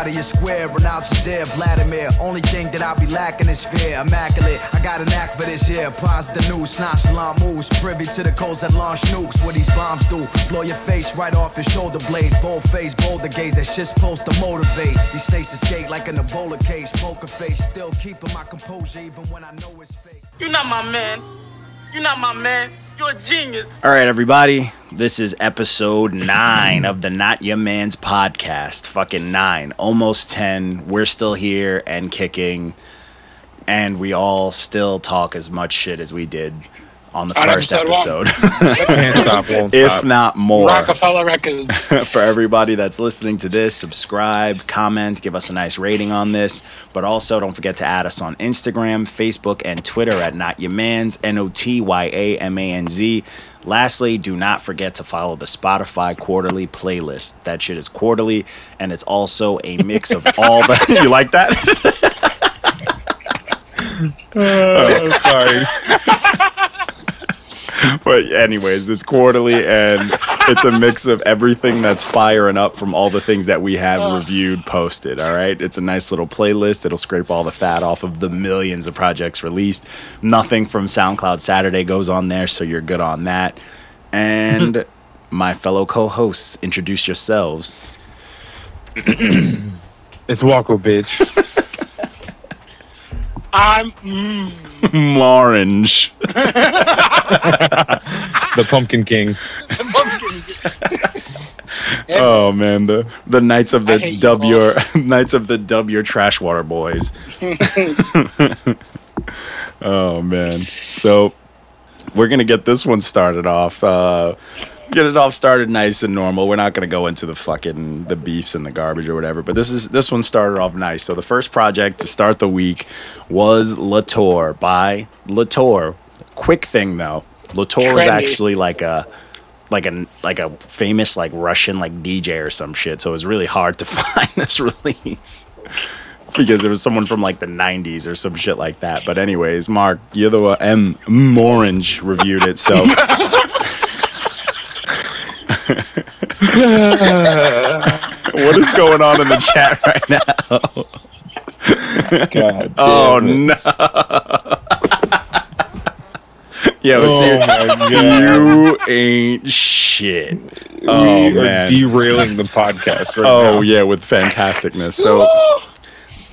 out of your square. Ronald Shazier, Vladimir. Only thing that I be lacking is fear. Immaculate. I got an act for this year. The news, nonchalant moves. Privy to the codes that launch nukes. What these bombs do. Blow your face right off your shoulder blades. Bold face, boulder gaze. That shit's supposed to motivate. These states escape like an Ebola case. Poker face. Still keeping my composure even when I know it's fake. You're not my man. You're not my man. You're a genius. All right, everybody. This is episode nine of the Not Your Man's podcast. Fucking nine. Almost 10. We're still here and kicking. And we all still talk as much shit as we did on the On first episode episode. Can't stop, won't if stop. not more. Rockefeller Records. for everybody that's listening to this, subscribe, comment, give us a nice rating on this. But also, don't forget to add us on Instagram, Facebook, and Twitter at Not Your Man's, N O T Y A M A N Z. Lastly, do not forget to follow the Spotify quarterly playlist. That shit is quarterly, and it's also a mix of all the. you like that? Oh, sorry. but anyways, it's quarterly and it's a mix of everything that's firing up from all the things that we have reviewed, posted. All right, it's a nice little playlist. It'll scrape all the fat off of the millions of projects released. Nothing from SoundCloud Saturday goes on there, so you're good on that. And my fellow co-hosts, introduce yourselves. It's Walko, bitch. I'm mm, Orange. The Pumpkin King. Oh man, the the Knights of the hate you Dub your Knights of the Dub your trash water boys. oh man. So we're gonna get this one started off. Uh get it all started nice and normal. We're not gonna go into the fucking the beefs and the garbage or whatever, but this is this one started off nice. So the first project to start the week was Latour by Latour. Quick thing though. Latour is actually like a like a like a famous like Russian like DJ or some shit. So it was really hard to find this release because it was someone from like the '90s or some shit like that. But anyways, Mark, you're the one. M. M. Orange reviewed it, so what is going on in the chat right now? God. Oh it. no! yeah, but Oh see, my god. you ain't shit. Oh we are man. derailing the podcast right Oh now. yeah, with fantasticness. So,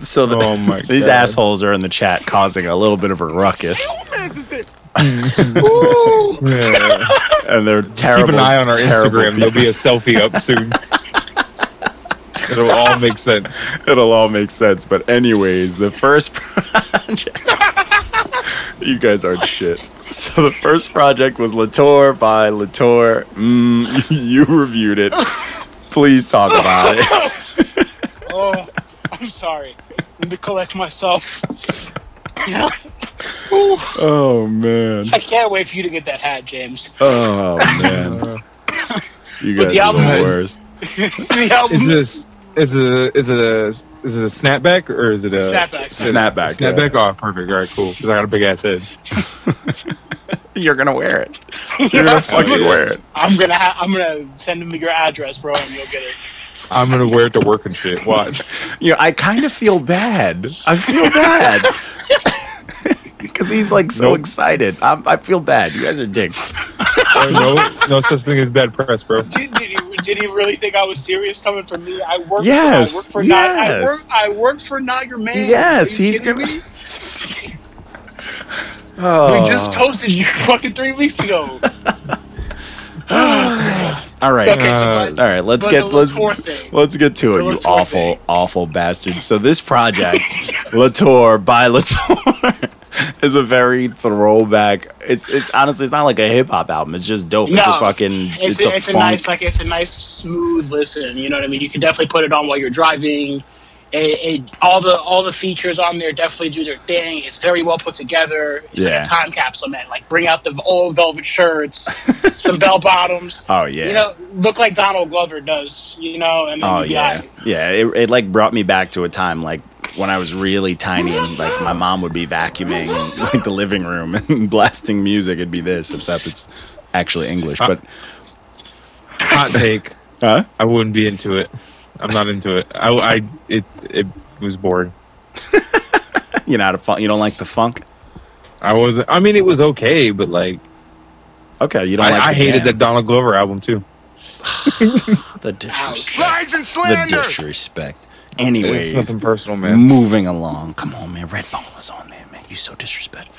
so the, Oh, my these God. assholes are in the chat causing a little bit of a ruckus, Yeah. and they're terrible. Keep an eye on our terrible Instagram. There'll be a selfie up soon. It'll all make sense. It'll all make sense. But anyways, the first project. you guys are shit. So the first project was Latour by Latour. Mm, you reviewed it. Please talk about it. oh, I'm sorry. Let me collect myself. Oh man. I can't wait for you to get that hat, James. Oh man. You But guys the are album the worst. the album, Is this is it is it a is it a snapback or is it a Snapback. Snapback. yeah. Snapback. Oh, perfect. All right, cool. Because I got a big ass head. You're gonna wear it. You're gonna fucking wear it. I'm gonna ha- I'm gonna send him your address, bro, and you'll get it. I'm gonna wear it to work and shit. Watch. Yeah, I kind of feel bad. I feel bad because he's like so Nope. excited. I'm, I feel bad. You guys are dicks. Uh, no, no such thing as bad press, bro. Did, did, he, did he really think I was serious coming from me? I work. Yes, For, I work for not. I work. yes. I work for not your man. Yes, Are you he's kidding gonna. me? Oh. We just toasted you fucking three weeks ago. All right. Okay, so Uh, but, All right. Let's get let's thing. let's get to it. You Latour awful thing. awful bastard. So this project, Latour by Latour, is a very throwback. It's it's honestly it's not like a hip hop album. It's just dope. it's a fucking It's, it's, a, a it's a nice like it's a nice smooth listen. You know what I mean? You can definitely put it on while you're driving. It, it, all the all the features on there definitely do their thing. It's very well put together. It's Yeah. like a time capsule, man. Like bring out the old velvet shirts, some bell bottoms. oh yeah. You know, look like Donald Glover does. You know, and then Oh yeah, like, yeah. It, it like brought me back to a time like when I was really tiny and like my mom would be vacuuming like the living room and blasting music. It'd be this, except it's actually English. But Hot take. huh? I wouldn't be into it. I'm not into it. I, I it it was boring. You know how to fun. You don't like the funk. I was. I mean, it was okay, but like, Okay, you don't I, like. I hated jam. that Donald Glover album too. The disrespect. Lies and The slander. disrespect. Anyways, It's nothing personal, man. moving along. Come on, man. Redbone was on there, man. You so disrespectful.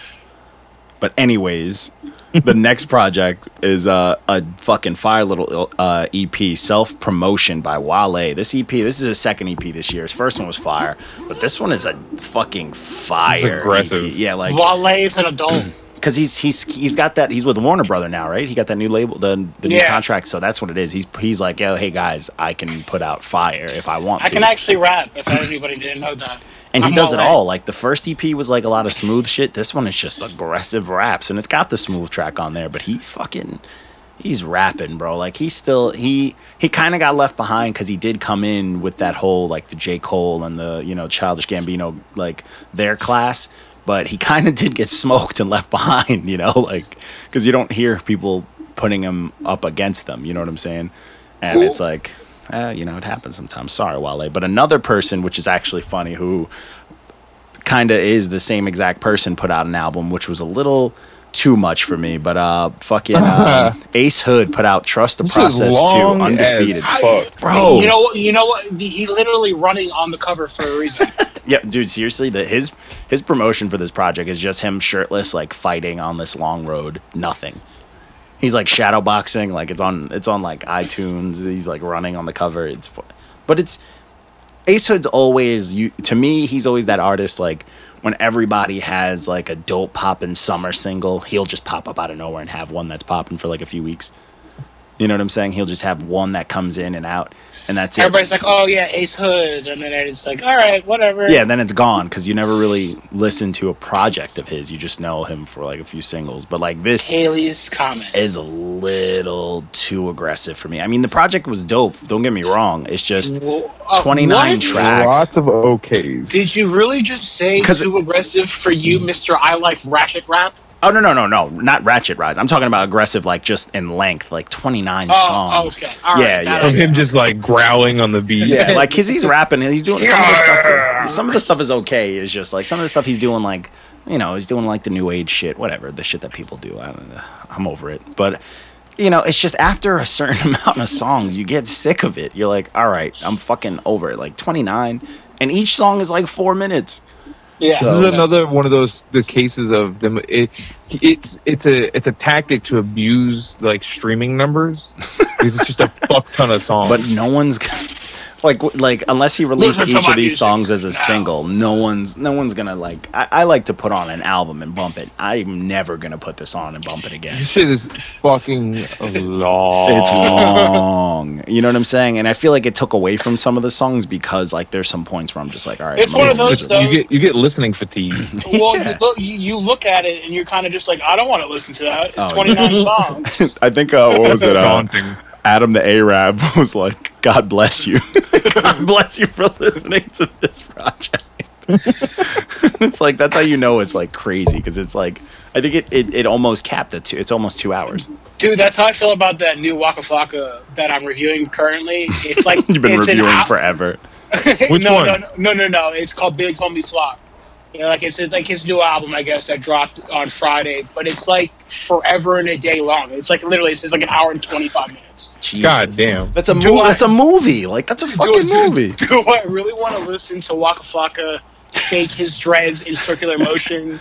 But anyways, the next project is uh, a fucking fire little uh, EP, self promotion by Wale. This EP, this is his second EP this year. His first one was fire, but this one is a fucking fire. aggressive. EP. Yeah, like Wale is an adult. because he's he's he's got that he's with Warner Brother now, right? He got that new label, the the new contract. So that's what it is. He's he's like, yo, hey guys, I can put out fire if I want I to. can actually rap. If anybody didn't know that. and he I'm does it Wale. all. Like the first EP was like a lot of smooth shit. This one is just aggressive raps, and it's got the smooth track on there. But he's fucking, he's rapping, bro. Like he's still he he kind of got left behind because he did come in with that whole like the J Cole and the you know Childish Gambino like their class. But he kind of did get smoked and left behind, you know, like because you don't hear people putting him up against them. You know what I'm saying? And it's like, uh, you know, it happens sometimes. Sorry, Wale. But another person, which is actually funny, who kind of is the same exact person, put out an album, which was a little too much for me. But uh, fucking uh, Ace Hood put out Trust the This Process too, undefeated. Bro, You know what? You know what? The- He literally running on the cover for a reason. Yeah, dude, seriously, the his his promotion for this project is just him shirtless, like fighting on this long road. Nothing. He's like shadow boxing, like it's on it's on like iTunes. He's like running on the cover. It's but it's Ace Hood's always you to me, he's always that artist like when everybody has like a dope poppin' summer single, he'll just pop up out of nowhere and have one that's popping for like a few weeks. You know what I'm saying? He'll just have one that comes in and out, and that's it. Everybody's like, "Oh yeah, Ace Hood," and then it's like, "All right, whatever." Yeah, then it's gone because you never really listen to a project of his. You just know him for like a few singles. But like this Alias comment. is a little too aggressive for me. I mean, the project was dope. Don't get me wrong. It's just Well, uh, 29 tracks. Lots of okays. Did you really just say too aggressive for you, Mister? I like ratchet rap. Oh no no no no not Ratchet Rise. I'm talking about aggressive like just in length, like 29 Oh, songs. okay. All right, yeah that yeah. of him just like growling on the beat. Yeah, like cause he's rapping and he's doing some of the stuff. Some of the stuff is okay. It's just like some of the stuff he's doing, like you know, he's doing like the new age shit, whatever the shit that people do. I don't know. I'm over it, but you know, it's just after a certain amount of songs, you get sick of it. You're like, all right, I'm fucking over it. Like 29, and each song is like four minutes. Yeah. This is another one of those the cases of them. It, it's it's a it's a tactic to abuse like streaming numbers because it's just a fuck ton of songs. But no one's like like unless he released Listen each of these songs as a now. single, no one's no one's gonna like. I, I like to put on an album and bump it. I'm never gonna put this on and bump it again. this shit is fucking long. It's long. You know what I'm saying? And I feel like it took away from some of the songs because like there's some points where I'm just like, all right, It's I'm one of those, listen you get you get listening fatigue. well, Yeah. you, look, you, you look at it and you're kind of just like, I don't want to listen to that. It's Oh, 29 songs. I think uh, what was It's it? Uh, daunting. Adam the Arab was like, "God bless you, God bless you for listening to this project." it's like that's how you know it's like crazy because it's like I think it, it, it almost capped at two. It's almost two hours. Dude, that's how I feel about that new Waka Flocka that I'm reviewing currently. It's like You've been it's reviewing hou- forever. Which no, one? No, no, no, no. It's called Big Homie Flock. You know, like it's like his new album, I guess, that dropped on Friday. But it's like forever and a day long. It's like literally, it's just like an hour and 25 minutes. Jesus. God damn. That's a Do movie. I- That's a movie. Like that's a fucking do, movie. Do I really want to listen to Waka Flocka shake his dreads in circular motion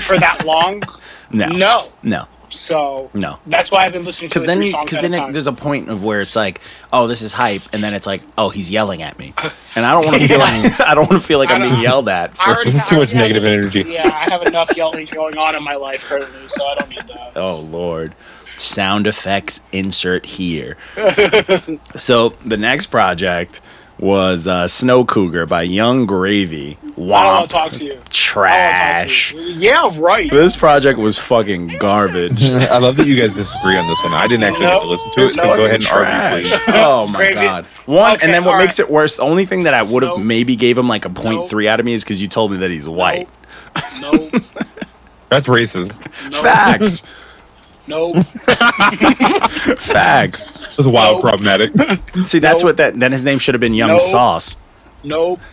for that long? No, No. no, So no. that's why I've been listening to Because then three you, songs because then it, there's a point of where it's like, oh, this is hype, and then it's like, oh, he's yelling at me, and I don't want to feel like I don't want to feel like I I'm being yelled at. For, already- This is I too much already have- negative energy. Yeah, I have enough yelling going on in my life currently, so I don't need that. oh Lord, sound effects insert here. so the next project was uh, Snow Cougar by Yung Gravy. I don't want to talk to you. I don't wanna trash. you. Yeah, right. This project was fucking garbage. I love that you guys disagree on this one. I didn't actually get to listen to it, so go ahead and fucking argue, please. Oh my Gravy- god. One, Okay, and then what makes right. it worse? The only thing that I would have No. maybe gave him like a point No. three out of me is because you told me that he's white. No, That's racist. no. Facts. Nope. Facts. That's wild Nope. problematic. See, that's Nope. what that. Then his name should have been Young Nope. Sauce. Nope.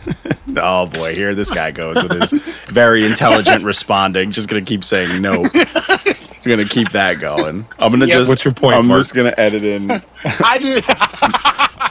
Oh boy, here this guy goes with his very intelligent responding. Just gonna keep saying nope. I'm gonna keep that going. I'm gonna Yeah, just. what's your point, I'm Mark? just gonna edit in I do.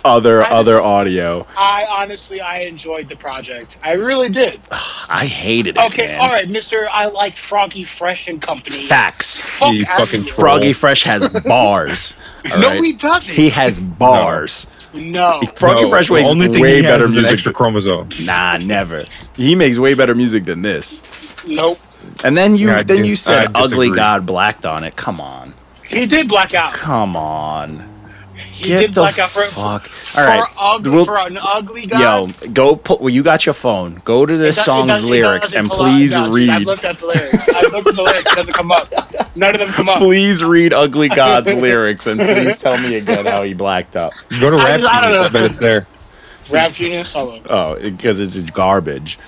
other I just- other audio. I honestly, I enjoyed the project. I really did. I hated it. Okay, man. all right, Mister. I liked Froggy Fresh and Company. Facts. Fuck You fucking troll. Froggy Fresh has bars. all No, right? he doesn't. He has bars. no. Froggy No, Fresh the makes only thing way he has better is an music. extra chromosome. Nah, never. He makes way better music than this. Nope. And then you Yeah, I then you said Ugly. God blacked on it. Come on. He did black out. Come on. He Get did the black out for, fuck. for, All right. ugly, We'll- for an ugly guy. Yo, go put. Well, you got your phone. Go to this It song's doesn't- lyrics and please No, read. I've looked at the lyrics. I've looked at the lyrics. It doesn't come up. None of them come up. Please read Ugly God's lyrics and please tell me again how he blacked up. Go to I- Rap I don't Genius, know. I bet it's there. Rap Genius. Hold. Oh, because it's garbage.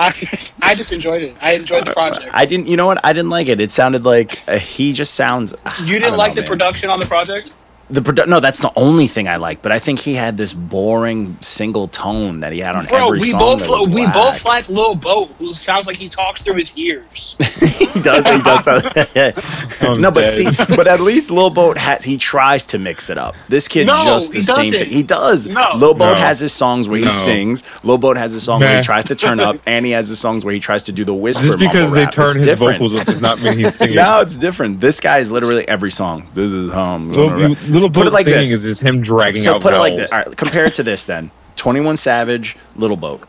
I, I just enjoyed it. I enjoyed the project. I didn't. You know what? I didn't like it. It sounded like uh, he just sounds. I You didn't like know, the man. production on the project? The produ- no, that's the only thing I like. But I think he had this boring single tone that he had on Bro, every we song. both that was we whack. both like Lil Boat, who sounds like he talks through his ears. he does. He does. I'm no, but dead. see, but at least Lil Boat has. He tries to mix it up. This kid No, just the same doesn't. thing. He does. No. Lil Boat No. has his songs where he sings. Lil Boat has his song where he tries to turn up, and he has his songs where he tries to do the whisper. Just because they rap. turn It's his different. vocals up does not mean he's singing. No, it's different. This guy is literally every song. This is home. I'm Little, gonna rap. little Put it Boat like singing this. is just him dragging So out put it like this. All right, compare it to this then. Twenty One Savage, Lil Boat.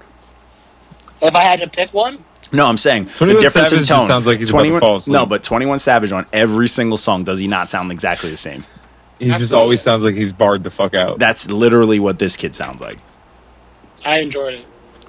if I had to pick one, No, I'm saying the difference Savage in tone. sounds like he's about to fall asleep. no, but Twenty One Savage on every single song does he not sound exactly the same? He just always sounds like he's barred the fuck out. That's literally what this kid sounds like. I enjoyed it.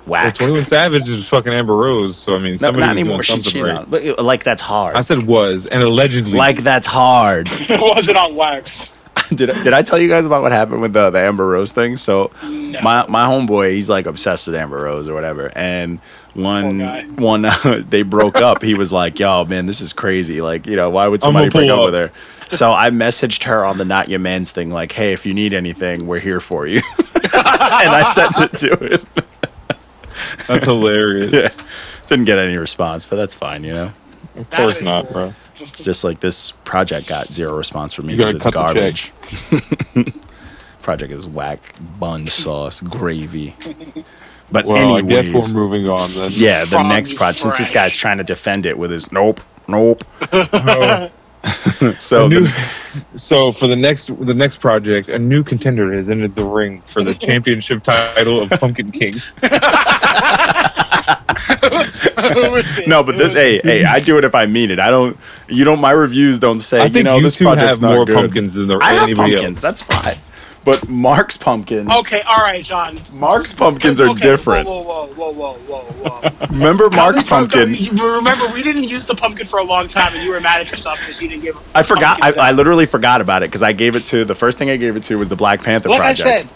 Well, 21 Savage is fucking Amber Rose, so I mean, no, somebody not was doing anymore. She something right. on. But like that's hard. I said was, and allegedly. like that's hard. It wasn't on wax. did I- did I tell you guys about what happened with the, the Amber Rose thing? So No. my my homeboy, he's like obsessed with Amber Rose or whatever, and one one uh, they broke up. He was like, "Yo, man, this is crazy. Like, you know, why would somebody gonna break pull up with her?" So I messaged her on the Not Your Man's thing, like, "Hey, if you need anything, we're here for you," and I sent it to him. That's hilarious. Yeah. Didn't get any response, but that's fine, you know. Of That course not, cool. bro. It's just like this project got zero response from me because it's garbage. project is whack, bun sauce, gravy. But Well, I guess we're moving on then. yeah, the Froggy next project. Since this guy's trying to defend it with his nope, nope. So new, the- so for the next the next project, a new contender has entered the ring for the championship title of Pumpkin King. Who was it? no, but Who hey, hey, I do it if I mean it. I don't. You don't. My reviews don't say. I think you know, you this two project's have not more good. pumpkins than the, I have pumpkins. else. That's fine. But Mark's pumpkins. Okay, all right, John. Mark's pumpkins are Okay, different. Whoa, whoa, whoa, whoa, whoa, whoa, whoa. Remember Mark's How pumpkin? Remember, we didn't use the pumpkin for a long time, and you were mad at yourself because you didn't give. I forgot. I, I literally forgot about it because I gave it to the first thing I gave it to was the Black Panther Like I project. said,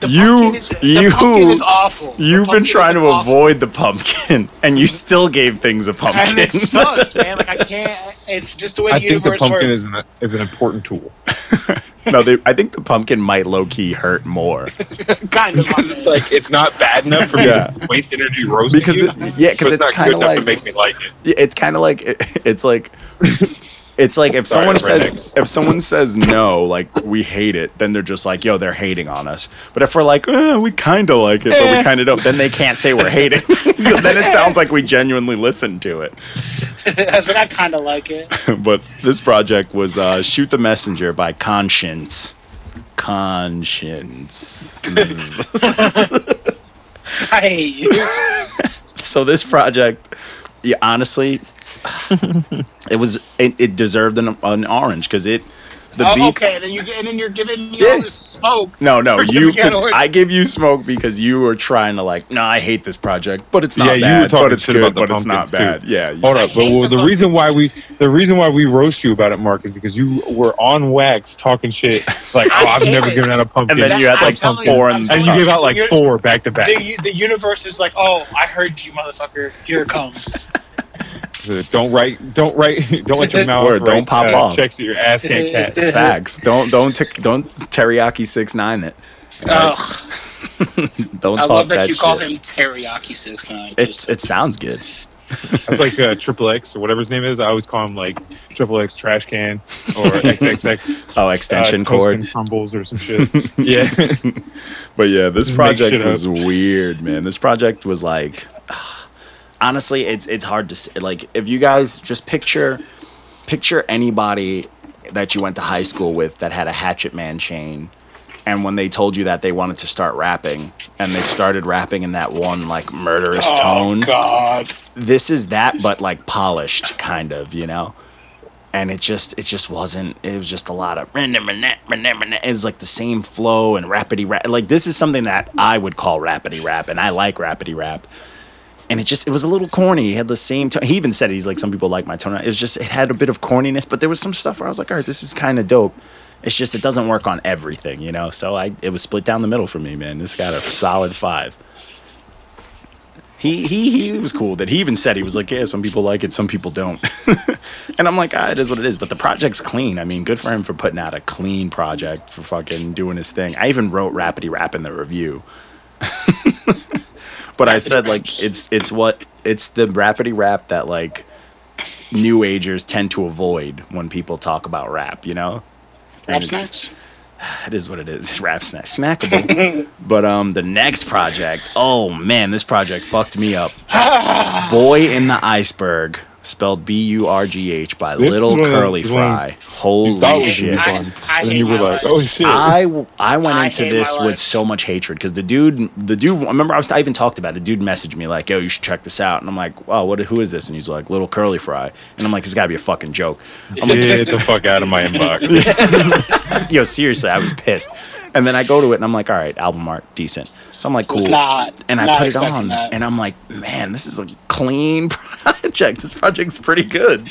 the You- pumpkin is, the you- pumpkin is awful. You've been trying to awful. avoid the pumpkin, and you still gave things a pumpkin. And it sucks, man. Like I can't. It's just the way the I think the universe pumpkin works. is an, is an important tool no, they, I think the pumpkin might low key hurt more kind of. because it's like it's not bad enough for me Yeah. to waste energy roasting because you. it, yeah, because but it's not kind good of enough to like make me like it. Yeah, it's kind of like it, it's like it's like if Sorry, someone rednecks. says if someone says no, like we hate it, then they're just like, yo, they're hating on us. But if we're like, eh, we kind of like it, but Eh. we kind of don't, then they can't say we're hating. then it sounds like we genuinely listened to it. I said I kind of like it. but this project was uh, "Shoot the Messenger" by Conscience. Conscience. I hate you. so this project, yeah, honestly, it was it, it deserved an, an orange because it the oh, beats. okay, then you and then you're giving me Yeah. all this smoke. No, no, you. giving it 'cause orange. I give you smoke because you were trying to like. No, I hate this project, but it's not Yeah, you were talking but it's good, about the but it's not pumpkins, bad. Yeah. Hold up, but well, the the reason why we the reason why we roast you about it, Mark, is because you were on wax talking shit like, I oh, I've never it. given out a pumpkin, And then you had like telling four and and you gave out like four back to back. The, the universe is like, oh, I heard you, motherfucker. Here it comes. So Don't write. Don't write. Don't let your mouth. Word, don't pop uh, off. Checks that your ass can't catch. Facts. Don't don't t- don't teriyaki six nine it. Ugh, Don't I talk love that, that you call him Teriyaki Six Nine. It's it sounds good. That's like uh, Triple X or whatever his name is. I always call him like Triple X Trash Can or XXX Oh, extension uh, cord. And crumbles or some shit. yeah. But yeah, this project shit up. was weird, man. This project was like, honestly, it's it's hard to say. Like, if you guys just picture, picture anybody that you went to high school with that had a Hatchet Man chain, and when they told you that they wanted to start rapping, and they started rapping in that one like murderous oh tone, God. this is that, but like polished, kind of, you know. And it just, it just wasn't. It was just a lot of. It was like the same flow and rapidy rap. Like this is something that I would call rapidy rap, and I like rapidy rap. And it just, it was a little corny. He had the same tone. He even said he's like, some people like my tone. It was just, it had a bit of corniness, but there was some stuff where I was like, all right, this is kind of dope. It's just, it doesn't work on everything, you know. So I, it was split down the middle for me, man. This got a solid five he he he was cool that he even said he was like yeah some people like it some people don't and i'm like ah, it is what it is but the project's clean i mean good for him for putting out a clean project for fucking doing his thing i even wrote rapidy rap in the review but i said like it's it's what it's the rapidy rap that like new agers tend to avoid when people talk about rap you know Rap it's- snacks. it is what it is. Rap snack, smackable. but um, the next project. Oh man, this project fucked me up. Boy in the iceberg, spelled B U R G H by This Little is one Curly those Fry. You Holy thought shit! I- I and hate you were like, "Oh shit!" I I went I into this with so much hatred because the dude, the dude. I remember I was I even talked about it. Dude messaged me like, "Yo, you should check this out," and I'm like, "Oh, what? Who is this?" And he's like, "Little Curly Fry," and I'm like, "This got to be a fucking joke." I'm like, Get the fuck out of my inbox. "Yo, seriously, I was pissed." And then I go to it and I'm like, "All right, album art, decent." So I'm like, It was "Cool." not. and I not put it on, That. and I'm like, man, this is a clean project. This project's pretty good.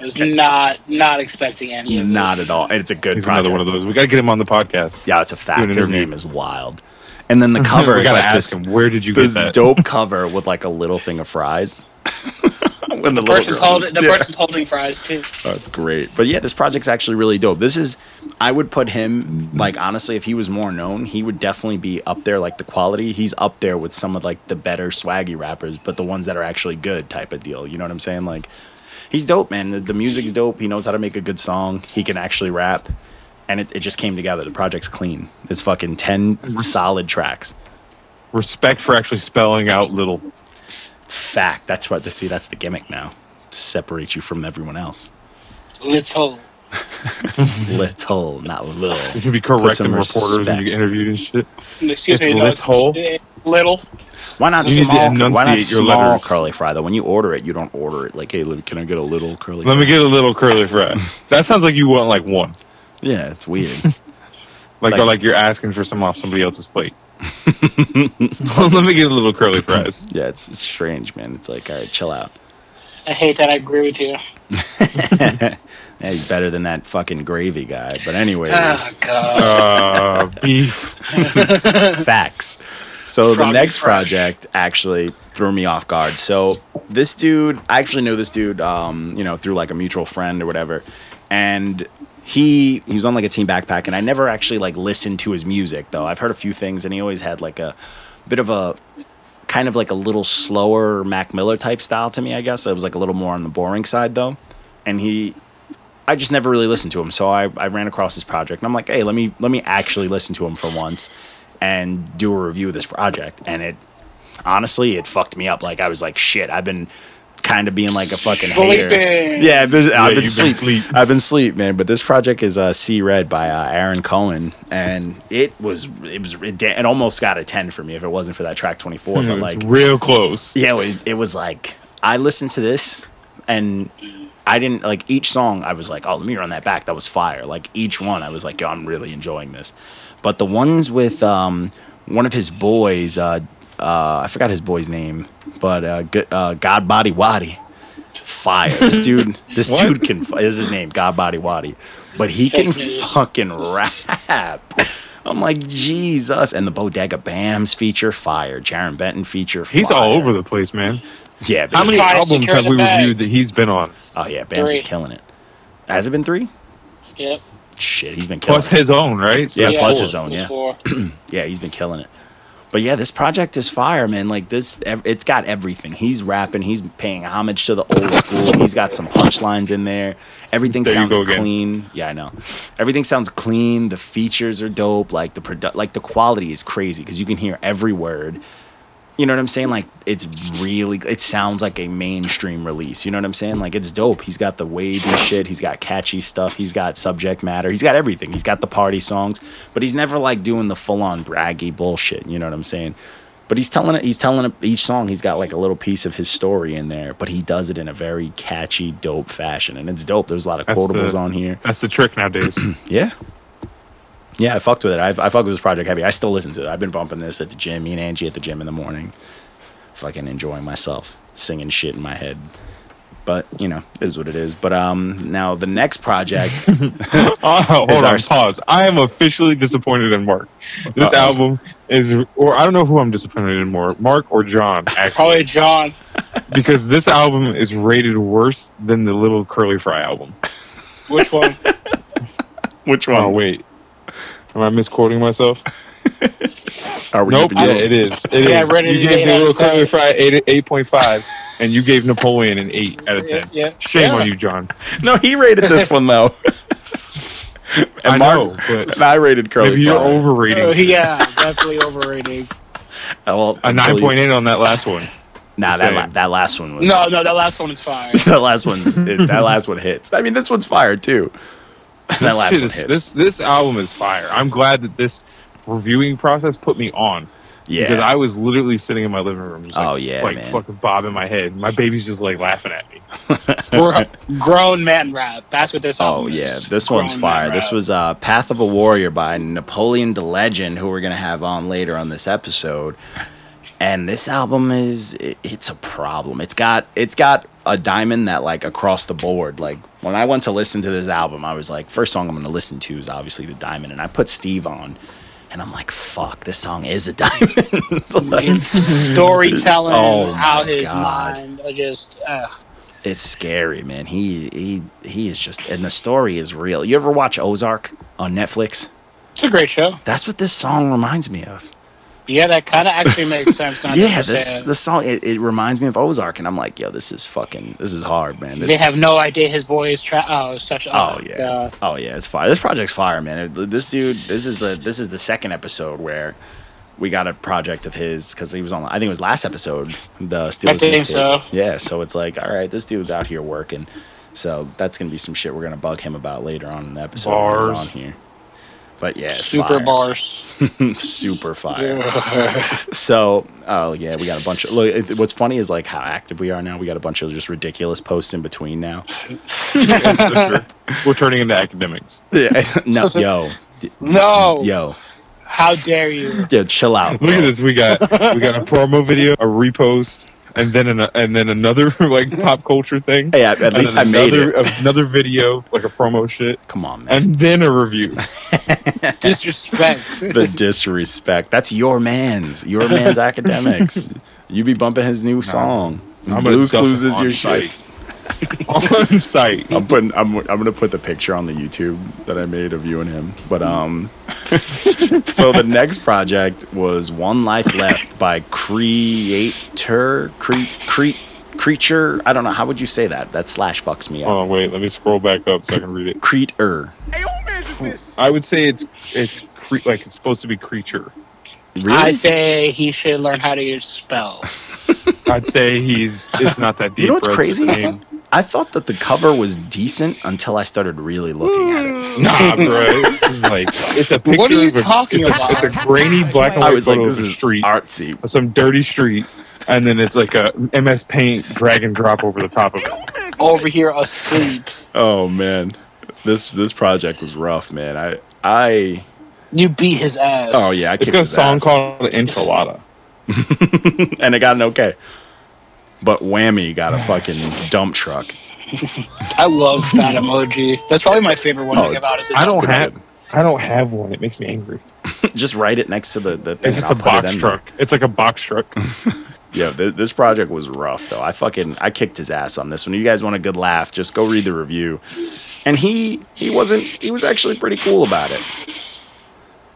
I was not not expecting any of Not this. at all. And it's a good He's project. another one of those. We gotta get him on the podcast. Yeah, it's a fact. His name is Wild. And then the cover we is gotta like ask this, him. Where did you get this that? dope cover with like a little thing of fries. when the, The person's holding the Yeah. person's holding fries too. Oh, That's great. But yeah, this project's actually really dope. This is, I would put him, like, honestly, if he was more known, he would definitely be up there, like, the quality. He's up there with some of, like, the better swaggy rappers, but the ones that are actually good type of deal. You know what I'm saying? Like, he's dope, man. The, the music's dope. He knows how to make a good song. He can actually rap. And it, it just came together. The project's clean. It's fucking 10 solid tracks. Respect for actually spelling out little. Fact. That's what, see, that's the gimmick now. Separate you from everyone else. Little. Little, not little. You can be Put correcting some reporters when you respect. get interviewed and shit. Excuse It's me. Little. little. Why not You small? Why not your small letters. curly fry though? When you order it, you don't order it like, "Hey, can I get a little curly?" Let fry? me get a little curly fry. That sounds like you want like one. Yeah, it's weird. Like, Like- or like you're asking for some off somebody else's plate. Let me get a little curly fries. yeah, it's, it's strange, man. It's like, all right, chill out. I hate that. I agree with you. Yeah, he's better than that fucking gravy guy. But anyways, Oh God. Uh, beef. facts. So the next fresh. project actually threw me off guard. So this dude, I actually know this dude, um, you know, through like a mutual friend or whatever, and he he was on like a team backpack, and I never actually like listened to his music though. I've heard a few things, and he always had like a bit of a kind of like a little slower Mac Miller type style to me. I guess it was like a little more on the boring side though, and he. I just never really listened to him, so I, I ran across this project, and I'm like, hey, let me let me actually listen to him for once, and do a review of this project, and it honestly it fucked me up. Like I was like, shit, I've been kind of being like a fucking hater. Sleeping. Yeah, I've been, I've been sleep. been sleep. I've been sleep, man. But this project is uh, "See Red" by uh, Aaron Cohen, and it was it was it, it almost got a ten for me if it wasn't for that track twenty four. It But like, real close. yeah, it, it was like I listened to this and I didn't like each song. I was like, oh, let me run that back. That was fire. Like each one, I was like, yo, I'm really enjoying this. But the ones with um, one of his boys, uh, uh, I forgot his boy's name, but uh, G- uh, God Body Waddy, fire. This dude, this dude can. Is his name, God Body Waddy, but he Fake can news. fucking rap. I'm like Jesus, and the Bodega Bamz feature fire, Jaron Benton feature. Fire. He's all over the place, man. Yeah, How many Trying to albums secure have the we bag. reviewed that he's been on? Oh yeah, Bamz is Three. killing it. Has it been three? Yep. Shit, he's been killing Plus it. his own, right? So Yeah, that's plus four. his own, yeah. Four. Yeah, he's been killing it. But yeah, this project is fire, man. Like this, it's got everything. He's rapping. He's paying homage to the old school. He's got some punchlines in there. Everything There sounds clean. Yeah, I know. Everything sounds clean. The features are dope. Like the produ- like the quality is crazy because you can hear every word. You know what I'm saying? Like it's really. It sounds like a mainstream release. You know what I'm saying? Like it's dope. He's got the wavy shit. He's got catchy stuff. He's got subject matter. He's got everything. He's got the party songs, but he's never like doing the full on braggy bullshit. You know what I'm saying? But he's telling it. He's telling each song. He's got like a little piece of his story in there, but he does it in a very catchy, dope fashion, and it's dope. There's a lot of That's quotables the- on here. That's the trick nowadays. Yeah. Yeah, I fucked with it. I, I fucked with this project heavy. I still listen to it. I've been bumping this at the gym. Me and Angie at the gym in the morning. Fucking enjoying myself, singing shit in my head. But you know, it is what it is. But um, now the next project. oh, hold Is on, our- pause. I am officially disappointed in Mark. This Uh-oh. album is, or I don't know who I'm disappointed in more, Mark or John, actually, Probably John. because this album is rated worse than the Little Curly Fry album. Which one? Which one? Oh wait, am I misquoting myself? Are we Nope. Yeah, it is. It is. Yeah, I read it you in gave the Little. Curly Fry eight eight point five, and you gave Napoleon an eight out of ten. yeah. Shame Yeah. on you, John. No, he rated this one though. and I Mark, know, but and I rated Curly. maybe you're Fry. overrating. Oh, yeah, definitely overrating. Uh, well, a until nine you- point eight on that last one. Nah, that la- that last one was No, no, that last one is fire. that last one's that last one hits. I mean, this one's fire too. that This last shit one is- hits. This this album is fire. I'm glad that this reviewing process put me on yeah, because I was literally sitting in my living room, just like, Oh, yeah, like man. fucking bobbing my head. My baby's just like laughing at me. Gro- grown man rap. That's what this Oh album is. yeah, this one's fire. This was uh, "Path of a Warrior" by Napoleon the Legend, who we're gonna have on later on this episode. And this album is it, it's a problem. It's got it's got a diamond that like across the board. Like when I went to listen to this album, I was like, first song I'm gonna listen to is obviously the Diamond, and I put Steve on, and I'm like, fuck, this song is a diamond. Like, storytelling, Oh, how my his God. mind uh, just. Uh, it's scary, man. He he he is just, and the story is real. You ever watch Ozark on Netflix? it's a great show. That's what this song reminds me of. Yeah, that kind of actually makes sense. Yeah, this the song it, it reminds me of Ozark, and I'm like, yo, this is fucking, this is hard, man. They have no idea his boy is tra- oh such. oh Oh, yeah, God. oh yeah, it's fire. This project's fire, man. It- This dude, this is the this is the second episode where we got a project of his because he was on. I think it was last episode. The Steelers think so. Yeah, so it's like, all right, this dude's out here working. So that's gonna be some shit we're gonna bug him about later on in the episode when he's Bars. on here. But yeah, Super fire. bars. super fire. So, oh yeah, we got a bunch of. Look, what's funny is like how active we are now. We got a bunch of just ridiculous posts in between now. We're turning into academics. Yeah, no, yo, No. yo, How dare you? yo, chill out. Look at this. We got we got a promo video, a repost, and then an, and then another like pop culture thing. Hey, at, at And least I then made another, it. Another video, like a promo shit, Come on, man. and then a review. Disrespect. the disrespect. That's your man's. Your man's academics. You be bumping his new song. I'm Blues Clues is your shit. on site. I'm putting. I'm. I'm gonna put the picture on the YouTube that I made of you and him. But um, so the next project was One Life Left by Creator Cre Cre Creature. I don't know how would you say that. That slash fucks me up. Oh wait, let me scroll back up so I can read it. Creator. I would say it's it's cre- like it's supposed to be creature. Really? I say he should learn how to use spell. I'd say he's it's not that deep. You know what's bro. It's crazy? Just a name. I thought that the cover was decent until I started really looking at it. Hmm. Nah, bro. It's like it's a picture. What are you of a, talking it's a- about? It's a grainy black and white I white was like, this of a is street, artsy. some dirty street, and then it's like a MS Paint drag and drop over the top of it. Over here asleep. Oh man, this this project was rough, man. I I You beat his ass. oh yeah, I It's kicked got a song ass. called Enchilada. and it got an okay. But Whammy got a fucking dump truck. I love that emoji. That's probably my favorite one Oh, to give out. Is I don't pretty have. I don't have one. It makes me angry. Just write it next to the, the thing. It's just a I'll put it box there. truck. It's like a box truck. Yeah, th- this project was rough though. I fucking I kicked his ass on this one. You guys want a good laugh? Just go read the review. And he he wasn't he was actually pretty cool about it.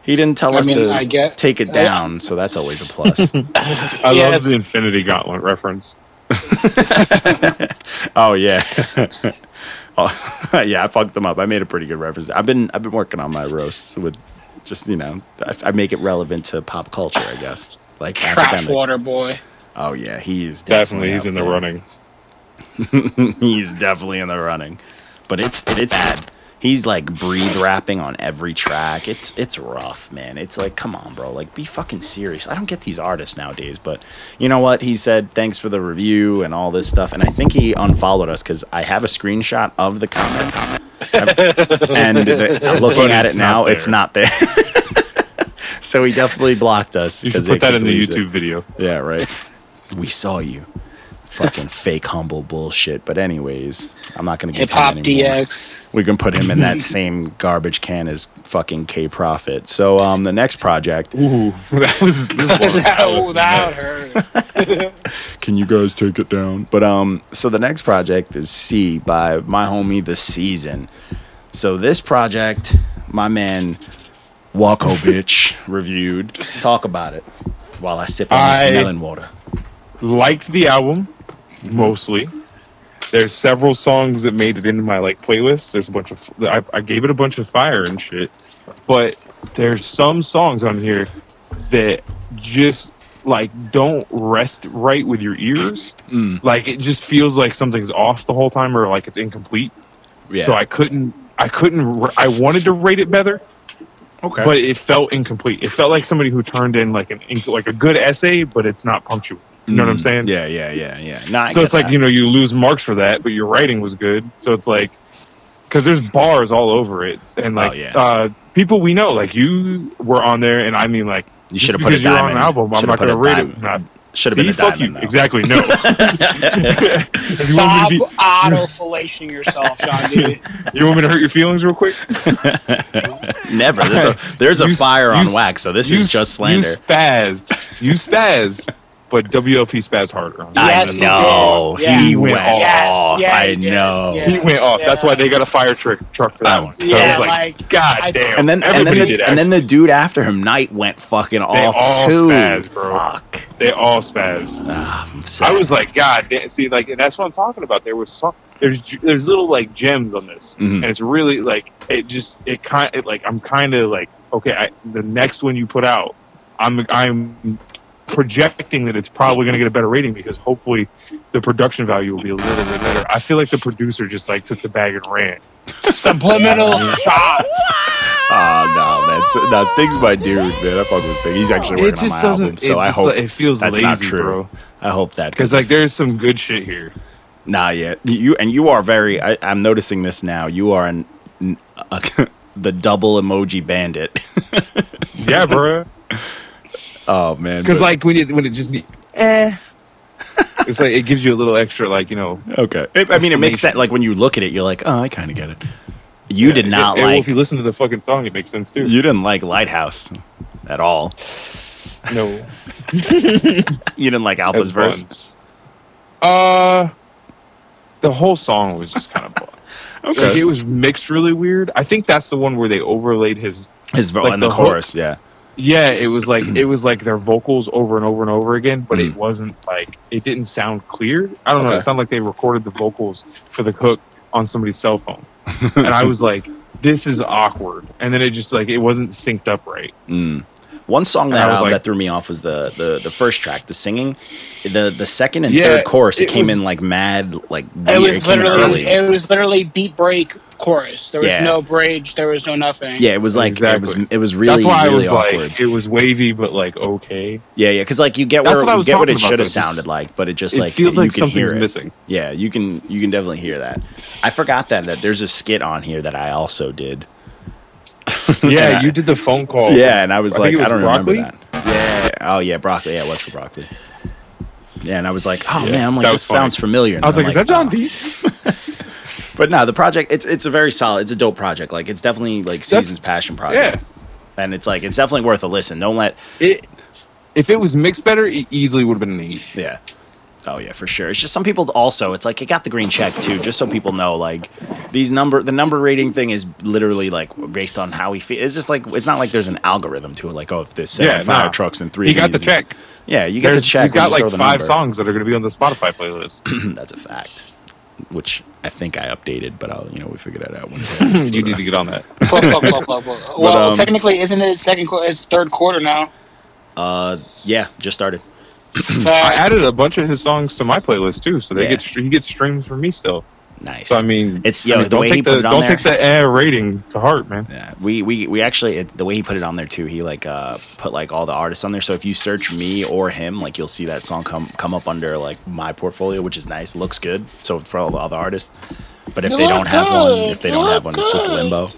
He didn't tell I us mean, to I get- take it down, so that's always a plus. I Yeah, love the Infinity Gauntlet reference. oh yeah. oh, yeah, I fucked them up. I made a pretty good reference. I've been I've been working on my roasts with just, you know, I, I make it relevant to pop culture, I guess. Like Trash water boy. Oh yeah, he is Definitely, definitely, he's up in the running. he's definitely in the running. But it's it's bad. He's like breathe rapping on every track. It's it's rough, man. It's like, come on, bro. Like be fucking serious. I don't get these artists nowadays, but you know what? He said thanks for the review and all this stuff, and I think he unfollowed us because I have a screenshot of the comment. and the, I'm looking But at it's it now. not It's not there. so he definitely blocked us You should put that in the YouTube video. yeah, right. We saw you. Fucking fake humble bullshit. But anyways, I'm not gonna give Hip hop him anymore. DX. We can put him in that same garbage can as fucking K Profit. So um the next project, Ooh, that was. oh, that hurt. can you guys take it down? But um so the next project is C by my homie The Season. So this project, my man Wako Bitch reviewed. Talk about it while I sip on this I- melon water. liked the album mostly. There's several songs that made it into my like playlist. There's a bunch of I, I gave it a bunch of fire and shit, but there's some songs on here that just like don't rest right with your ears. Mm. Like it just feels like something's off the whole time or like it's incomplete. Yeah. So I couldn't I couldn't I wanted to rate it better, okay. but it felt incomplete. It felt like somebody who turned in like an like a good essay, but it's not punctual. You know what I'm Mm, saying? Yeah, yeah, yeah, yeah. Nah, so it's like that. you know you lose marks for that, but your writing was good. So it's like because there's bars all over it, and like Oh, yeah. uh, people we know, like you were on there, and I mean like You should have put a because you're on an album, I'm not gonna a rate diamond. it. Not, Should have been see, a fuck diamond. you. Exactly. No. If you want me Stop to auto fellation yourself, John D. you want me to hurt your feelings real quick? Never. There's a there's a You s- fire you on s- wax, so this you, is just slander. You spazzed. You spazzed, but WLP spazzed harder. On I Yes, he know. Yeah. he He went went off. Yes, yeah, I he know. Yeah. He went off. That's why they got a fire truck truck for that Oh, one. So yeah, I was like, like, God I- damn. And then and then the, did and then the dude after him, Knight, went fucking off all too. spazzed, bro. Fuck. they all spaz. Ah, I'm sad. I was like, God, damn. see, like, and that's what I'm talking about. There was some, there's, there's little like gems on this, Mhm. and it's really like, it just, it kind, it, like, I'm kind of like, okay, I, the next one you put out, I'm, I'm projecting that it's probably going to get a better rating because hopefully the production value will be a little bit better. I feel like the producer just like took the bag and ran. Subliminal shots. Oh no, that's that's things my dude, man. I fuck with Sting. He's actually working on my album, so it I just, hope like, it feels that's lazy, not true. bro. I hope that Because like, there's some good shit here. Nah, yet you and you are very. I, I'm noticing this now. You are an, n- a, the double emoji bandit. Yeah, bro. oh man, Because like when it when it just be eh, it's like it gives you a little extra like you know. okay. It- I mean, it makes sense. Like when you look at it, you're like, oh, I kind of get it. You did Yeah, not yeah, well, like. if you listen to the fucking song, it makes sense too. you didn't like Lighthouse at all. no, You didn't like Alpha's verse. Uh, the whole song was just kind of blah. Okay. like it was mixed really weird. I think that's the one where they overlaid his. His vo- like and the, the hook. chorus, yeah. Yeah, it was like it was like their vocals over and over and over again, but Mm. it wasn't like it didn't sound clear. I don't know. It sounded like they recorded the vocals for the hook on somebody's cell phone, and I was like, "This is awkward." And then it just like it wasn't synced up right. Mm. One song that I was uh, like- that threw me off was the, the the first track, the singing. The the second and Yeah, third chorus, it, it came was- in like mad, like It weird. was came in literally early. it was literally beat break chorus. There was Yeah. no bridge. There was no nothing. yeah, it was like it was it was really That's why really I was awkward. like, it was wavy, but like okay. yeah, yeah, because like you get That's where what I you was get what talking it about, should have sounded like, but it just it like feels you like can hear something's it. missing. Yeah, you can you can definitely hear that. I forgot that that there's a skit on here that I also did. Yeah, you did the phone call. Yeah, and I was I like, it I don't broccoli? remember that. Yeah. Oh yeah, broccoli. Yeah, it was for broccoli. Yeah, and I was like, oh Yeah, man, I'm like, this funny. sounds familiar. And I was then like, is that John oh. D? But no, the project it's it's a very solid. It's a dope project. Like it's definitely like That's- season's passion project. Yeah. And it's like it's definitely worth a listen. Don't let It if it was mixed better, it easily would have been an eight. Yeah. Oh yeah, for sure. It's just some people also. It's like it got the green check too, just so people know. Like these number, the number rating thing is literally like based on how he feels. It's just like it's not like there's an algorithm to it. Like oh, if there's seven Yeah, fire no. trucks and three, He of got the check. Yeah, you got There's, the check. He's got like five number. songs that are going to be on the Spotify playlist. That's a fact. Which I think I updated, but I'll you know we figure that out. When you need to get on that. Well, um, technically, isn't it second? qu- It's third quarter now. uh, yeah, just started. So, I added a bunch of his songs to my playlist too, so they Yeah. get he gets streams from me still. Nice. So I mean, It's- I yo, mean, the don't way take he put the, it on don't there- take the eh rating to heart, man. Yeah, we we we actually it, the way he put it on there too. He like uh put like all the artists on there. So if you search me or him, like you'll see that song come come up under like my portfolio, which is nice. Looks good. So for all the other artists, but if they don't have one, if they don't have one, it's just limbo.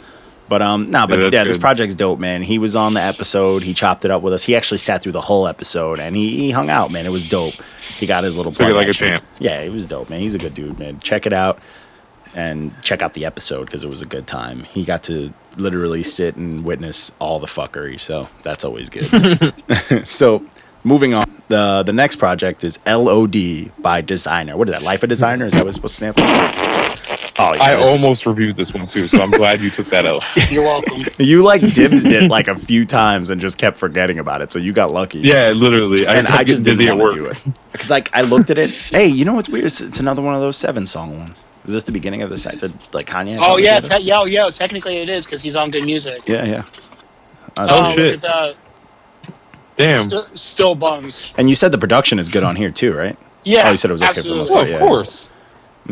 But um, no, but Yeah, yeah, this project's dope, man. He was on the episode. He chopped it up with us. He actually sat through the whole episode and he, he hung out, man. It was dope. He got his little Took it plug like a champ. Yeah, it was dope, man. He's a good dude, man. Check it out and check out the episode because it was a good time. He got to literally sit and witness all the fuckery, so that's always good. so, moving on, the the next project is LOD by Desiigner. What is that? Life of Desiigner? Is that what it's supposed to stand for? Oh, I yes. almost reviewed this one too, so I'm glad you took that out. you're welcome. you like dibs it like a few times and just kept forgetting about it, so you got lucky. Yeah, literally. and kept I just getting didn't want to do it because like I looked at it. Hey, you know what's weird? It's, it's another one of those seven song ones. Is this the beginning of the set? The, like Kanye? Oh something yeah, together? te- yo yo. Technically, it is because he's on good music. yeah, yeah. Uh, Oh, look shit. at that. Damn. St- still buns. And you said the production is good on here too, right? Yeah. Oh, you said it was okay for the most absolutely. Oh, part. of yeah. course.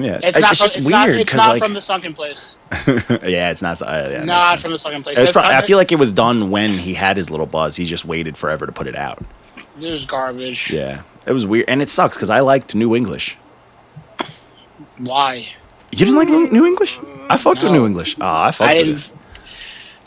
Yeah, It's not. it's from, just it's weird not, it's not like, from the sunken place. yeah, it's not. Uh, yeah, not from the sunken place. It prob- I feel like it was done when he had his little buzz. He just waited forever to put it out. There's garbage. Yeah, it was weird, and it sucks because I liked New English. Why? You didn't like New English? I fucked with New English. Oh, I fucked I with it.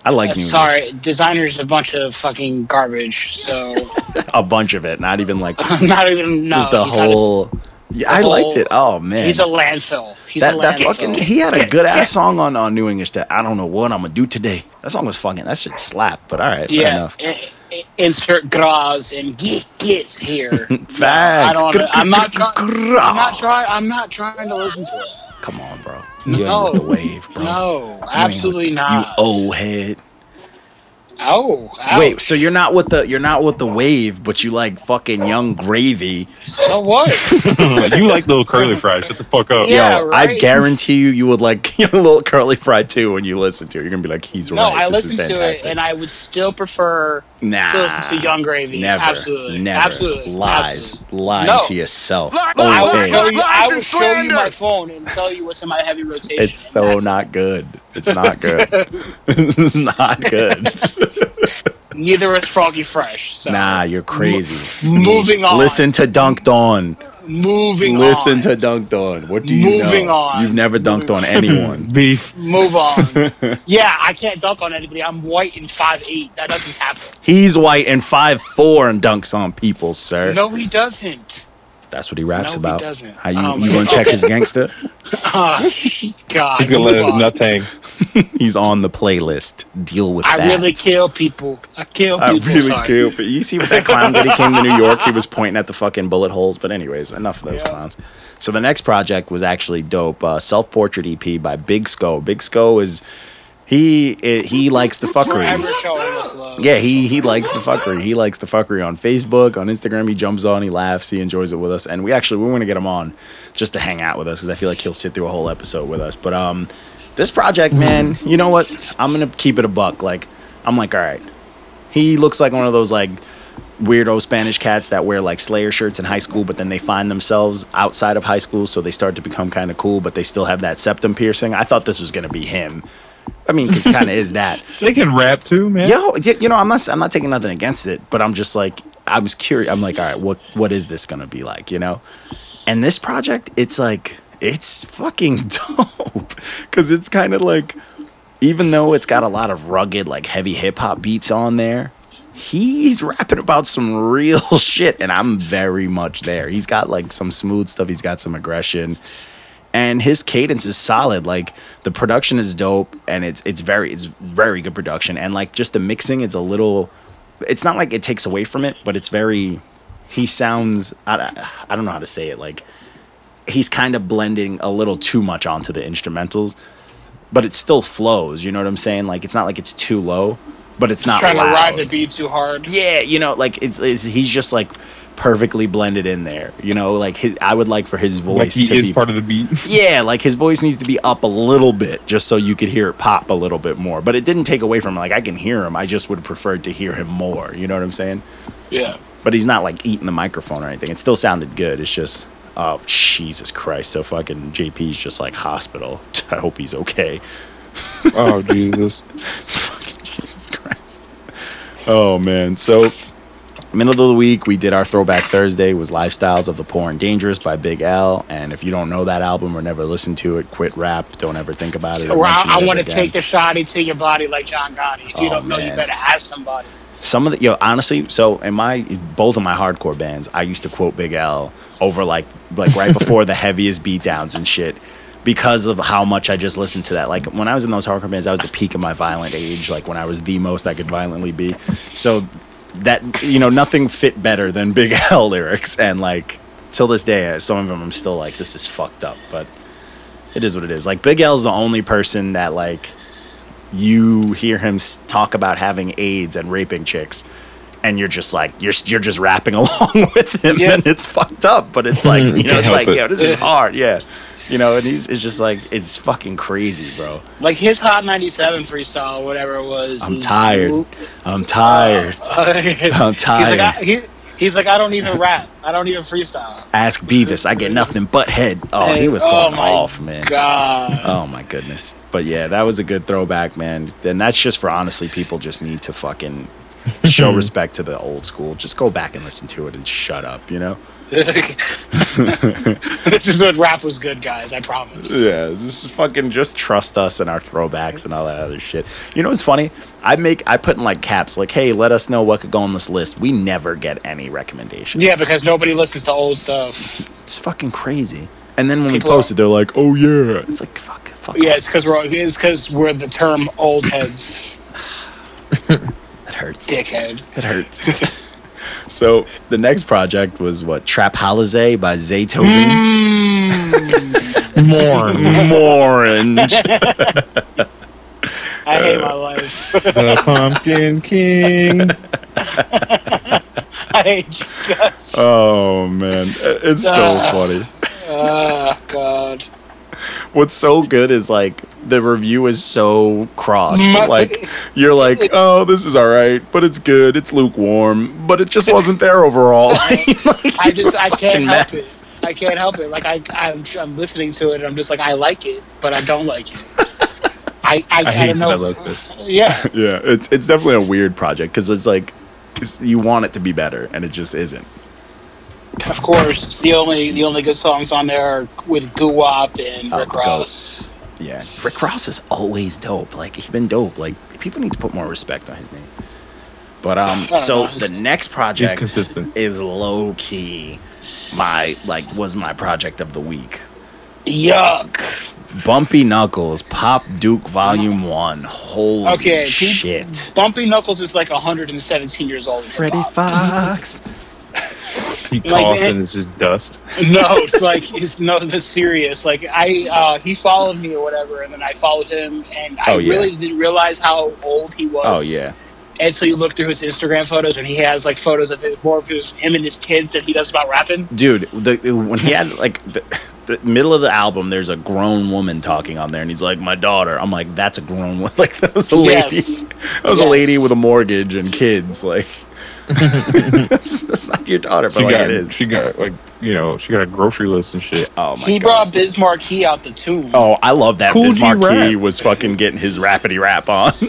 I like New Sorry, Desiigner's a bunch of fucking garbage. So A bunch of it, not even like not even no. just the he's not a s- whole. Yeah, I liked it. Oh man, he's a landfill. He's that a that fucking he had a good ass song on on New English that I don't know what I'm gonna do today. That song was fucking that shit slap. But all right, fair yeah. enough. Insert gras and get gets here. Facts. I don't. wanna- I'm not. Try, I'm not trying. I'm not trying to listen to it. Come on, bro. You No. ain't with the wave, bro. No, You absolutely with- not. You old head. Oh, ouch. Wait, so you're not with the you're not with the wave, but you like fucking Yung Gravy. So what? you like little curly fries. Shut the fuck up. Yeah. Yo, I guarantee you, you would like a little curly fry too when you listen to it. You're gonna be like, he's No, right. No, I this is listened to it, and I would still prefer nah, to listen to Yung Gravy. Never, Absolutely, never. absolutely, lies, absolutely. lying No. to yourself. Li- Old li- I will show you. I will show you my phone and tell you what's in my heavy rotation. It's so not good. It's not good. it's not good. Neither is Froggy Fresh. So. Nah, you're crazy. Moving on. Listen to Dunked On. Moving Listen on. Listen to Dunked On. What do you Moving know? on. You've never dunked on anyone. Beef. Move on. yeah, I can't dunk on anybody. I'm white and five eight. That doesn't happen. He's white and five four and dunks on people, sir. No, he doesn't. That's what he raps No, he about. doesn't. How you Oh, you my gonna check his gangster? Oh, God. He's gonna let move his on. nuts hang. He's on the playlist. Deal with I that. I really kill people. I kill people. I really sorry. kill. But you see what that clown did? He came to New York. He was pointing at the fucking bullet holes. But anyways, enough of those Yeah. clowns. So the next project was actually dope. Uh, Self portrait EP by Big Sco. Big Sco is he he likes the fuckery. Forever showing us love. Yeah, he he likes the fuckery. He likes the fuckery on Facebook, on Instagram. He jumps on, he laughs, he enjoys it with us, and we actually we want to get him on just to hang out with us because I feel like he'll sit through a whole episode with us. But um, this project, man, you know what? I'm gonna keep it a buck. Like I'm like, all right, he looks like one of those like weirdo Spanish cats that wear like Slayer shirts in high school, but then they find themselves outside of high school, so they start to become kind of cool, but they still have that septum piercing. I thought this was gonna be him. I mean, because kind of is that. They can rap too, man. Yo, you know, I'm not I'm not taking nothing against it, but I'm just like I was curious. I'm like, all right, what what is this gonna be like, you know? And this project, it's like it's fucking dope because it's kind of like even though it's got a lot of rugged like heavy hip hop beats on there. He's rapping about some real shit, and I'm very much there. He's got like some smooth stuff. He's got some aggression and his cadence is solid like the production is dope and it's it's very it's very good production and like just the mixing is a little it's not like it takes away from it, but it's very. He sounds. I, I don't know how to say it. Like he's kind of blending a little too much onto the instrumentals, but it still flows. You know what I'm saying? Like it's not like it's too low, but it's not trying loud. to ride the beat too hard. Yeah, you know, like it's, it's he's just like perfectly blended in there. You know, like his, I would like for his Like voice he to is be part of the beat. yeah, like his voice needs to be up a little bit just so you could hear it pop a little bit more. But it didn't take away from like I can hear him. I just would have preferred to hear him more. You know what I'm saying? Yeah. But he's not like eating the microphone or anything. It still sounded good. It's just oh Jesus Christ. So fucking JP's just like hospital. I hope he's okay. Oh Jesus! fucking Jesus Christ. Oh man. So middle of the week we did our throwback Thursday was Lifestyles of the Poor and Dangerous by Big L. And if you don't know that album or never listened to it, quit rap. Don't ever think about it. or I, I want to take the shot to your body like John Gotti. If you Oh, don't know, you better ask somebody. some of the yo honestly so in my both of my hardcore bands i used to quote big l over like like right before the heaviest beatdowns and shit because of how much i just listened to that like when i was in those hardcore bands that was the peak of my violent age like when i was the most i could violently be so that you know nothing fit better than big l lyrics and like till this day some of them i'm still like this is fucked up but it is what it is like big l's the only person that like you hear him talk about having AIDS and raping chicks, and you're just like you're you're just rapping along with him, Yeah. and it's fucked up. But it's like you know, it's like it. yo, this is hard, yeah. You know, and he's it's just like it's fucking crazy, bro. Like his Hot 97 freestyle, whatever it was. I'm tired. I'm tired. I'm I'm He's like, tired. I, he, he's like, I don't even rap. I don't even freestyle. Ask Beavis, I get nothing but head. Oh, he Hey, was oh going my off, man. God. Oh my goodness. But yeah, that was a good throwback, man. And that's just for honestly, people just need to fucking show respect to the old school. Just go back and listen to it and shut up, you know? this is what rap was good, guys. I promise. Yeah, just fucking just trust us and our throwbacks and all that other shit. You know what's funny? I make I put in like caps like, hey, let us know what could go on this list. We never get any recommendations. Yeah, because nobody listens to old stuff. it's fucking crazy. And then when People we post it, they're like, oh yeah. It's like fuck, fuck. Yeah, off. it's because we're it's because we're the term old heads, it hurts. dickhead. It hurts. so the next project was what Trap Holiday by Zaytoven. Mourn Orange. I uh, hate my life. the Pumpkin King. I hate you guys. oh man, uh, it's so Ah. funny. Oh God. What's so good is like the review is so crossed. Mm. Like you're like, oh, this is all right, but it's good. It's lukewarm, but it just wasn't there overall. I just I can't fucking help mess. it. I can't help it. Like I I'm, I'm listening to it and I'm just like I like it, but I don't like it. I I, I hate don't that know. I like this. Yeah. yeah, it's it's definitely a weird project because it's like it's, you want it to be better and it just isn't. Of course, the only the only good songs on there are with Guwop and Oh, Rick Ross. Yeah, Rick Ross is always dope. Like he's been dope. Like people need to put more respect on his name. But um, so know. the next project consistent. is low key. My like was my project of the week. Yuck. Bumpy Knuckles, Pop Duke Volume One. Holy Okay, shit! Bumpy Knuckles is like 117 years old. in Freddie. Foxxx. He Like, coughs and it's just dust. No, it's like it's no, that's serious. Like I, uh, he followed me or whatever, and then I followed him, and I Oh, yeah. really didn't realize how old he was. Oh yeah, Until you look through his Instagram photos, and he has like photos of it, more of his, him and his kids than he does about rapping. dude. The, when he had like the, the middle of the album, there's a grown woman talking on there, and he's like, "My daughter." I'm like, "That's a grown woman." Like that was a lady. Yes. That was a lady with a mortgage and kids. Like that's, that's not your daughter, but She like got it is. she got like you know she got a grocery list and shit. Oh my he god. brought Biz Markie out the tomb. Oh, I love that Cool Biz Markie was fucking getting his rapidy rap on. he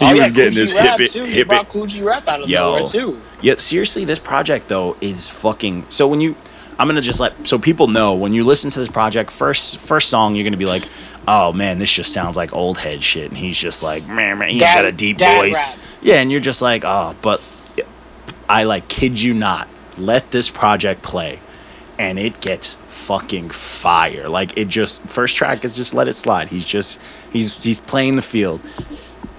Oh, yeah, was getting Cool his G Rap, hip it, too. Hip brought it. Kool G Rap out of Yo. nowhere too. Yeah, seriously, this project though is fucking. So when you, I'm gonna just let so people know when you listen to this project, first first song you're gonna be like, oh man, this just sounds like old head shit, and he's just like, man, man, he's Dad- got a deep voice. rap. Yeah, and you're just like, oh, but I like kid you not, let this project play, and it gets fucking fire. Like it just first track is just let it slide. He's just he's he's playing the field.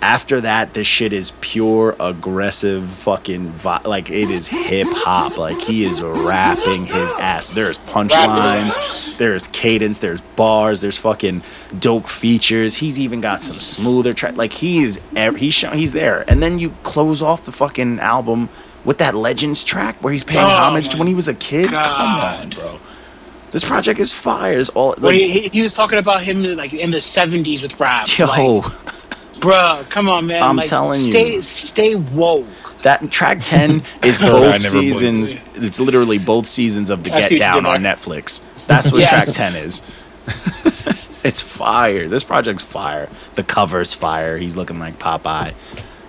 after that, this shit is pure aggressive fucking vi- like it is hip hop. Like he is rapping his ass. There's punchlines, there's cadence, there's bars, there's fucking dope features. He's even got some smoother track. Like he is ev- he's show- he's there. And then you close off the fucking album with that Legends track where he's paying Oh homage to when he was a kid. Come on, bro. This project is fire. It's all Well, like, he, he- he was talking about him like in the '70s with rap. yo. Like, bruh, come on, man. I'm like, telling you. stay, Stay woke. That track ten is both never seasons. It's literally both seasons of The I Get Down on. Netflix. That's what Yes. track ten is. it's fire. This project's fire. The cover's fire. He's looking like Popeye,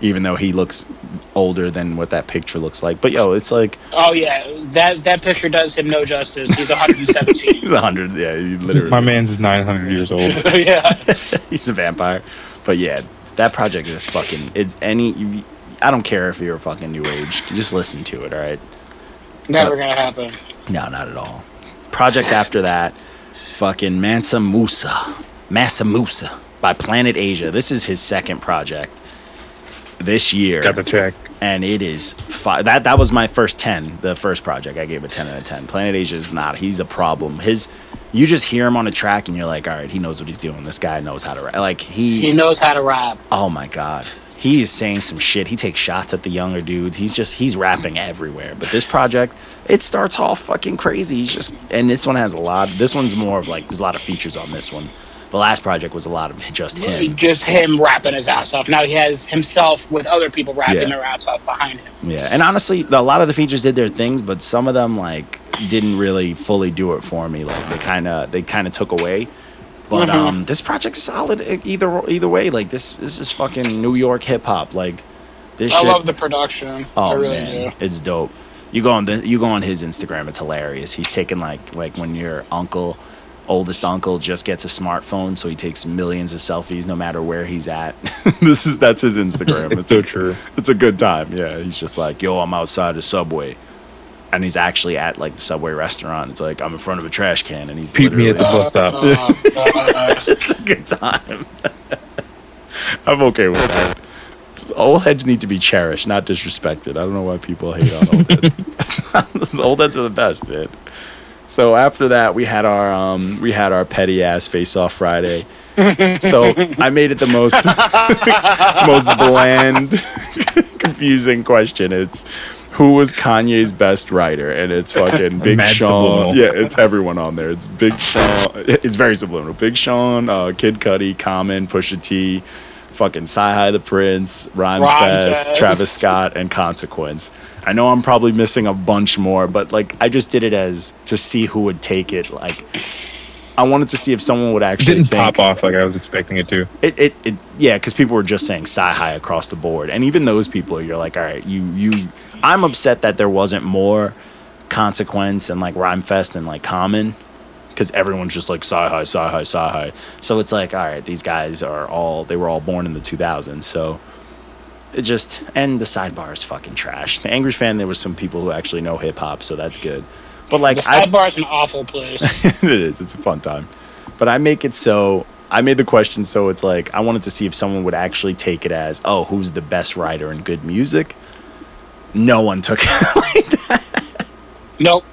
even though he looks older than what that picture looks like. But yo, it's like Oh yeah, that that picture does him no justice. He's 117. he's hundred. Yeah, he literally. My man's is 900 years old. yeah. he's a vampire. But yeah, that project is fucking. It's any. You, I don't care if you're a fucking new age. Just listen to it. All right. Never gonna happen. No, not at all. Project after that, fucking Mansa Musa. Massa Musa by Planet Asia. This is his second project this year. Got the check. and it is fi- that that was my first 10 the first project. I gave a 10 out of 10 planet asia is not he's a problem. His you just hear him on a track and you're like all right he knows what he's doing. This guy knows how to rap. Like He he knows how to rap. oh my god. He is saying some shit. He takes shots at the younger dudes. He's just he's rapping everywhere. But this project it starts off fucking crazy. He's just and this one has a lot this one's more of like there's a lot of features on this one the last project was a lot of just him Just him rapping his ass off. Now he has himself with other people rapping Yeah. their ass off behind him. Yeah, and honestly, a lot of the features did their things, but some of them like didn't really fully do it for me. Like they kind of they kind of took away. But Mhm. um, this project's solid either either way. Like this this is fucking New York hip hop. Like this I shit. love the production. I oh really man, do. it's dope. You go on the you go on his Instagram. It's hilarious. He's taking like like when your uncle. Oldest uncle just gets a smartphone, so he takes millions of selfies no matter where he's at. this is that's his Instagram. It's It's so a- true. it's a good time. Yeah, he's just like, yo, I'm outside the subway, and he's actually at like the subway restaurant. It's like I'm in front of a trash can, and he's Peep me at the bus stop. Uh, it's a good time. I'm okay with that. Old heads need to be cherished, not disrespected. I don't know why people hate on old heads. the old heads are the best, man. So after that, we had our um, we had our petty ass face off Friday. So I made it the most most bland, confusing question. It's who was Kanye's best writer, and it's fucking Big Mad Sean. subliminal. Yeah, it's everyone on there. It's Big Sean. It's very subliminal. Big Sean, uh, Kid Cudi, Common, Pusha T, fucking CyHi the Prynce, Rhyme Rhyme Fest, Fest. Travis Scott, and Consequence. I know I'm probably missing a bunch more, but like I just did it as to see who would take it. Like I wanted to see if someone would It actually didn't think pop off like I was expecting it to. it, it, it yeah, because people were just saying CyHi across the board, and even those people, you're like, all right, you you. I'm upset that there wasn't more consequence and like Rhymefest and like common, because everyone's just like CyHi, CyHi, CyHi. So it's like, all right, these guys are all they were all born in the 2000s, so it just and the sidebar is fucking trash. The Angry fan, there was some people who actually know hip hop, so that's good. But like the sidebar is an awful place. it is. It's a fun time. But I make it so I made the question so it's like I wanted to see if someone would actually take it as, oh, who's the best writer in good music? No one took it like that. Nope.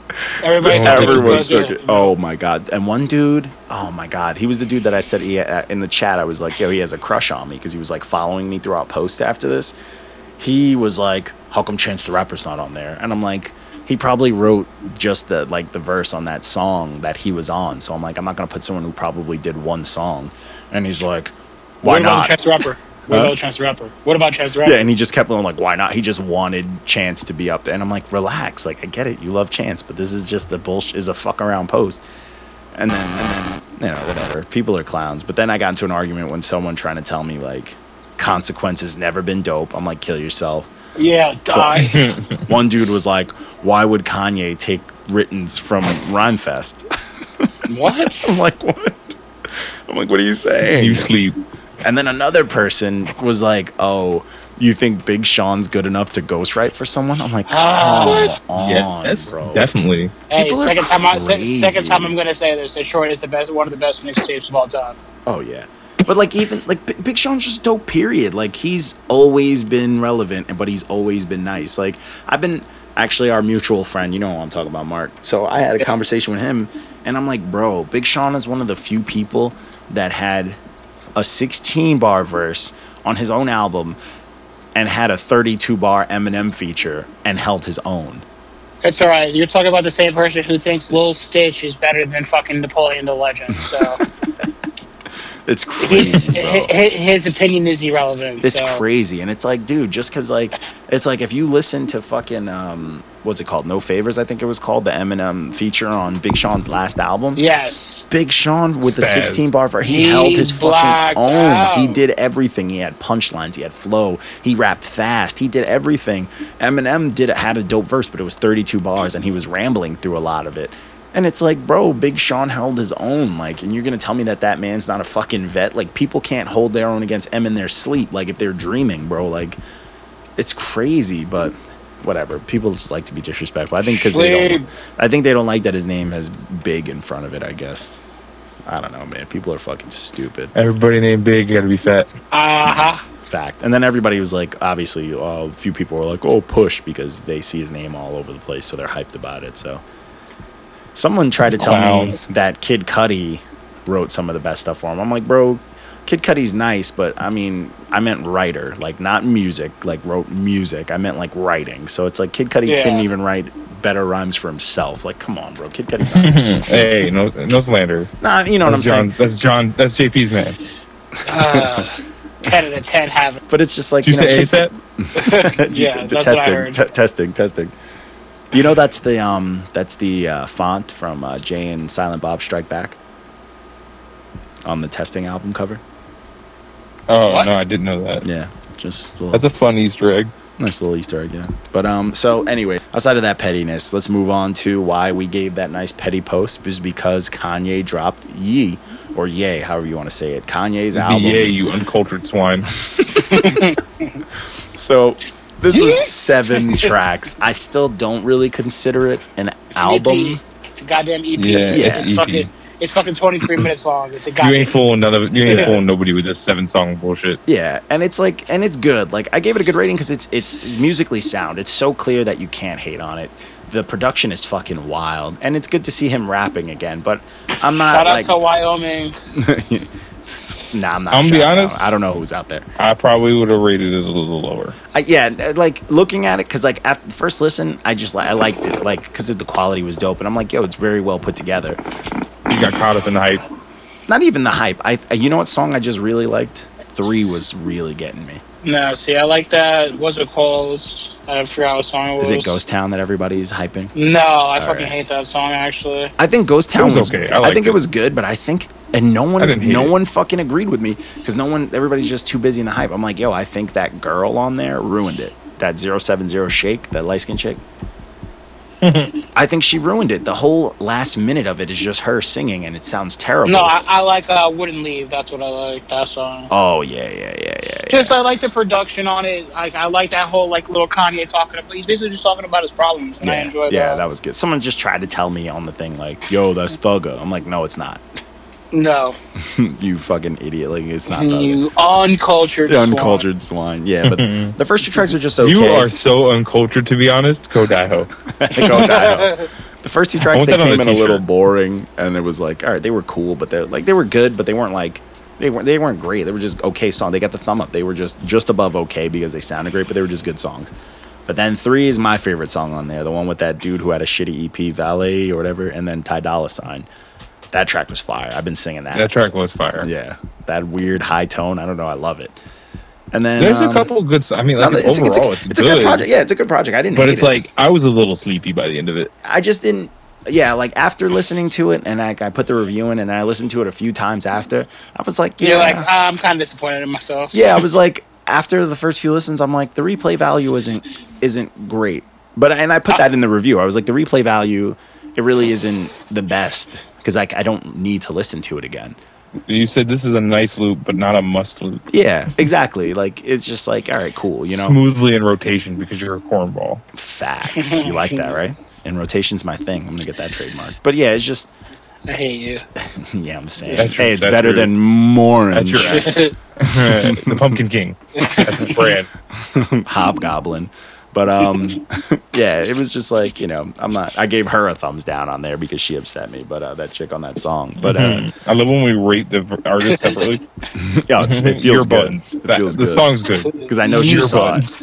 Everybody it Everyone Brazil. took it. Oh my god! And one dude, oh my god, he was the dude that I said he uh, in the chat. I was like, yo, he has a crush on me because he was like following me throughout posts after this. He was like, how come Chance the Rapper's not on there? And I'm like, he probably wrote just the like the verse on that song that he was on. So I'm like, I'm not gonna put someone who probably did one song. And he's like, why about not? Chance the Rapper? What Huh? about Chance the Rapper? What about Chance the Rapper? Yeah, and he just kept going like, "Why not?" He just wanted Chance to be up there, and I'm like, "Relax, like I get it, you love Chance, but this is just a bullshit, is a fuck around post." And then, and then, you know, whatever. People are clowns. But then I got into an argument when someone trying to tell me like, consequences never been dope. I'm like, kill yourself. Yeah, die. One dude was like, "Why would Kanye take writtens from Rhymefest?" what? I'm like, "What?" I'm like, "What are you saying?" You sleep. And then another person was like, "Oh, you think Big Sean's good enough to ghostwrite for someone?" I'm like, "Come Ah. on, yeah, that's bro." definitely. Hey, People are second time, I, se- second time I'm gonna say this. Detroit is the best, one of the best mixtapes of all time. Oh yeah, But like even like B- Big Sean's just dope. Period. Like he's always been relevant, and but he's always been nice. Like I've been actually our mutual friend. You know who I'm talking about, Mark. So I had a conversation with him, and I'm like, bro, Big Sean is one of the few people that had a 16 bar verse on his own album and had a 32 bar Eminem feature and held his own. It's all right. You're talking about the same person who thinks Lil Stitch is better than fucking Napoleon the Legend. So It's crazy, bro. his opinion is irrelevant. It's so. crazy, and it's like, dude, just because like it's like if you listen to fucking um, what's it called? No favors, I think it was called the Eminem feature on Big Sean's last album. Yes. Big Sean with the 16 bar for he, He held his blacked fucking own. He did everything. He had punchlines. He had flow. He rapped fast. He did everything. Eminem did had a dope verse, but it was 32 bars, and he was rambling through a lot of it. And it's like, bro, Big Sean held his own. Like, and you're gonna tell me that that man's not a fucking vet? Like, people can't hold their own against Em in their sleep. Like, if they're dreaming, bro. Like, it's crazy, but whatever. People just like to be disrespectful. I think because they don't. I think they don't like that his name has big in front of it. I guess. I don't know, man. People are fucking stupid. Everybody named Big gotta be fat. Uh huh. Fact. And then everybody was like, obviously, uh, a few people were like, "Oh, push," because they see his name all over the place, so they're hyped about it. So, someone tried to tell Clowns. me that Kid Cudi wrote some of the best stuff for him. I'm like, bro, Kid Cudi's nice, but I mean, I meant writer, like not music, like wrote music. I meant like writing. So it's like Kid Cudi Yeah. couldn't even write better rhymes for himself. Like, come on, bro. Kid Cudi's not. hey, no, no slander. nah, you know what I'm John. saying. That's John. That's JP's man. Uh, ten out of ten have it. But it's just like Did you you know, say Kid- ASAP? Just Yeah, t- that's what I testing, heard. t- testing, testing. You know that's the um that's the uh, font from uh, Jay and Silent Bob Strike Back on the testing album cover. Oh What? no, I didn't know that. Yeah, just a little, That's a fun Easter egg. nice little Easter egg. Yeah. But um, so anyway, outside of that pettiness, let's move on to why we gave that nice petty post is because Kanye dropped Ye or Yay, however you want to say it. Kanye's album. Yeah, you uncultured swine. So this was seven tracks. I still don't really consider it an album. EP. It's a goddamn EP. Yeah, it's it's EP. fucking. It's fucking 23 minutes long. It's a You goddamn. ain't fooling none of You ain't Yeah. fooling nobody with this seven song bullshit. Yeah, and it's like, and it's good. Like I gave it a good rating because it's it's musically sound. It's so clear that you can't hate on it. The production is fucking wild, and it's good to see him rapping again. But I'm not Shout out like, to Wyoming. nah, I'm not. I'm gonna be honest. I don't know who's out there. I probably would have rated it a little lower. I, yeah, uh, like looking at it, cause like after the first listen, I just like I liked it, like because the quality was dope, and I'm like, yo, it's very well put together. You got caught up in the hype. Not even the hype. I, I you know what song I just really liked? Three was really getting me. No, see, I like that. What's it called? I forgot what song it was. Is it Ghost Town that everybody's hyping? No, I fucking right. hate that song. Actually, I think Ghost Town was was, okay. I I, think it. it. was good, but I think and no one no it. one fucking agreed with me because no one everybody's just too busy in the hype. I'm like, yo, I think that girl on there ruined it. That 070 shake, that light skin chick. I think she ruined it. The whole last minute of it is just her singing and it sounds terrible. no, I, I like uh, "Wouldn't Leave." That's what I like. That song. oh yeah, yeah, yeah, yeah. yeah. Just I like the production on it. Like I like that whole like little Kanye talking. About, he's basically just talking about his problems, and I enjoy yeah, that. that was good. Someone just tried to tell me on the thing like, "Yo, that's Thugga." I'm like, "No, it's not. No, you fucking idiot! Like, it's not Thugga." you uncultured, swine. Uncultured swine. Yeah, but the first two tracks are just okay. You are so uncultured, to be honest. Go Daiho. Go Daiho. The first two tracks they that on came a in a little boring, and it was like, all right, they were cool, but they like they were good, but they weren't like they weren't they weren't great. They were just okay songs. They got the thumb up. They were just just above okay because they sounded great, but they were just good songs. But then three is my favorite song on there, the one with that dude who had a shitty EP, Valee or whatever, and then Ty Dolla Sign. That track was fire. I've been singing that. That track was fire. yeah, that weird high tone. I don't know. I love it. And then There's um, a couple good. I mean, no, like it's, a- it's, a, overall, it's, it's, a good, good project. Yeah, it's a good project. I didn't But hate it's it. like I was a little sleepy by the end of it. I just didn't. Yeah, like after listening to it, and I, I put the review in, and I listened to it a few times after. I was like, yeah, You're like I'm kind of disappointed in myself. yeah. I was like, after the first few listens, I'm like, the replay value isn't isn't great. But and I put that in the review. I was like, the replay value, it really isn't the best because like I don't need to listen to it again. You said this is a nice loop, but not a must loop. Yeah, exactly. Like it's just like, all right, cool. You know, Smoothly in rotation because you're a cornball. facts. You like that, right? And rotation's my thing. I'm gonna get that trademark. But yeah, it's just I hate you. yeah, I'm saying. That's hey, your- it's better your- than Morange. That's your the Pumpkin King. That's his brand. Hobgoblin. But um, yeah, it was just like you know, I'm not. I gave her a thumbs down on there because she upset me. But uh, that chick on that song. But uh, I love when we rate the artists separately. yeah, it's, it feels good. Earbuds. It That- feels the good. song's good. because I know she saw it.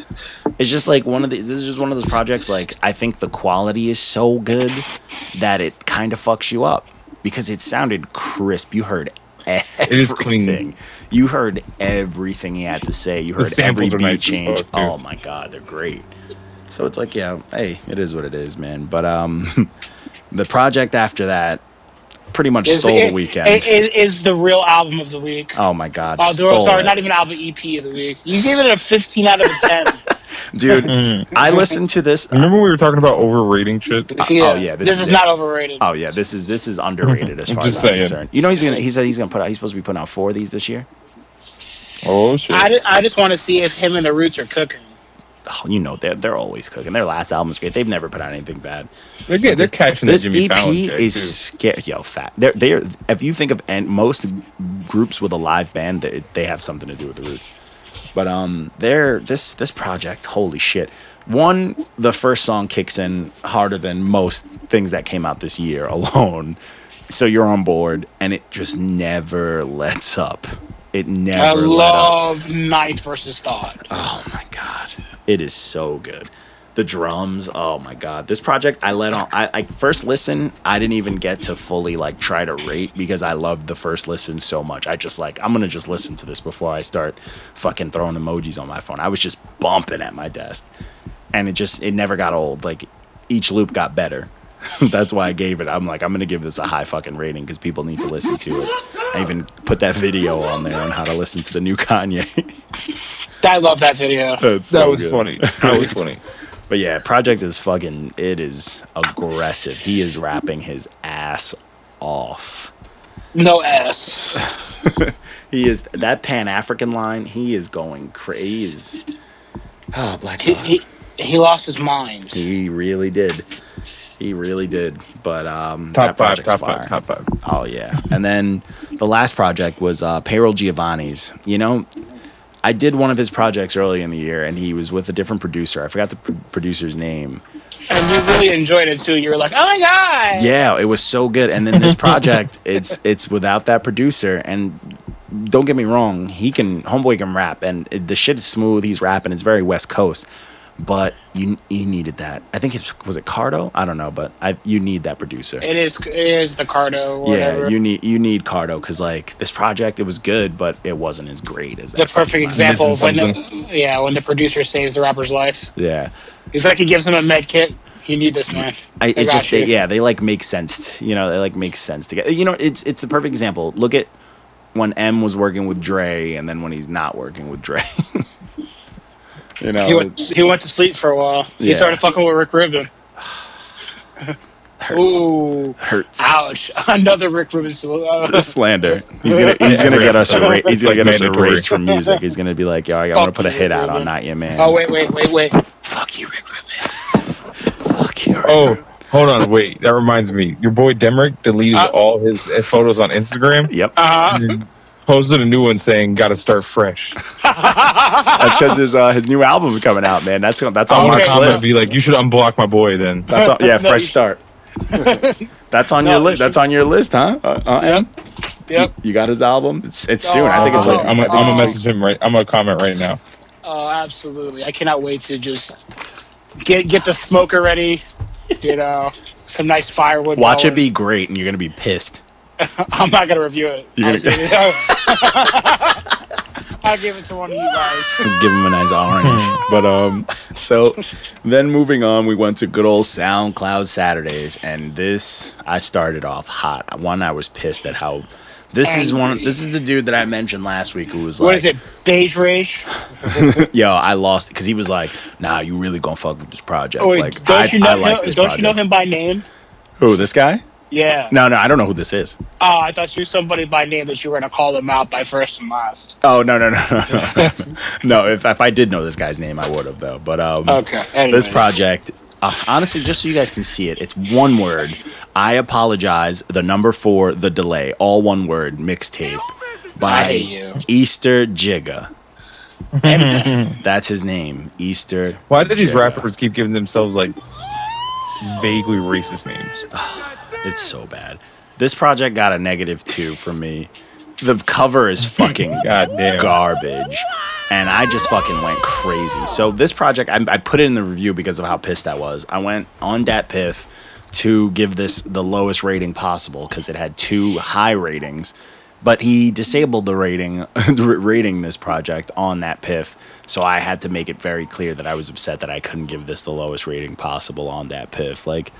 It's just like one of the. This is just one of those projects. Like I think the quality is so good that it kind of fucks you up because it sounded crisp. You heard everything. is clean. You heard everything he had to say. You heard every beat nice change. fuck. Oh my god, they're great. So it's like, yeah, hey, it is what it is, man. But um, the project after that pretty much Is, stole it- the weekend. it- it is the real album of the week. oh my god, Oh, stole sorry, it. not even album EP of the week. You gave it a 15 out of a 10. dude. Mm. I listened to this. Remember we were talking about overrating shit? oh, yeah, this this, is is, not overrated. Oh yeah, this is this is underrated as I'm far as I'm saying. concerned. You know he's gonna he said he's gonna put out he's supposed to be putting out four of these this year. Oh shit! I, I just want to see if him and the Roots are cooking. Oh, you know they're they're always cooking. Their last album's great. They've never put out anything bad. they're, getting, they're catching This Jimmy EP is scary. Yo, fat. They're they're if you think of and most groups with a live band, they, they have something to do with the Roots. But um, they're this this project. Holy shit! One, the first song kicks in harder than most things that came out this year alone. So you're on board, and it just never lets up. It never I love Ninth versus Thought. Oh my god, it is so good. The drums, oh my god. This project, I let on. I, I first listen. I didn't even get to fully like try to rate because I loved the first listen so much. I just like I'm gonna just listen to this before I start fucking throwing emojis on my phone. I was just bumping at my desk, and it just it never got old. Like each loop got better. That's why I gave it. I'm like I'm gonna give this a high fucking rating because people need to listen to it. I even put that video on there on how to listen to the new Kanye. I love that video. That's That so was good. funny. That was funny. But yeah, Project is fucking. It is aggressive. He is rapping his ass off. No ass. He is that Pan African line. He is going crazy. Oh, ah, Black He, he, he lost his mind. He really did. He really did. But um, that Top five, top fire. five, top five. Oh yeah. And then the last project was uh, Payroll Giovanni's. You know, I did one of his projects early in the year, and he was with a different producer. I forgot the pr- producer's name. And you really enjoyed it too. You were like, oh my God. Yeah, it was so good. And then this project, it's it's without that producer. And don't get me wrong, he can homeboy can rap, and it, the shit is smooth. He's rapping. It's very West Coast, but you you needed that. I think it's was it Cardo. I don't know, but I you need that producer. It is, it is the Cardo. Yeah, you need you need Cardo because like this project, it was good, but it wasn't as great as that. the perfect example of when the, yeah when the producer saves the rapper's life. Yeah, He's like he gives him a med kit. You need this man. I, it's just they, yeah, they like make sense. You know, they like make sense together. You know, it's it's the perfect example. Look at when Em was working with Dre, and then when he's not working with Dre. you know, He went he went to sleep for a while. He started fucking with Rick Rubin. hurts. Ooh, hurts. ouch! Another Rick Rubin. sl- Uh, Slander. He's gonna he's gonna get us erased. He's It's gonna get us mandatory. erased from music. He's gonna be like, yo, I'm gonna put a hit out on Rubin. Not Your Man. oh wait, wait, wait, wait! Fuck you, Rick Rubin. Fuck you. Oh, hold on, wait. That reminds me. Your boy Demrick deleted Uh, all his photos on Instagram. Yep. Uh huh. Posted a new one saying, "Got to start fresh." That's because his uh, his new album's coming out, man. That's that's on Okay. Mark's I'm list. be like, "You should unblock my boy." Then That's on, yeah, No, fresh start. That's on No, your list. That's on your list, huh? Uh, uh, Em? Yep. You got his album? It's it's soon. I think it's Oh, like I'm, I gonna- think I'm gonna message him right. I'm gonna comment right now. Oh, absolutely! I cannot wait to just get get the smoker ready. You know, some nice firewood. week. Watch it be great, and you're gonna be pissed. I'm not gonna review it. You're I'll, gonna- give it- I'll give it to one of you guys. Give him a nice orange. but um, so then moving on, we went to good old SoundCloud Saturdays, and this I started off hot. One, I was pissed at how. This is one. This is the dude that I mentioned last week who was like, What is it? Beige rage? Yo, I lost because he was like, "Nah, you really gonna fuck with this project?" Oh, wait, like, don't I, you know I like him? this Don't project. you know him by name? Who? This guy? Yeah. No, no, I don't know who this is. Oh, I thought you were somebody by name that you were gonna call them out by first and last. Oh no, no, no, no, no. no, if if I did know this guy's name, I would have though. But um, Okay. this project, uh, honestly, just so you guys can see it, it's one word. I apologize. The number four, the delay, all one word, mixtape by. Easter Jigga. That's his name, Easter. Why did these Jigga. rappers keep giving themselves like vaguely racist names? It's so bad. This project got a negative two for me. The cover is fucking garbage. And I just fucking went crazy. So this project, I, I put it in the review because of how pissed I was. I went on DatPiff to give this the lowest rating possible because it had two high ratings. But he disabled the rating, rating this project on DatPiff. So I had to make it very clear that I was upset that I couldn't give this the lowest rating possible on DatPiff. Like,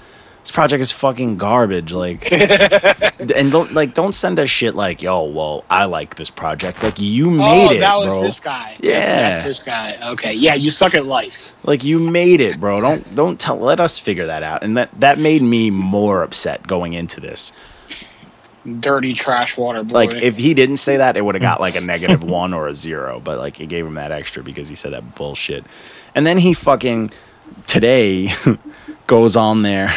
this project is fucking garbage. Like, and don't like don't send us shit like, yo, well, I like this project. Like, you made oh, it, that was bro. this guy. Yeah. That's this guy. Okay, yeah, you suck at life. Like, you made it, bro. Don't don't tell. Let us figure that out. And that that made me more upset going into this. Dirty trash water boy. Like, if he didn't say that, it would have got like a negative one or a zero. But like, it gave him that extra because he said that bullshit. And then he fucking today goes on there.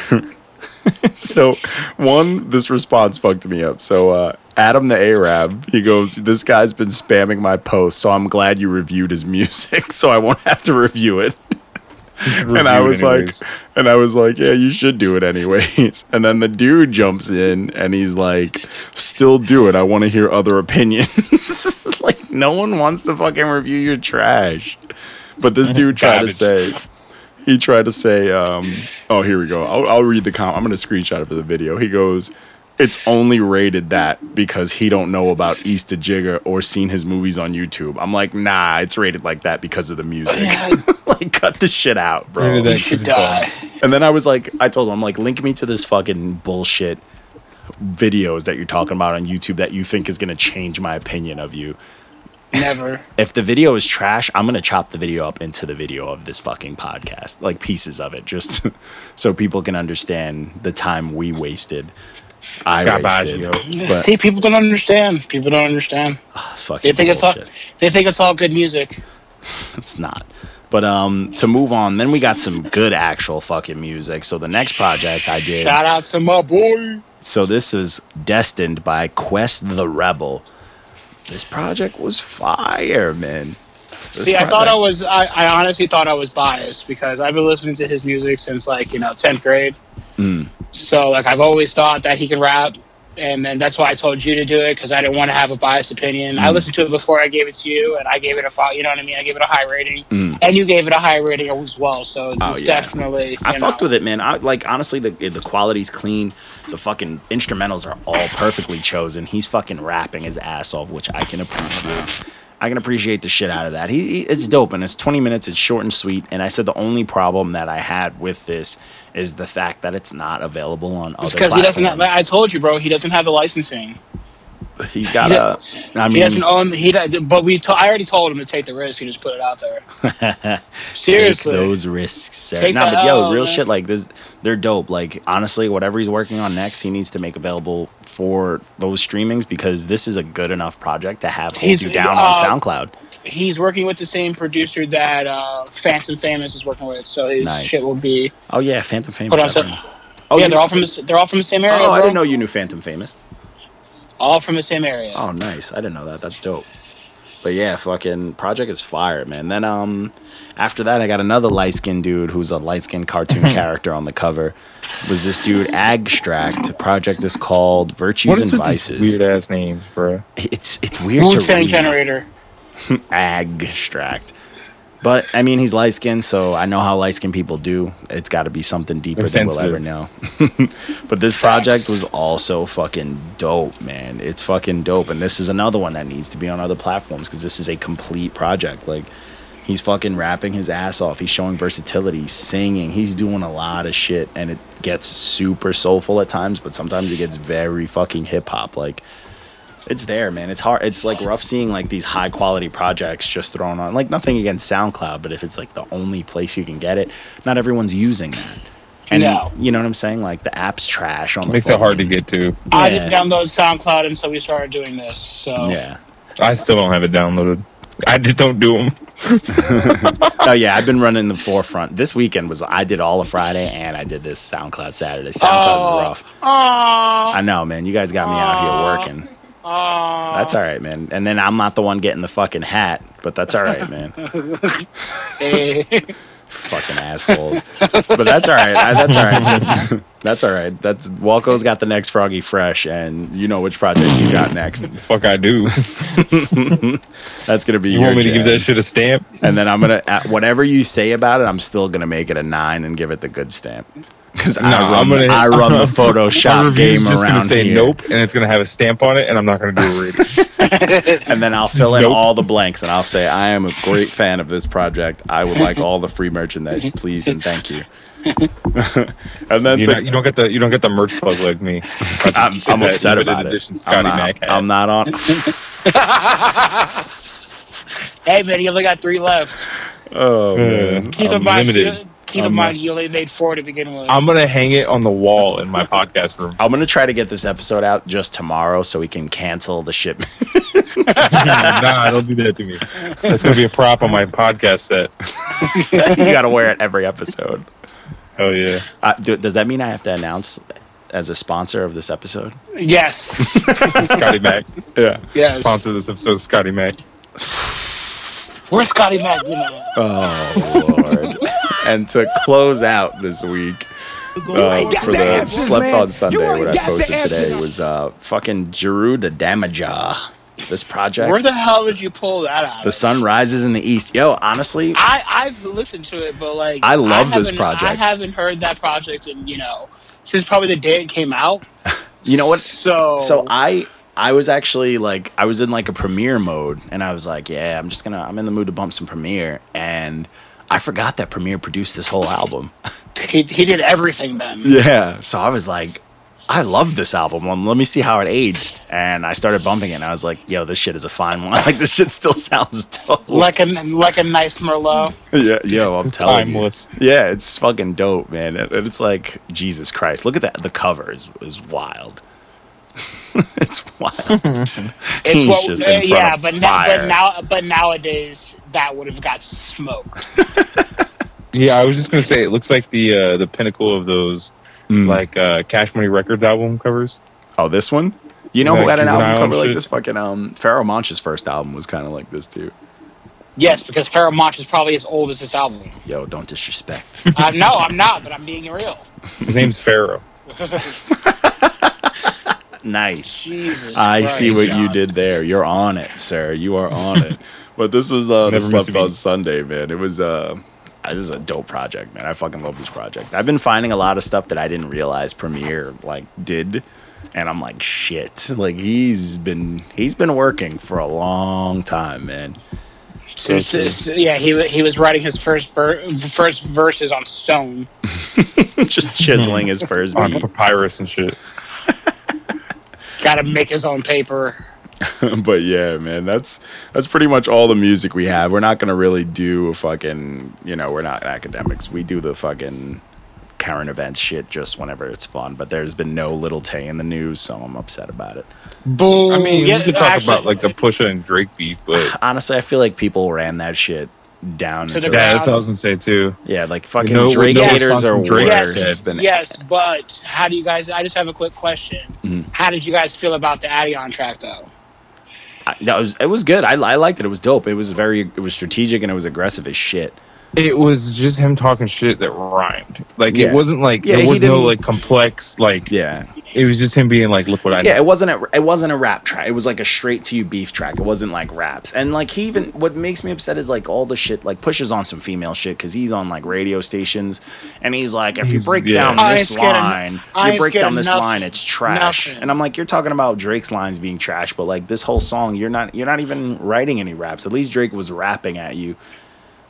so one, this response fucked me up. So uh, Adam the Arab, he goes, "This guy's been spamming my post, so I'm glad you reviewed his music, so I won't have to review it." and I was anyways. like, and I was like, yeah, you should do it anyways. And then the dude jumps in and he's like, still do it. I want to hear other opinions. like, no one wants to fucking review your trash. But this dude tried to say, he tried to say, um, oh, here we go. I'll, I'll read the comment. I'm going to screenshot it for the video. He goes, it's only rated that because he don't know about Easter Jigga or seen his movies on YouTube. I'm like, nah, it's rated like that because of the music. Yeah, like, cut the shit out, bro. Maybe you should That's die. And then I was like, I told him, I'm like, link me to this fucking bullshit videos that you're talking about on YouTube that you think is gonna change my opinion of you. Never. If the video is trash, I'm gonna chop the video up into the video of this fucking podcast, like pieces of it, just so people can understand the time we wasted. I wasted. Garbaggio. But See, people don't understand. People don't understand. fucking They think it's all. They think it's all good music. It's not. But um, to move on, then we got some good actual fucking music. So the next project I did. Shout out to my boy. So this is Destined by Quest the Rebel. This project was fire, man. This See, I thought I was. I, I honestly thought I was biased because I've been listening to his music since like you know tenth grade. Mm. So like I've always thought that he can rap, and then that's why I told you to do it because I didn't want to have a biased opinion. I Mm. listened to it before I gave it to you, and I gave it a five. You know what I mean? I gave it a high rating, Mm. and you gave it a high rating as well. So it's Oh, yeah. definitely. I you fucked with it, man. I like honestly the the quality's clean. The fucking instrumentals are all perfectly chosen. He's fucking rapping his ass off, which I can appreciate. I can appreciate the shit out of that. He, he it's dope and it's 20 minutes. It's short and sweet. And I said the only problem that I had with this is the fact that it's not available on It's other because he doesn't. Have. I told you, bro. He doesn't have the licensing. He's got a. I mean, he mean, doesn't own. He. But we. To, I already told him to take the risk and just put it out there. Seriously. Take those risks, sir. Nah, but yo, L, real man. shit like this, they're dope. Like honestly, whatever he's working on next, he needs to make available for those streamings because this is a good enough project to have hold He's- you down uh, on SoundCloud. he's working with the same producer that uh, Phantom Famous is working with, so his Nice. shit will be. Oh yeah, Phantom Famous. Put on that. Oh yeah, they're all from the, they're all from the same area. Oh, I didn't know you knew Phantom Famous. All from the same area. Oh, nice. I didn't know that. That's dope. But yeah, fucking project is fire, man. Then um, after that, I got another light skinned dude who's a light skinned cartoon character on the cover. Was this dude Agstract? Project is called Virtues What is and with Vices. weird ass names, bro? It's it's weird Wu to Tang read. Generator. Agstract. But I mean, he's light skinned, so I know how light skinned people do. It's got to be something deeper They're than we'll ever know. but this project was also fucking dope, man. It's fucking dope, and this is another one that needs to be on other platforms because this is a complete project. Like, he's fucking rapping his ass off. He's showing versatility, he's singing. He's doing a lot of shit, and it gets super soulful at times, but sometimes it gets very fucking hip hop. Like, it's there, man. It's hard. It's like rough seeing like these high quality projects just thrown on. Like nothing against SoundCloud, but if it's like the only place you can get it, not everyone's using that. And No. you know what I'm saying? Like the app's trash on the Makes phone. it hard to get to. I Yeah. didn't download SoundCloud until we started doing this. So Yeah. I still don't have it downloaded. I just don't do them. oh yeah, I've been running the forefront. This weekend was I did all of Friday and I did this SoundCloud Saturday. SoundCloud Oh. rough. Aw, I know, man. You guys got me out here working. Aw. That's all right, man. And then I'm not the one getting the fucking hat, but that's all right, man. Fucking assholes. But that's all right. I, that's all right. that's all right. That's Walco's got the next Froggy Fresh, and you know which project you got next. Fuck, I do. That's gonna be You your want me to give that shit a stamp? And then I'm gonna whatever you say about it, I'm still gonna make it a nine and give it the good stamp. Because I, No, run, I'm gonna- I run the My Photoshop review's game just around gonna say here, nope, and it's gonna have a stamp on it, and I'm not gonna do a rating. and then I'll fill in Nope. all the blanks, and I'll say I am a great fan of this project. I would like all the free merchandise, please and thank you. and then you, to- not, you don't get the you don't get the merch plug like me. I'm, I'm upset about it. I'm not, I'm not on. hey man, you only got three left. Oh Uh, man. Keep in mind, Unlimited. you, keep in I'm mind, you only made four to begin with. I'm gonna hang it on the wall in my podcast room. I'm gonna try to get this episode out just tomorrow so we can cancel the shipment. nah, don't do that to me. That's gonna be a prop on my podcast set. you gotta wear it every episode. Oh yeah. Uh, do, does that mean I have to announce as a sponsor of this episode? yes, Scotty Mac. Yeah. yes. Sponsor this episode Scotty Mac. Where's Scotty Mac? been at? Oh lord. And to close out this week. Uh, for the slept on Sunday, what I posted today was uh, fucking Jeru the Damaja. This project, Where the hell did you pull that out? the of? sun rises in the east. Yo, honestly, I I've listened to it, but like I love this project. I haven't heard that project, and you know, since probably the day it came out. you know what? So So I I was actually like I was in like a Premier mode and I was like, yeah, I'm just gonna I'm in the mood to bump some Premier and I forgot that Premier produced this whole album. he he did everything then. Yeah. So I was like, I love this album. Well, let me see how it aged. And I started bumping it and I was like, yo, this shit is a fine one. Like this shit still sounds dope. Like a like a nice Merlot. yeah, yo, I'm telling Timeless. you. Yeah, it's fucking dope, man. And and it's like Jesus Christ. Look at that. The cover is is wild. it's wild. It's He's what, just uh, in front yeah, of but now, fire. but now, but nowadays that would have got smoked. Yeah, I was just gonna say it looks like the uh, the pinnacle of those Mm. like uh, Cash Money Records album covers. Oh, this one? You know who Like had an album cover and like shit? this? Fucking um, Pharoahe Monch's first album was kind of like this too. Yes, because Pharoahe Monch is probably as old as this album. Yo, don't disrespect. Uh, no, I'm not, but I'm being real. His name's Pharaoh. Nice. Jesus, I see what Christ, you did there. You're on it, sir. You are on it. But this was uh, the Never slept on. Sunday, man. It was uh, this is a dope project, man. I fucking love this project. I've been finding a lot of stuff that I didn't realize Premier like did, and I'm like, shit. Like he's been he's been working for a long time, man. Since, since- yeah, he he was writing his first ver- first verses on stone. Just chiseling his first on papyrus and shit. Got to make his own paper. but yeah, man, that's that's pretty much all the music we have. We're not gonna really do a fucking, you know, we're not academics. We do the fucking current events shit just whenever it's fun. But there's been no Little Tay in the news, so I'm upset about it. Boom. I mean, Yeah, we could talk actually- about like the Pusha and Drake beef, but Honestly, I feel like people ran that shit down To into the yeah, ground. that's what I was gonna say too. yeah, like fucking know- we Drake know haters are Drake worse Yes, than yes, but how do you guys? I just have a quick question. Mhm. How did you guys feel about the Adidon track, though? I, that was it was good. I, I liked it. It was dope. It was very it was strategic and it was aggressive as shit. It was just him talking shit that rhymed. Like Yeah. it wasn't like Yeah, there he was no like complex like. Yeah, It was just him being like, "Look what I know." Yeah, it wasn't a it wasn't a rap track. It was like a straight to you beef track. It wasn't like raps. And like he even what makes me upset is like all the shit like pushes on some female shit because he's on like radio stations and he's like if you break yeah. down I this scared of- line, I you break down this nothing. line, it's trash. Nothing. And I'm like, you're talking about Drake's lines being trash, but like this whole song, you're not you're not even writing any raps. At least Drake was rapping at you.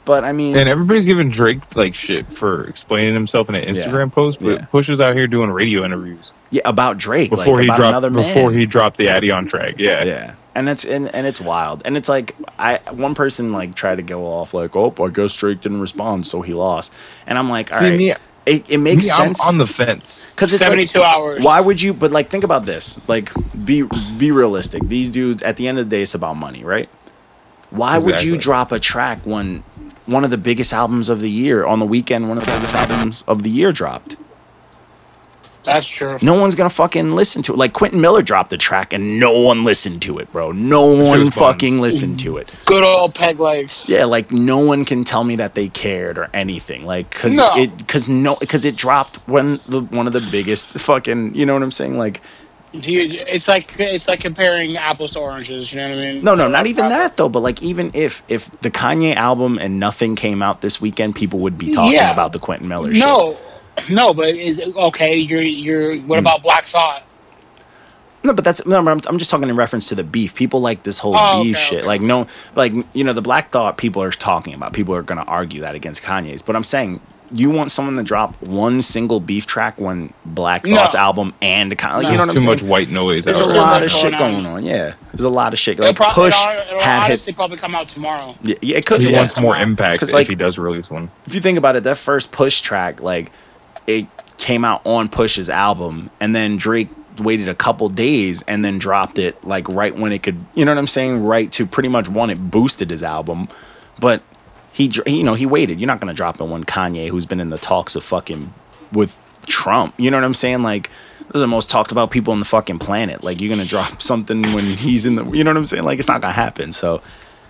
But I mean, And everybody's giving Drake like shit for explaining himself in an Instagram post, but Yeah. Push was out here doing radio interviews yeah, about Drake before like, he about dropped another man. before he dropped the Adidon track. Yeah, Yeah. And it's and, and it's wild. And it's like I one person like tried to go off like, oh, I guess Drake didn't respond, so he lost. And I'm like, all See right, me, it, it makes me, sense I'm on the fence. because it's like, Seventy-two hours. why would you? But like, think about this. Like, be be realistic. These dudes, at the end of the day, it's about money, right? Why would you drop a track when one of the biggest albums of the year on the weekend, one of the biggest albums of the year dropped? That's true. No one's gonna fucking listen to it. Like Quentin Miller dropped the track and no one listened to it, bro. No one was buns. fucking listened to it. Good old peg leg. Yeah, like no one can tell me that they cared or anything. Like cuz No. it cuz no cuz it dropped when the one of the biggest fucking, you know what I'm saying? Like Do you, it's like it's like comparing apples to oranges. You know what I mean? no, no, not even that though, but like even if if the Kanye album and nothing came out this weekend, people would be talking Yeah. about the Quentin Miller shit. No, no, but it, okay. You're you're. What mm. about Black Thought? No, but that's no. but I'm, I'm just talking in reference to the beef. People like this whole Oh, beef okay, shit. okay. Like no, like you know, the Black Thought people are talking about. People are gonna argue that against Kanye's. But I'm saying you want someone to drop one single beef track when Black No. Thought's album and Kanye. No. You know There's what I'm too saying? much white noise. There's out a lot of shit going going on. on. Yeah, there's a lot of shit. It'll, Like prob- Push it'll, it'll had hit. probably come out tomorrow. Yeah, yeah, it could. He Yeah. wants more impact 'Cause, if like- he does release one. if you think about it, that first Push track, like it came out on Push's album, and then Drake waited a couple days and then dropped it like right when it could. You know what I'm saying? Right to pretty much one, it boosted his album, but he, you know, he waited. You're not gonna drop it when Kanye, who's been in the talks of fucking with Trump. You know what I'm saying? Like. Those are the most talked about people on the fucking planet. Like you're gonna drop something when he's in the, you know what I'm saying? Like it's not gonna happen. So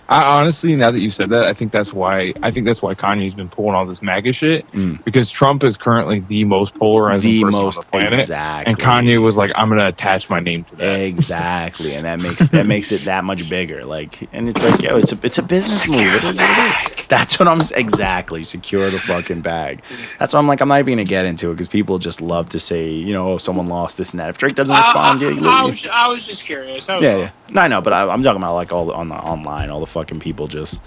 I honestly, now that you said that, I think that's why I think that's why Kanye's been pulling all this MAGA shit because Trump is currently the most polarizing Mm. The person most- on the planet, exactly. and Kanye was like, "I'm gonna attach my name to that." Exactly, and that makes that makes it that much bigger. Like, and it's like, yo, it's a it's a business move. It is what it is. That's what I'm exactly secure the fucking bag. That's what I'm like. I'm not even gonna get into it because people just love to say, you know, oh, someone lost this and that. If Drake doesn't respond, yeah, I, you I, I, was, I was just curious. Was yeah, all. yeah. No, I know, but I, I'm talking about like all the, on the online, all the fucking people just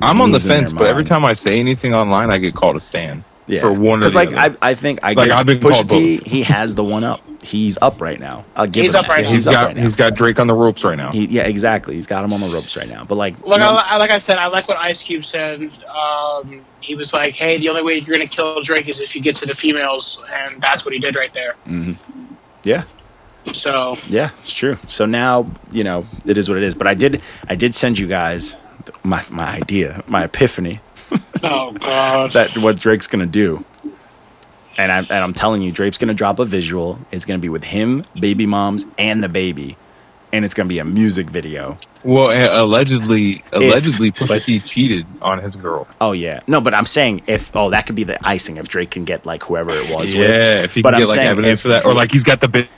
I'm on the fence, but every time I say anything online, I get called a stan yeah. for one or Because like other. I, I think I Like, get I've been Pusha called T. both. He has the one up. He's up right now. I'll give He's him up that. right now. He's he's up got right now. he's got Drake on the ropes right now. He, yeah, exactly. He's got him on the ropes right now. But like, Look, no- I, I- like I said, I like what Ice Cube said. Um, he was like, "Hey, the only way you're gonna kill Drake is if you get to the females," and that's what he did right there. yeah, So Yeah, it's true. So now you know it is what it is. But I did, I did send you guys my my idea, my epiphany Oh god. that what Drake's gonna do. And I'm and I'm telling you, Drake's gonna drop a visual. It's gonna be with him, baby moms, and the baby, and it's gonna be a music video. Well, uh, allegedly, allegedly, Pusha but- T cheated on his girl. Oh yeah, no, but I'm saying if oh that could be the icing if Drake can get like whoever it was Yeah, with. if he But can I'm get like saying evidence if for that, or like he's got the bit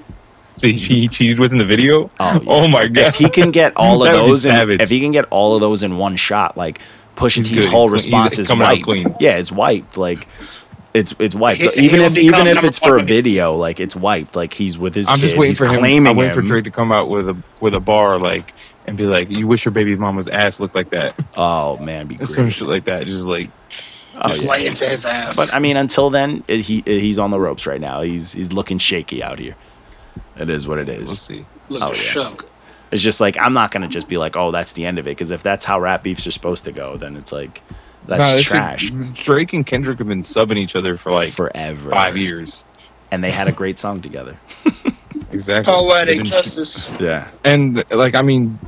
he, he cheated with in the video. Oh, yeah. my god! if he can get all of That would be those, in, if he can get all of those in one shot, like Pusha He's T's good. whole He's clean. response He's is coming wiped. Yeah, it's wiped. Like it's it's wiped. He- even he'll if even if it's for a video, like it's wiped. Like he's with his I'm kid. just waiting he's for him. I'm waiting for. Drake to come out with a with a bar like and be like, "You wish your baby mama's ass looked like that," Oh man, be great. some shit like that. Just like Oh, just yeah. lay into his ass. But I mean, until then, it, he he's on the ropes right now. He's he's looking shaky out here. It is what it is. we'll see. Look oh, yeah. shook. It's just like I'm not gonna just be like, oh, that's the end of it. Because if that's how rap beefs are supposed to go, then it's like that's Nah, that shit- trash Drake and Kendrick have been subbing each other for like forever. five years. and they had a great song together. Exactly. Poetic They've been- justice. Yeah. and like I mean,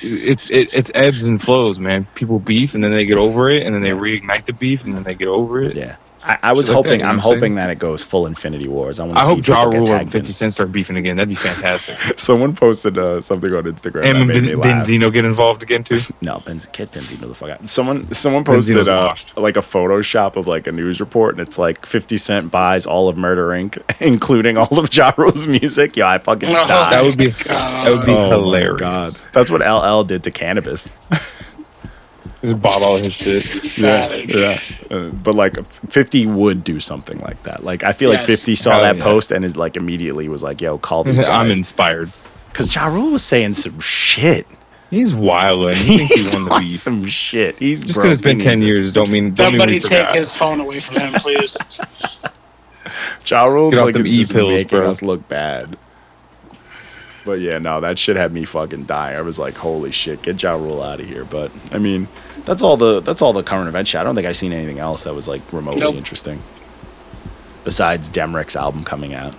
it's it, it's ebbs and flows, man. People beef and then they get over it, and then they reignite the beef and then they get over it. Yeah. I, I was Shit like that, hoping. I'm what I'm hoping that it goes full Infinity Wars. I want to I see hope Ja Rule and 50 Cent start beefing again. That'd be fantastic. Someone posted uh, something on Instagram and that made ben, me laugh. Benzino get involved again too. No, Benz, kid Benzino the fuck out. Someone someone posted uh, like a Photoshop of like a news report, and it's like 50 Cent buys all of Murder Inc., including all of Ja Rule's music. Yeah, I fucking Oh, died. That would be that would be Oh hilarious. God, that's what LL did to Canibus. Just bought all his shit. Savage. Yeah, uh, but like 50 would do something like that. Like I feel like 50 saw Hell that yeah. post and is like immediately was like, "Yo, call these I'm inspired. Because Ja Rule was saying some shit. He's wild. He thinks He's he won the on some shit. He's Just because it's been ten needs years, don't mean don't mean Somebody we take forgot. his phone away from him, please. Ja Rule Get off like them is just E-pills, making bro. us look bad. But yeah, no, that shit had me fucking die. I was like, holy shit, get Ja Rule out of here. But I mean, that's all the that's all the current event shit. I don't think I've seen anything else that was like remotely Nope. interesting. Besides Demrick's album coming out.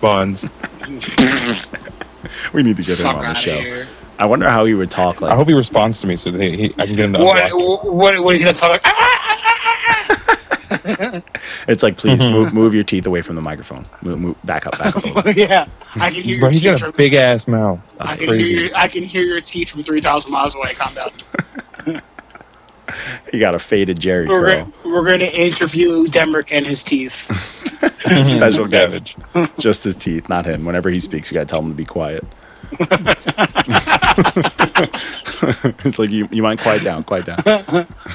Buns. We need to get him on the show. here. I wonder how he would talk like I hope he responds to me so that he, he, I can get him to What, unblock. what, what is he gonna talk like? Ah, ah, ah, "Ah, ah, ah, It's like, please move, move your teeth away from the microphone. Move, move back up, back up. a little. ah." yeah, I can hear Bro, your he's teeth got from. a big ass mouth. I can Crazy. hear your, I can hear your teeth from three thousand miles away. Calm down. you got a faded Jheri We're curl. gonna, we're gonna interview Demrick and his teeth. Special guest. Savage. Just his teeth, not him. Whenever he speaks, you gotta tell him to be quiet. it's like you, you mind quiet down, quiet down.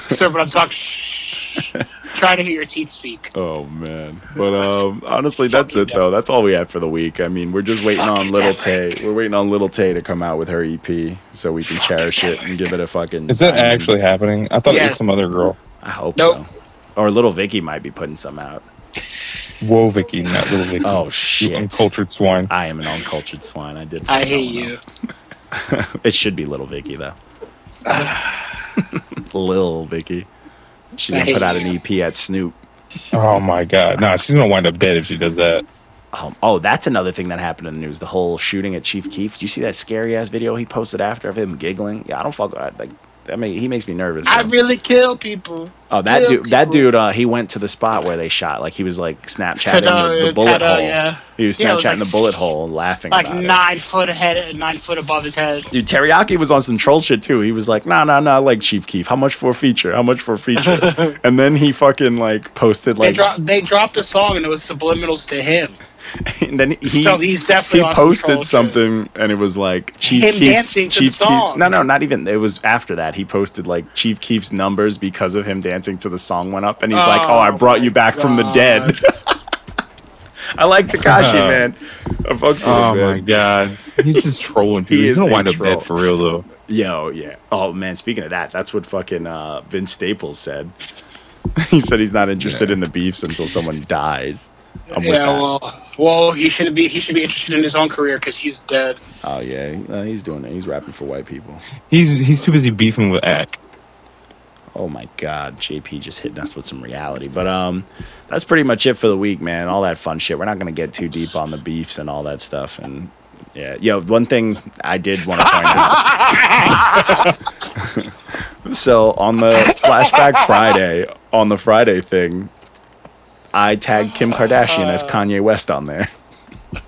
Sir, but I'm talking. Shh, trying to hear your teeth speak. Oh man. But um honestly that's it though. That's all we had for the week. I mean, we're just waiting on Little Tay. We're waiting on Little Tay to come out with her EP so we can cherish it and give it a fucking Is that I mean, actually happening? I thought it Yes. was some other girl. I hope Nope. so. Or Little Vicky might be putting some out. Whoa, Vicky, not little Vicky. Oh You shit. uncultured swine. I am an uncultured swine. I did. I hate you. It should be Little Vicky though. Lil Vicky. She's gonna put out an. EP at Snoop. Oh my god. no, she's gonna wind up dead if she does that. Um, oh, that's another thing that happened in the news. The whole shooting at Chief Keef. Did you see that scary ass video he posted after of him giggling? Yeah, I don't fuck. I, like, I mean, he makes me nervous. I really kill people. Oh, that kill dude. That dude. Uh, he went to the spot where they shot. Like he was like Snapchatting the, the bullet Tada, hole. yeah. He was Yeah, was Snapchatting like the bullet hole and laughing Like about it. nine foot ahead, nine foot above his head. Dude, Teriyaki was on some troll shit too. He was like, nah, nah, nah, like Chief Keef. How much for a feature? How much for a feature? and then he fucking like posted They like. They dropped a song and it was subliminals to him. and then he so he's definitely he on some troll posted shit. something and it was like Chief Him Keef's dancing to the Chief Keef's no no not even it was after that he posted like Chief Keef's numbers because of him dancing to the song went up and he's like oh I Oh brought you my back from the dead I like Tekashi man I fucks Oh him, my man. god. He's just trolling He people. He's is gonna wind up troll. dead for real though. Yo, yeah. Oh man, speaking of that, that's what fucking uh, Vince Staples said. he said he's not interested Yeah. in the beefs until someone dies. I'm with Yeah, that. well, well, he should be. He should be interested in his own career because he's dead. oh yeah, uh, he's doing it. He's rapping for white people. He's he's too busy beefing with Ack. Oh my god, JP just hitting us with some reality. But um, that's pretty much it for the week, man. All that fun shit. We're not gonna get too deep on the beefs and all that stuff. And yeah, yo, one thing I did want to point out. so on the Flashback Friday, on the Friday thing, I tagged Kim Kardashian as Kanye West on there.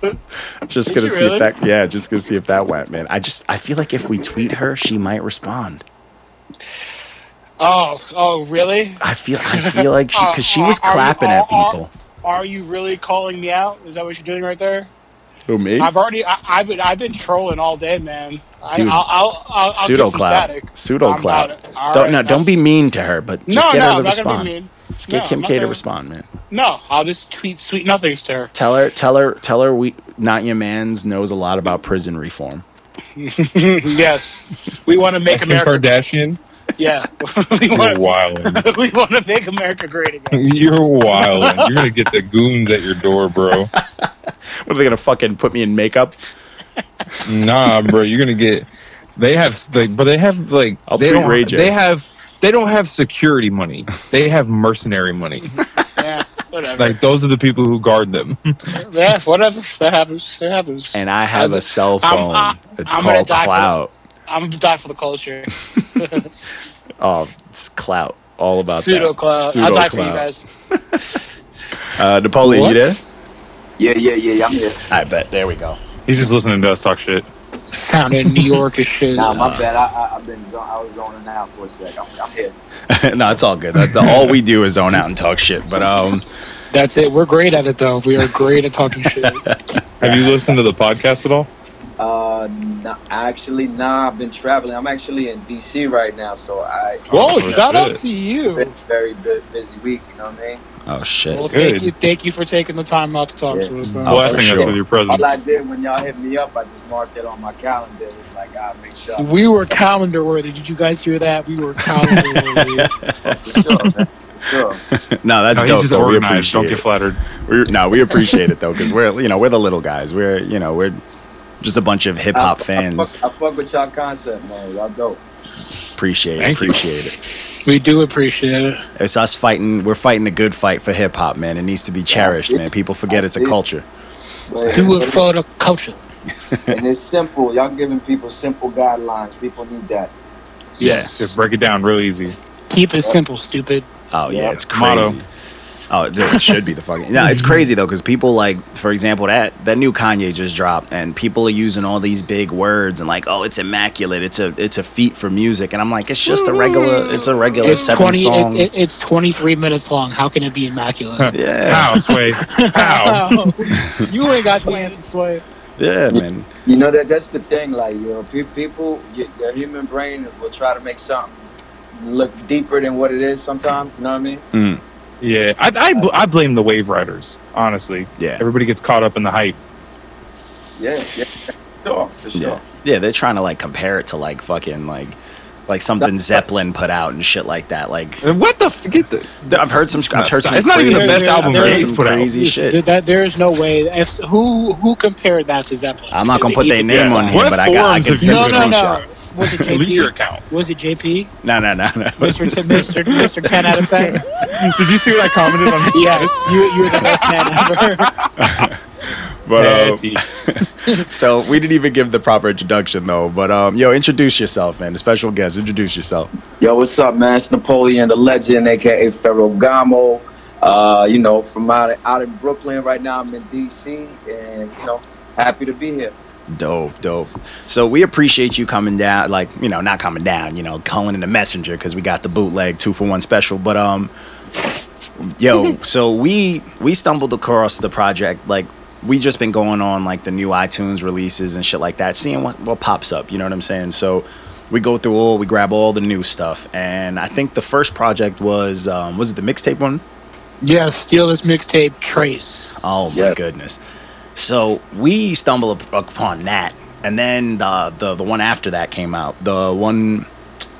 just Did gonna see really? if that yeah, just gonna see if that went, man. I just I feel like if we tweet her, she might respond. Oh, oh, really? I feel I feel like she because she uh, was Are you- clapping at are- are- people. Uh, are you really calling me out? Is that what you're doing right there? Who me? I've already. I, I've been. I've been trolling all day, man. I, Dude, I'll, I'll, I'll, I'll Pseudo get clap. Pseudo I'm clap. about it. All Don't right, no, don't be mean to her, but just no, get no, her I'm to not respond. gonna be mean. Just get No, Kim K to respond, man. No, I'll just tweet sweet nothings to her. Tell her, tell her, tell her we not your man's knows a lot about prison reform. yes, we want to make Kim America. Kardashian, Yeah, we you're want. wilding. we want to make America great again. You're wilding. You're gonna get the goons at your door, bro. What are they gonna fucking put me in makeup? Nah, bro. You're gonna get. They have like, but they have like. I'll they tweet don't. Ray J. They have. They don't have security money. They have mercenary money. Yeah, whatever. Like those are the people who guard them. yeah, whatever. That happens. That happens. And I have I a just- cell I'm- phone. I- it's I'm gonna called die for Clout. I'm die for the culture. Oh, it's Clout. All about Pseudo that. cloud. I'll Pseudo die for you guys. Uh, Napoleon, What? you there? Yeah, yeah, yeah, yeah, I'm here. I bet. There we go. He's just listening to us talk shit. Sounding New York as shit. Nah, my bad. I, I, I've been, zone, I was zoning out for a sec. I'm, I'm here. no, it's all good. That- the- all we do is zone out and talk shit. But um, That's it. We're great at it, though. We are great at talking shit. Have you listened to the podcast at all? Uh, nah, actually, nah. I've been traveling. I'm actually in DC right now, so I Whoa! Oh, shout out to you. been very bu- busy week. You know what I mean? oh shit. Well, Good. thank you, thank you for taking the time out to talk Yeah. to us. though. Oh, Blessing for us with your presence. All I did when y'all hit me up, I just marked it on my calendar. It was like, I make sure. We were calendar worthy. Did you guys hear that? We were calendar worthy. For sure, man. Sure. No, that's No, he's dope. just Though. We organized. Don't appreciate get it. flattered. We're, no, we appreciate it though, because we're you know we're the little guys. We're you know we're just a bunch of hip hop I, I, fans. fuck, I fuck with y'all concept, man. Y'all dope. Appreciate it. Thank you. Appreciate it. we do appreciate it. It's us fighting. We're fighting a good fight for hip hop, man. It needs to be cherished, man. People forget I it's a culture. But, Do it for the culture. and it's simple. Y'all giving people simple guidelines. People need that. Yes. Just break it down real easy. Keep it simple, stupid. Oh yeah, Yeah. it's Motto. Crazy. Oh, it should be the fucking. No, it's crazy though because people like, for example, that that new Kanye just dropped, and people are using all these big words and like, oh, it's immaculate. It's a it's a feat for music, and I'm like, it's just a regular, it's a regular It's seven twenty. song. It, it, it's twenty three minutes long. How can it be immaculate? yeah, How, Sway? How? you ain't got the answer, Sway. yeah, man. You know that that's the thing. Like you know, pe- people, y- the human brain will try to make something look deeper than what it is. Sometimes, you know what I mean? Mm, Yeah, I, I, bl- I blame the wave riders, honestly. yeah, Everybody gets caught up in the hype. Yeah, yeah, sure, for sure. yeah, yeah. They're trying to like compare it to like fucking like. Like something Zeppelin put out and shit like that. Like What the? f- Get the. I've heard some. I've heard some. It's not even the best album I've heard Gates some put out. crazy shit. There- That, there is no way. If, who who compared that to Zeppelin? I'm not gonna put their name on here, but I got. I can send a No, no, screenshot. no. Was it Delete your JP? account. Was it JP? No, no, no, no. Mr. T- Mr. Mr. Ten out of ten. Did you see what I commented on his Yes, you you're the best man ever. But uh, Petty. so we didn't even give the proper introduction though. But um, yo, introduce yourself, man. The special guest, introduce yourself. Yo, what's up, man? It's Napoleon, the legend, aka Ferragamo. Uh, you know, from out out in Brooklyn right now. I'm in DC, and you know, happy to be here. Dope, dope. So we appreciate you coming down, like you know, not coming down, you know, calling in the messenger because we got the bootleg two for one special. But um, yo, so we we stumbled across the project like. We just been going on like the new iTunes releases and shit like that, seeing what, what pops up. You know what I'm saying? So we go through all, we grab all the new stuff, and I think the first project was um, was it the mixtape one? Yeah, steal this mixtape. Trace. Oh my Yeah. goodness. So we stumbled upon that, and then the, the the one after that came out. The one,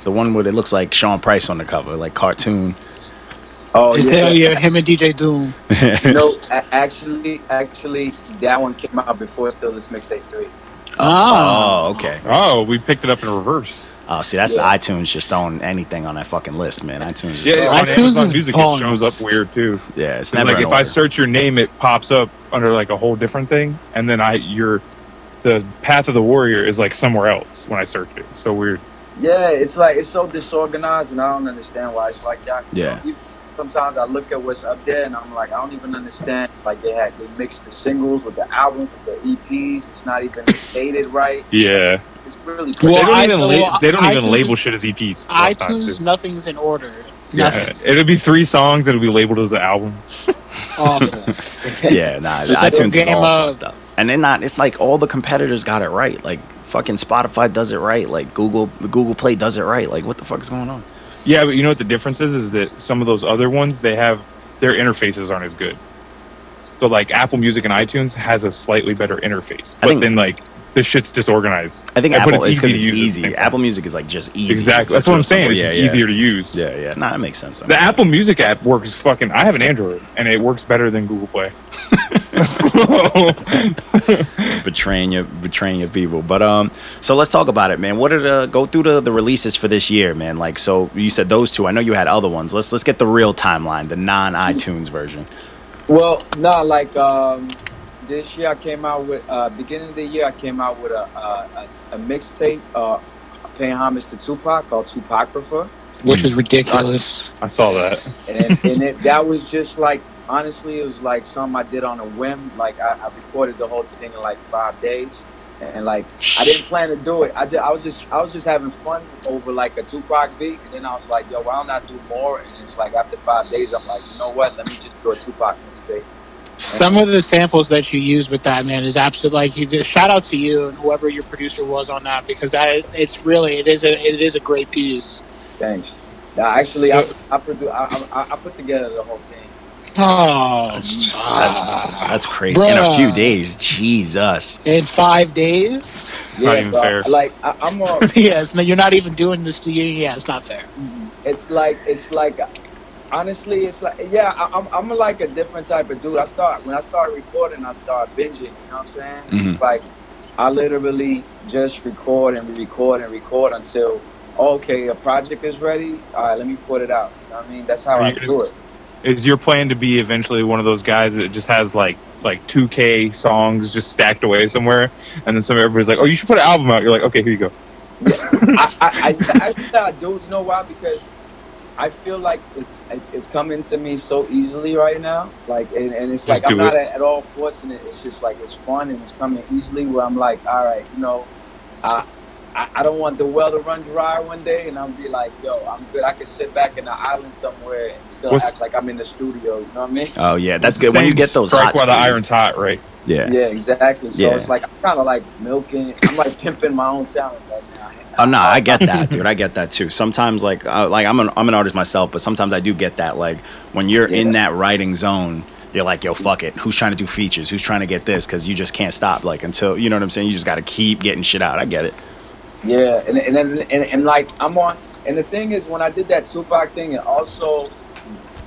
the one where it looks like Sean Price on the cover, like cartoon. Oh It's yeah, yeah, him and DJ Doom. you know, actually, actually, that one came out before Still This Mixtape Three. Ah. Oh, okay. Oh, we picked it up in reverse. Oh, see, that's Yeah. iTunes just throwing anything on that fucking list, man. iTunes, Yeah, is, on iTunes Amazon is Music, bonus. it shows up weird too. yeah, it's It's never like in if I search your name, it pops up under like a whole different thing, and then I your the Path of the Warrior is like somewhere else when I search it. It's so weird. Yeah, it's like it's so disorganized, and I don't understand why it's like that. You Yeah. know, Sometimes I look at what's up there, and I'm like, I don't even understand. Like they had they mixed the singles with the album, with the EPs. It's not even dated right. Yeah, It's really they Well, don't I- even la- they don't even iTunes- label shit as EPs. a lot iTunes, nothing's in order. Yeah, Nothing. it'll be three songs. It'll be labeled as an album. Awful. yeah, nah, It's like a iTunes is game all fucked up. And then not, it's like all the competitors got it right. Like fucking Spotify does it right. Like Google, Google Play does it right. Like what the fuck is going on? Yeah, but you know what the difference is? Is that some of those other ones they have their interfaces aren't as good. So like Apple Music and iTunes has a slightly better interface, but think- then like the shit's disorganized. I think And- but Apple is because it's to use easy. Apple Music is like just easy. Exactly. It's That's what I'm saying. simple. It's yeah, just yeah. easier to use. Yeah, yeah. Nah, that makes sense. That The makes Apple sense. Music app works fucking. I have an Android and it works better than Google Play. betraying your betraying your people. But um, so let's talk about it, man. What are the go through the, the releases for this year, man? Like, so you said those two. I know you had other ones. Let's let's get the real timeline, the non iTunes version. Well, no, like um, this year I came out with uh, beginning of the year I came out with a a, a, a mixtape uh, paying homage to Tupac called Tupacographer, Which is ridiculous. I saw that. and and it, that was just like honestly it was like something I did on a whim. Like I, I recorded the whole thing in like five days, and like I didn't plan to do it. I just I was just I was just having fun over like a Tupac beat, and then I was like, yo, why don't I do more? And it's like after five days, I'm like, you know what? Let me just do a Tupac mixtape. Some of the samples that you use with that man is absolutely like you. Shout out to you and whoever your producer was on that because that it's really it is a it is a great piece. Thanks. Nah, actually, I I, produ- I, I I put together the whole thing. Oh, That's ah. that's crazy. In a few days, Jesus. in five days. Not even but, fair. Like I, I'm a, yes, no, you're not even doing this. To you. Yeah, it's not fair. it's like it's like honestly, it's like yeah, I, I'm I'm like a different type of dude. I start when I start recording, I start binging. You know what I'm saying? Mhm. Like I literally just record and record and record until okay, a project is ready. All right, let me put it out. You know what I mean? That's how Are I do it. Is your plan to be eventually one of those guys that just has like like 2K songs just stacked away somewhere, and then some everybody's like, "Oh, you should put an album out." You're like, "Okay, here you go." I, I, I, actually I do. You know why? Because I feel like it's it's, it's coming to me so easily right now. Like, and, and it's Just like I'm not it. at, at all forcing it. It's just like it's fun and it's coming easily. Where I'm like, all right, you know, I. I I don't want the well to run dry one day, and I'm be like, "Yo, I'm good. I can sit back in the island somewhere and still What's- act like I'm in the studio." You know what I mean? Oh yeah, that's It's good when you get those strike hot while the iron's hot, right? Yeah. Yeah, exactly. So Yeah. it's like I'm kind of like milking. I'm like pimping my own talent right now. Oh no, I get that, dude. I get that too. Sometimes, like, uh, like I'm an I'm an artist myself, but sometimes I do get that. Like when you're in that writing zone, you're like, yo, fuck it. Who's trying to do features? Who's trying to get this? Because you just can't stop. Like until you know what I'm saying. You just got to keep getting shit out. I get it. Yeah, and and, then and and like I'm on. And the thing is, when I did that Tupac thing, it also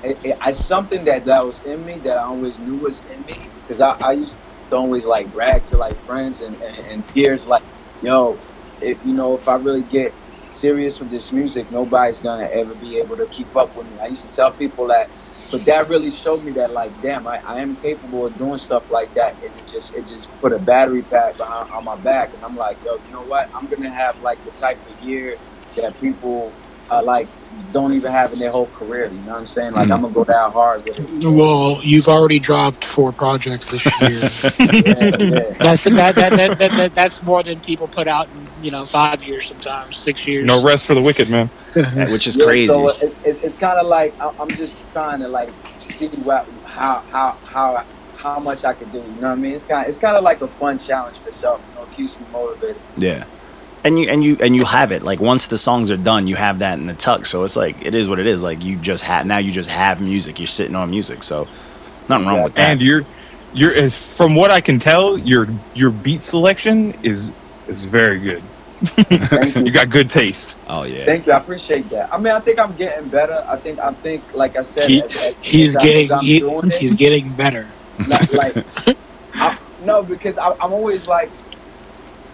it, it, I something that that was in me that I always knew was in me because I, I used to always like brag to like friends and, and, and peers like, yo, if you know if I really get serious with this music, nobody's gonna ever be able to keep up with me. I used to tell people that, but that really showed me that like, damn, I, I am capable of doing stuff like that, and it just it just put a battery pack behind, on my back, and I'm like, yo, you know what? I'm gonna have like the type of year that people uh, like don't even have in their whole career. You know what I'm saying? Like I'm gonna go down hard with it. Well, you've already dropped four projects this year. Yeah, yeah. that's that, that, that, that, that that's more than people put out in you know five years sometimes, six years. No rest for the wicked, man. Which is Yeah, crazy. So it, it's, it's kind of like I- I'm just trying to like see what how how how how much I can do. You know what I mean? It's kind it's kind of like a fun challenge for self. You know, it keeps me motivated. Yeah. And you and you and you have it. Like once the songs are done, you have that in the tuck. So it's like it is what it is. Like you just have now you just have music. You're sitting on music. So nothing wrong with that. And you're you're as from what I can tell, your your beat selection is is very good. You. You got good taste. oh yeah. Thank you. I appreciate that. I mean, I think I'm getting better. I think I think like I said, He- as- as- He's as I- getting I'm he, doing it, he's getting better. not like I, no because I, i'm always like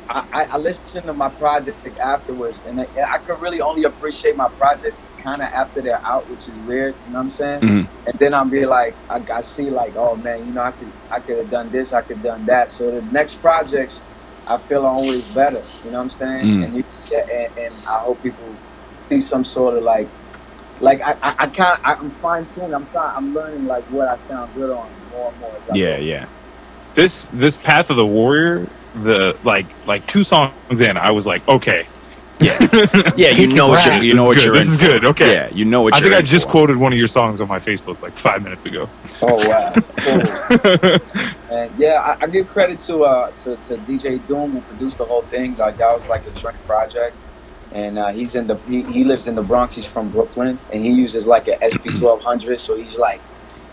I, I, I listen to my project afterwards and I, I could really only appreciate my projects kind of after they're out which is weird you know what i'm saying Mhm. and then i'll be like I, I see like oh man you know i could i could have done this i could have done that so the next projects i feel are always better you know what i'm saying Mm. and, you, and and i hope people see some sort of like like I, I, I can't I'm fine tuning. I'm trying I'm learning like what I sound good on more and more. as Yeah, yeah. This this Path of the Warrior, the like like two songs in, I was like, okay, Yeah, yeah, you know what you're you know is what you're This in is good. Okay. Yeah, you know what I you're think I just for. quoted one of your songs on my Facebook like five minutes ago. Oh wow. Cool. and yeah, I, I give credit to uh to, to DJ Doom who produced the whole thing. Like that was like a joint project. And uh, he's in the he, he lives in the Bronx. He's from Brooklyn, and he uses like an SP twelve hundred. So he's like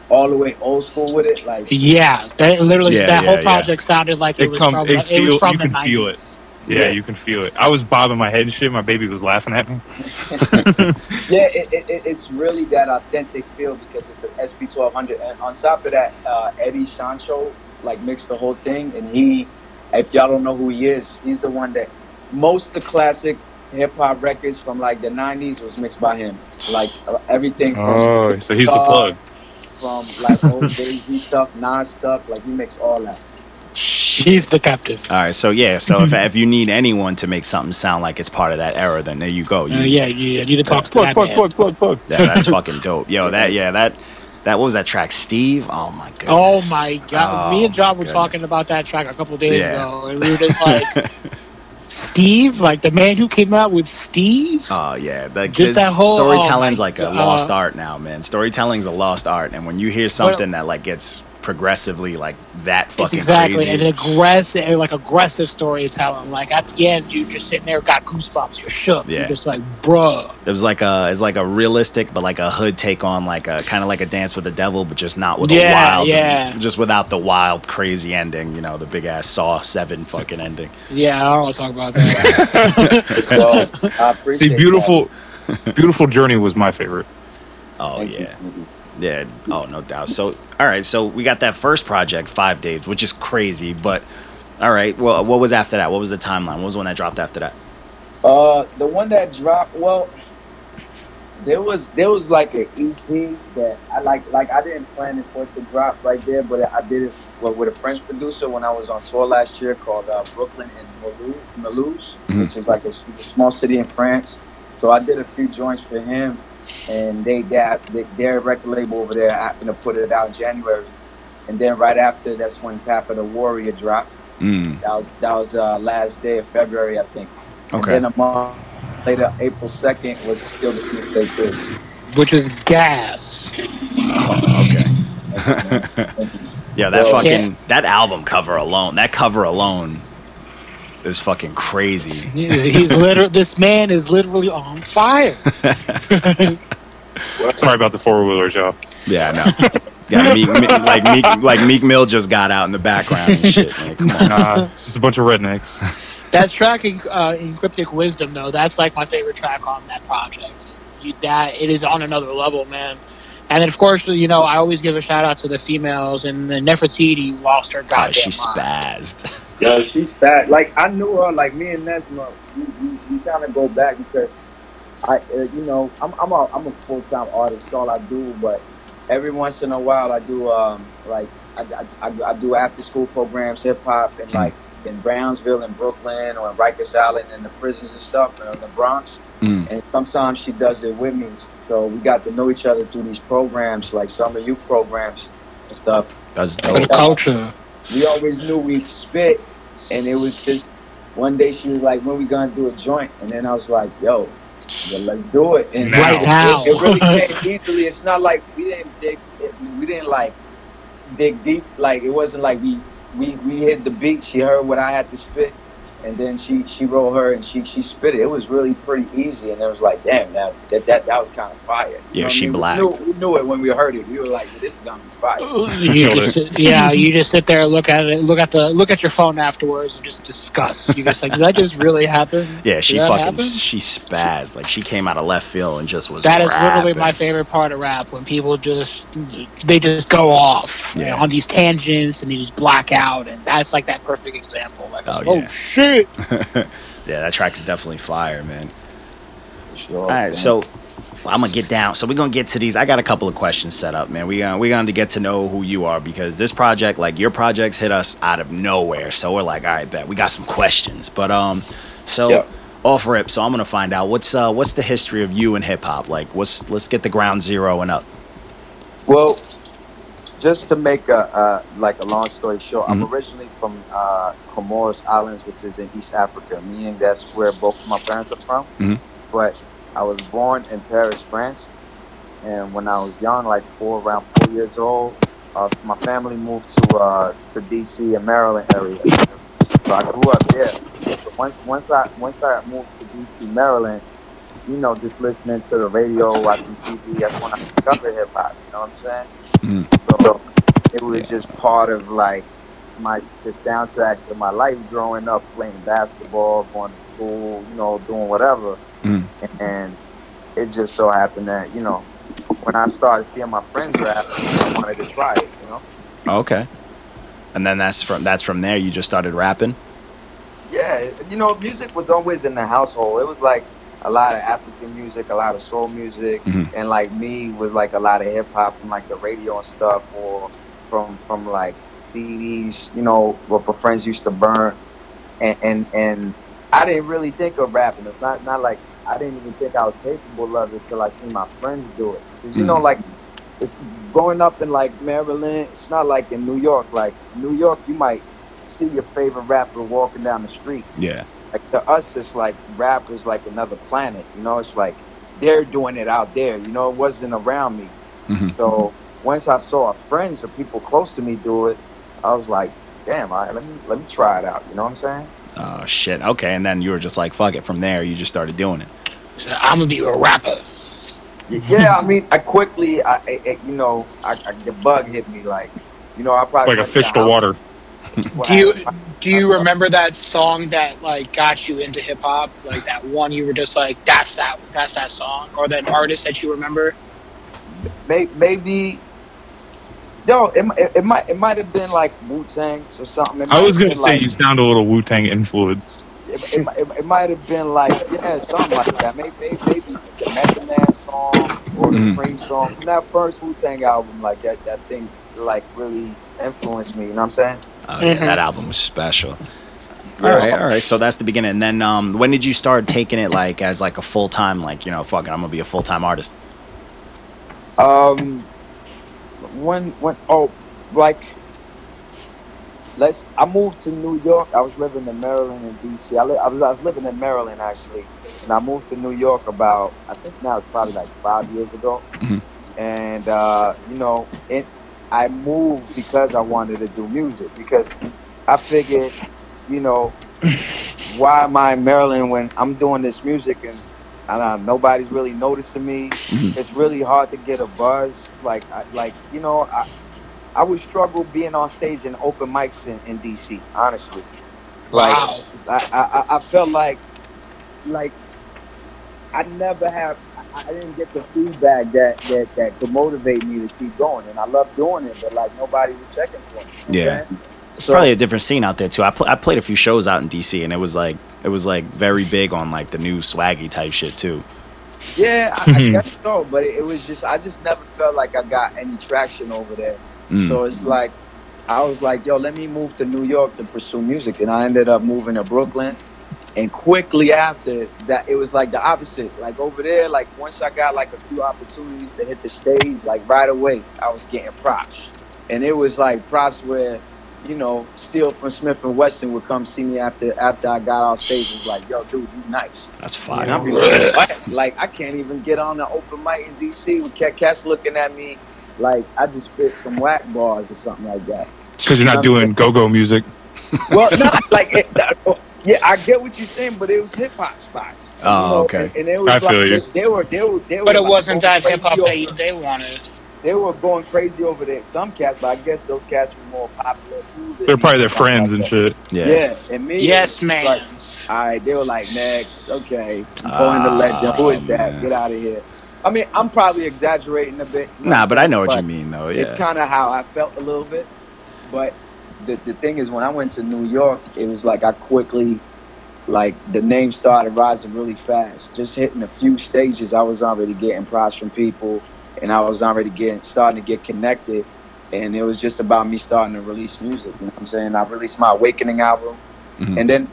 all the way old school with it. Like Yeah, that literally Yeah, that yeah, whole yeah. project sounded like it, It was come- from it it, was from you the can 90s. feel it. Yeah, Yeah. you can feel it. I was bobbing my head and shit. My baby was laughing at me. yeah, it, it, it- it's really that authentic feel because it's an SP twelve hundred. And on top of that, uh, Eddie Sancho like mixed the whole thing, and he, if y'all don't know who he is, he's the one that most of the classic hip hop records from like the '90s was mixed by him. Like uh, everything from Oh, so he's the plug. From like old Jay Z stuff, Nas stuff. Like he mixed all that. He's the captain. All right, so yeah, so if if you need anyone to make something sound like it's part of that era, then there you go. You, Uh, yeah, you need to talk to Plug, that plug, plug, plug, plug. Yeah, that's fucking dope. Yo, that yeah, that that what was that track? Steve? Oh my god. Oh my god! Oh, Me and John were goodness. talking about that track a couple days Yeah. ago, and we were just like, "Steve, like the man who came out with Steve." Oh yeah, like Just that whole- oh, storytelling's oh like a God. lost art now, man. Storytelling's a lost art, and when you hear something that like gets progressively like that it's fucking exactly crazy, an aggressive, eh, like aggressive storytelling. Like at the end, you just sitting there, got goosebumps. You're shook. Yeah. You're just like, bruh. it was like a it's like a realistic but like a hood take on like a kind of like a dance with the devil, but just not with a wild, yeah. just without the wild crazy ending. You know, the big ass Saw Seven fucking ending. Yeah, I don't want to talk about that. So I appreciate See, that. beautiful, beautiful journey was my favorite. Oh Thank you. Mm-hmm. Yeah. Oh, no doubt. So, all right. So we got that first project, Five Days, which is crazy. But, all right. Well, what was after that? What was the timeline? What was the one that dropped after that? Uh, the one that dropped. Well, there was there was like an EP that I like. Like I didn't plan it for it to drop right there, but I did it with, with a French producer when I was on tour last year called uh, Brooklyn and Mulhouse Mhm. which is like a small city in France. So I did a few joints for him, and they that they, their record label over there happened to put it out in January, and then right after that's when Path of the Warrior dropped. Mm, That was that was uh, last day of February, I think. okay. And then a month later, April second, was still the this mixtape too. which was gas. okay. yeah, that Well, fucking that album cover alone, that cover alone is fucking crazy. He's literally this man is literally on fire. Sorry about the four wheeler y'all. Yeah, I know. Yeah, Meek, Meek- like Meek, like Meek Mill just got out in the background and shit. Man, come on. Nah, it's just a bunch of rednecks. That track in, uh, in Cryptic Wisdom though, that's like my favorite track on that project. You, that it is on another level, man. And then of course, you know, I always give a shout out to the females and the Nefertiti lost her Oh, goddamn she mind. spazzed. Yo, she's fat. Like I knew her. Like me and Nesma, we, we, we kind of go back because I, uh, you know, I'm I'm a I'm a full time artist. That's all I do. But every once in a while, I do um like I, I, I, I do after school programs, hip hop, and like in Brownsville and Brooklyn or in Rikers Island and the prisons and stuff, and in the Bronx. Mm. And sometimes she does it with me. So we got to know each other through these programs, like summer youth programs and stuff That's For the dope. culture. we always knew we spit, and it was just one day she was like, "When we gonna do a joint?" And then I was like, "Yo, yeah, let's do it." And Right now. it, it really came easily. It's not like we didn't dig, we didn't like dig deep. Like it wasn't like we we we hit the beat. She heard what I had to spit, and then she she wrote her and she she spit it. It was really pretty easy, and it was like, damn, that that that, that was kind of fire. You Yeah, know she I mean? blacked. We knew, we knew it when we heard it. We were like, this is gonna be fire. You just sit, yeah, you just sit there, look at it, look at the look at your phone afterwards, and just discuss. You just like, did that just really happen? Yeah, she Did that fucking happen? she spazzed. Like she came out of left field and just was. That is literally my favorite part of rap when people just they just go off Yeah. on these tangents and they just black out, and that's like that perfect example. Like, Oh, oh, yeah. shit! Yeah, that track is definitely fire, man. Sure, All right, so I'm gonna get down. So we're gonna get to these. I got a couple of questions set up, man. We gonna we gonna get to know who you are because this project, like your projects, hit us out of nowhere. So we're like, all right, bet we got some questions. But um, so Yeah. off rip. So I'm gonna find out what's uh what's the history of you and hip hop. Like, what's let's get the ground zero and up. Well, just to make a uh, like a long story short, I'm Mhm. originally from uh, Comoros Islands, which is in East Africa, meaning that's where both of my parents are from. Mhm. But I was born in Paris, France, and when I was young, like four, around four years old, uh, my family moved to uh, to DC and Maryland area. So I grew up there. But once once I once I moved to DC, Maryland, you know, just listening to the radio, watching TV, that's when I discovered hip hop. You know what I'm saying? Mm. So it was just part of like my the soundtrack to my life growing up, playing basketball, going to school, you know, doing whatever. Mm. And it just so happened that you know, when I started seeing my friends rap, I wanted to try it. You know? Okay. And then that's from that's from there. You just started rapping. Yeah, you know, music was always in the household. It was like a lot of African music, a lot of soul music, Mhm. and like me was like a lot of hip hop from like the radio and stuff, or from from like CDs, you know, what my friends used to burn, and and and I didn't really think of rapping. It's not not like I didn't even think I was capable of it till I seen my friends do it. Cause you know, Mhm. like it's growing up in like Maryland. It's not like in New York. Like New York, you might see your favorite rapper walking down the street Yeah. like to us it's like rap is like another planet you know it's like they're doing it out there you know it wasn't around me Mhm. so once i saw friends or people close to me do it i was like damn all right let me let me try it out you know what i'm saying Oh shit. Okay. And then you were just like, fuck it. From there, you just started doing it. So I'm gonna be a rapper. yeah i mean i quickly i, I I- you know I, I the bug hit me like you know i probably Like a fish to house- water. Do you do you remember that song that like got you into hip hop? Like that one you were just like, that's that that's that song, or that artist that you remember? Maybe yo it, it, it might it might have been like wu-tang or something It I was gonna say like- you sound a little Wu Tang influenced. it, it, it, it might have been like yeah, something like that. Maybe maybe, maybe the Method Man song or the Mhm. Cream song from that first Wu Tang album. Like that that thing like really influenced me. You know what I'm saying? Oh, yeah, Mhm. that album was special. All right, all right. So that's the beginning. And then um, when did you start taking it like as like a full time, like you know, fucking, I'm gonna be a full time artist. Um, when when oh, like let's. I moved to New York. I was living in Maryland and DC. I, li- I was I was living in Maryland actually, and I moved to New York about I think now it's probably like five years ago. Mhm. And uh, you know, it. I moved because I wanted to do music because I figured, you know, why am I in Maryland when I'm doing this music and I don't know, nobody's really noticing me. Mhm. It's really hard to get a buzz. Like, I, like you know, I, I would struggle being on stage in open mics in, in DC. Honestly, like Wow. I, I, I felt like, like I never have. I, I didn't get the feedback that, that that could motivate me to keep going, and I love doing it. But like nobody was checking for me. you know Yeah. I'm? It's So- probably a different scene out there too. I, pl- I played a few shows out in DC, and it was like it was like very big on like the new swaggy type shit too. Yeah, I, I guess so. But it, it was just I just never felt like I got any traction over there. Mm. So it's like I was like, yo, let me move to New York to pursue music, and I ended up moving to Brooklyn. And quickly after that, it was like the opposite. Like over there, like once I got like a few opportunities to hit the stage, like right away, I was getting props, and it was like props where, you know, Steele from Smif-N-Wessun would come see me after after I got off stage. and was like, yo, dude, you nice. That's And fire. I'll be like. Like, I can't even get on the open mic in DC with cat cats looking at me like I just spit some whack bars or something like that. Because you're not doing go-go music. Well, not like it, that- oh, yeah, I get what you're saying, but it was hip hop spots. you Oh, know, okay. And, and it was I like feel you. They, they were they were they were But it like wasn't that hip hop that you, they wanted. They were going crazy over there. Some cats, but I guess those cats were more popular. They're probably their friends like and shit. Yeah. Yeah, and me. Yes, it was like, man. All right, they were like, next, okay, I'm ah, calling the legend. Who is that? man. Get out of here. I mean, I'm probably exaggerating a bit. you know Nah, but I'm know what you mean though. Yeah. It's kind of how I felt a little bit. But the, the thing is, when I went to New York, it was like I quickly, like, the name started rising really fast. Just hitting a few stages, I was already getting props from people, and I was already getting starting to get connected. And it was just about me starting to release music. You know what I'm saying? I released my Awakening album, Mhm. and then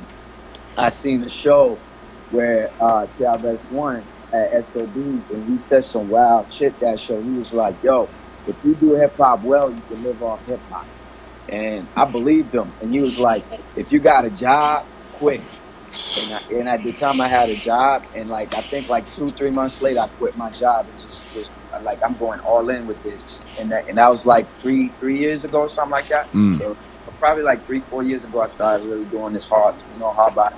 I seen a show where uh KRS One at SOBs and he said some wild shit that show. He was like, yo, if you do hip hop well, you can live off hip hop. And I believed him. And he was like, if you got a job, quit. And, I, and at the time I had a job and like I think like two, three months later I quit my job and just just like I'm going all in with this. And that and that was like three three years ago or something like that. Mm. Probably like three, four years ago I started really doing this hard, you know, hard body.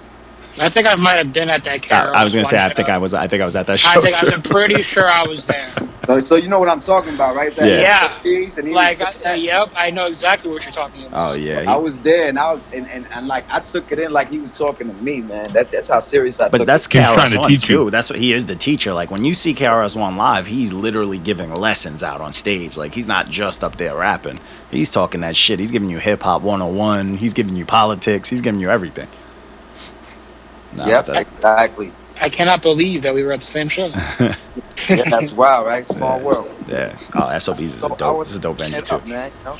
I think I might have been at that. I, Carol I was gonna say I think. I was I think I was at that show. I think too. I'm pretty sure I was there. So, so you know what I'm talking about, right? It's at Yeah. And Like, I, uh, yep, I know exactly what you're talking about. Oh yeah. I was there, and I was, and, and, and like I took it in like he was talking to me, man. That, that's how serious I But took that's it. He's to KRS One you. too. That's what he is the teacher. Like when you see KRS One live, he's literally giving lessons out on stage. Like he's not just up there rapping. He's talking that shit. He's giving you hip hop 101. He's giving you politics. He's giving you everything. Nah, Yep, that- exactly. I cannot believe that we were at the same show. Yeah, that's wild, right? Small world. yeah. Oh, SOBs is So a I dope. was This is a dope venue too. up, man. You know?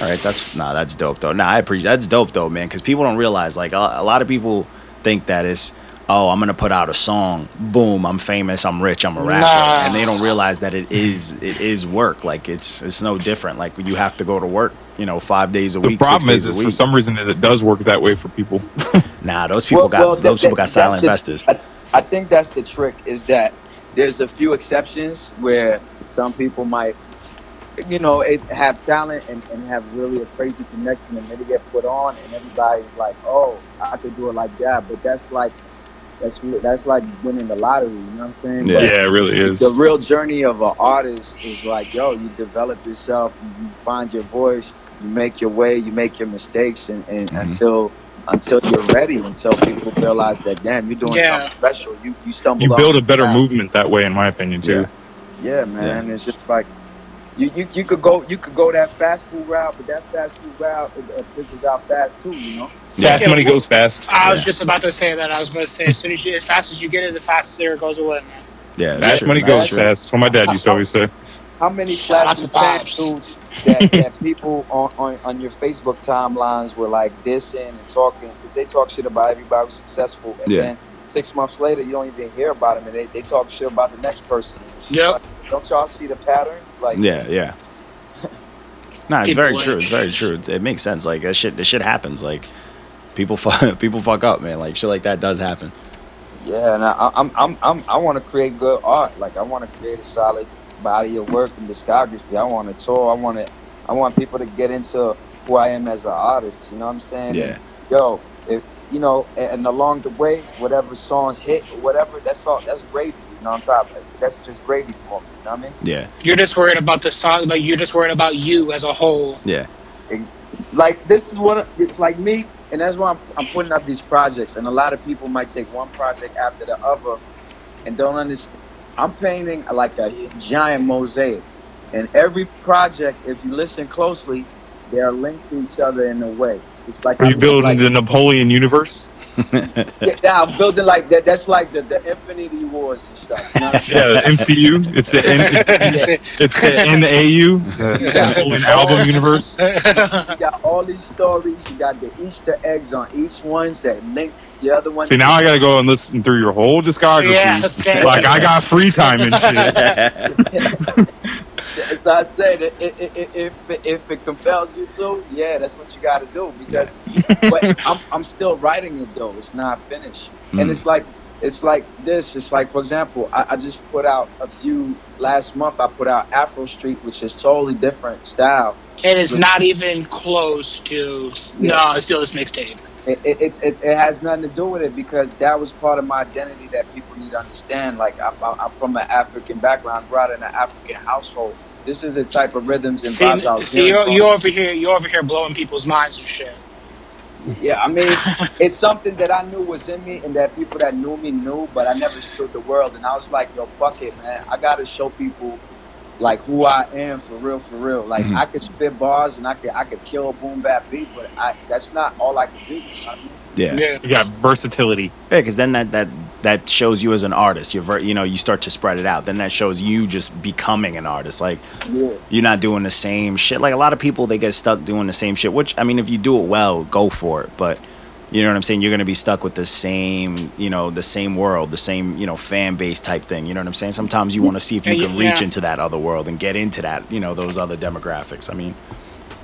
All right, that's nah, that's dope though. Nah, I appreciate that's dope though, man. Because people don't realize like a, a lot of people think that it's oh I'm gonna put out a song, boom, I'm famous, I'm rich, I'm a rapper, Nah. and they don't realize that it is it is work. Like it's it's no different. Like you have to go to work, you know, five days a The week, six problem days is, a is for some reason it does work that way for people. Nah, those people Well- got well, those that- people got that- silent that's the- investors. I, I think that's the trick is that there's a few exceptions where some people might, you know, it, have talent and, and have really a crazy connection and then they get put on and everybody's like, oh, I could do it like that. But that's like, that's that's like winning the lottery. You know what I'm saying? Yeah. yeah, it really is. the real journey of an artist is like, yo, you develop yourself, you, you find your voice, you make your way, you make your mistakes, and, and Mhm. until until you're ready, until people realize that, damn, you're doing Yeah. something special. You you stumble. You build a better path. movement that way, in my opinion, too. Yeah, man. It's just like. You, you, you could go you could go that fast food route, but that fast food route it, it fizzles out fast too, you know. Fast Yeah. money goes fast. I was Yeah. just about to say that. I was about to say as soon as you, as fast as you get it, the faster it goes away, man. Yeah, Fast true, money that's goes true. fast. That's what my dad used to always say. How many Shout out flashy to that, that people on, on, on your Facebook timelines were like dissing and talking because they talk shit about everybody who's successful, and Yeah. then six months later you don't even hear about them, and they, they talk shit about the next person. Yeah. Like, don't y'all see the pattern? Like, Yeah, yeah. Nah, it's very true. It's very true. It, it makes sense. Like that shit. That shit happens. Like people fuck. People fuck up, man. Like shit like that does happen. Yeah, and I, I'm I'm I'm I want to create good art. Like I want to create a solid body of work and discography. I want to tour. I want to I want people to get into who I am as an artist. You know what I'm saying? Yeah. Yo, if you know, and, and along the way, whatever songs hit, or whatever, that's all. That's gravy. You know what I'm saying? That's just gravy for me. You know what I mean? Yeah. You're just worried about the song, like you're just worried about you as a whole. Yeah. like this is what it's like me and that's why I'm, I'm putting up these projects. And a lot of people might take one project after the other and don't understand. I'm painting like a giant mosaic. And every project if you listen closely they are linked to each other in a way. It's like Are you I'm- building like, the Napoleon universe? Yeah, yeah, i'm building like that that's like the, the infinity wars and stuff you know what I'm saying? Yeah, the MCU. It's the N- it's the NAU, the Napoleon album universe. you got all these stories you got the easter eggs on each ones that link the other one See, now I gotta go and listen through your whole discography. yeah, thank Like. I got free time and shit. As I said, i- i- i- if if it compels you to, yeah, that's what you got to do. Because, but I'm I'm still writing it though. It's not finished, and Mm. it's like it's like this. It's like, for example, I, I just put out a few last month. I put out Afro Street, which is totally different style. It is not even close to. No, it's still this mixtape. It, it, it's, it's, it has nothing to do with it because that was part of my identity that people need to understand. Like I'm, I'm I'm from an African background, brought in an African household. This is the type of rhythms and See, vibes I was see you're, you're over here. You're over here blowing people's minds and shit. Yeah, I mean, it's something that I knew was in me and that people that knew me knew, but I never showed the world. And I was like, yo, fuck it, man. I got to show people like who I am for real, for real. Like Mhm. I could spit bars and I could I could kill a boom bap beat, but I that's not all I could do. you know I mean? Yeah. Yeah. You got versatility. Yeah, because then that that that shows you as an artist. You're ver- you know you start to spread it out. Then that shows you just becoming an artist. Like Yeah. you're not doing the same shit. Like a lot of people, they get stuck doing the same shit. Which I mean, if you do it well, go for it. But you know what I'm saying? You're gonna be stuck with the same, you know, the same world, the same, you know, fan base type thing. You know what I'm saying? Sometimes you want to see if you Yeah, can yeah. reach into that other world and get into that, you know, those other demographics. I mean,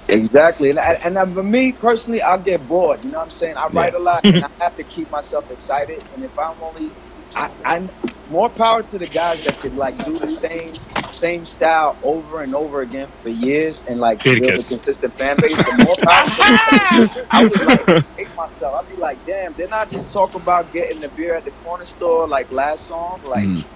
Exactly, and, I- and for me personally, I'll get bored. You know what I'm saying? I write a lot, and I have to keep myself excited. And if I'm only, I, I more power to the guys that could like do the same same style over and over again for years and like build a consistent fan base. The more power. I would like take myself. I'd be like, damn, didn't I just talk about getting the beer at the corner store like last song? Like, Mhm.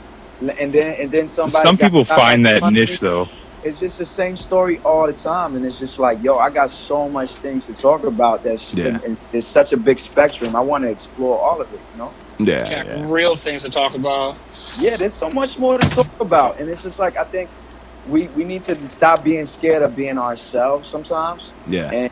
and then and then somebody. Some people find that niche though. It's just the same story all the time and it's just like yo i got so much things to talk about that's Yeah. and, and there's such a big spectrum i want to explore all of it you know yeah, Got yeah, real things to talk about. yeah there's so much more to talk about and it's just like i think we we need to stop being scared of being ourselves sometimes yeah. and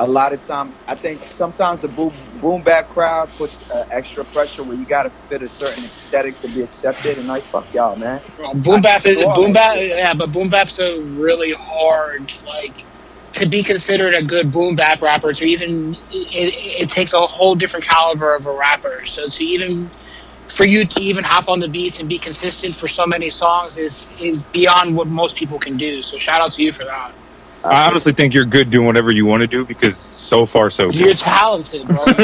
a lot of time i think sometimes the boom boom bap crowd puts uh, extra pressure where you got to fit a certain aesthetic to be accepted and like fuck y'all man Well, boom bap is boom bap. Yeah, but boom bap's a really hard like to be considered a good boom bap rapper. To even it, it takes a whole different caliber of a rapper. So to even for you to even hop on the beats and be consistent for so many songs is is beyond what most people can do. So shout out to you for that. I honestly think you're good doing whatever you want to do because so far so good. You're talented, bro.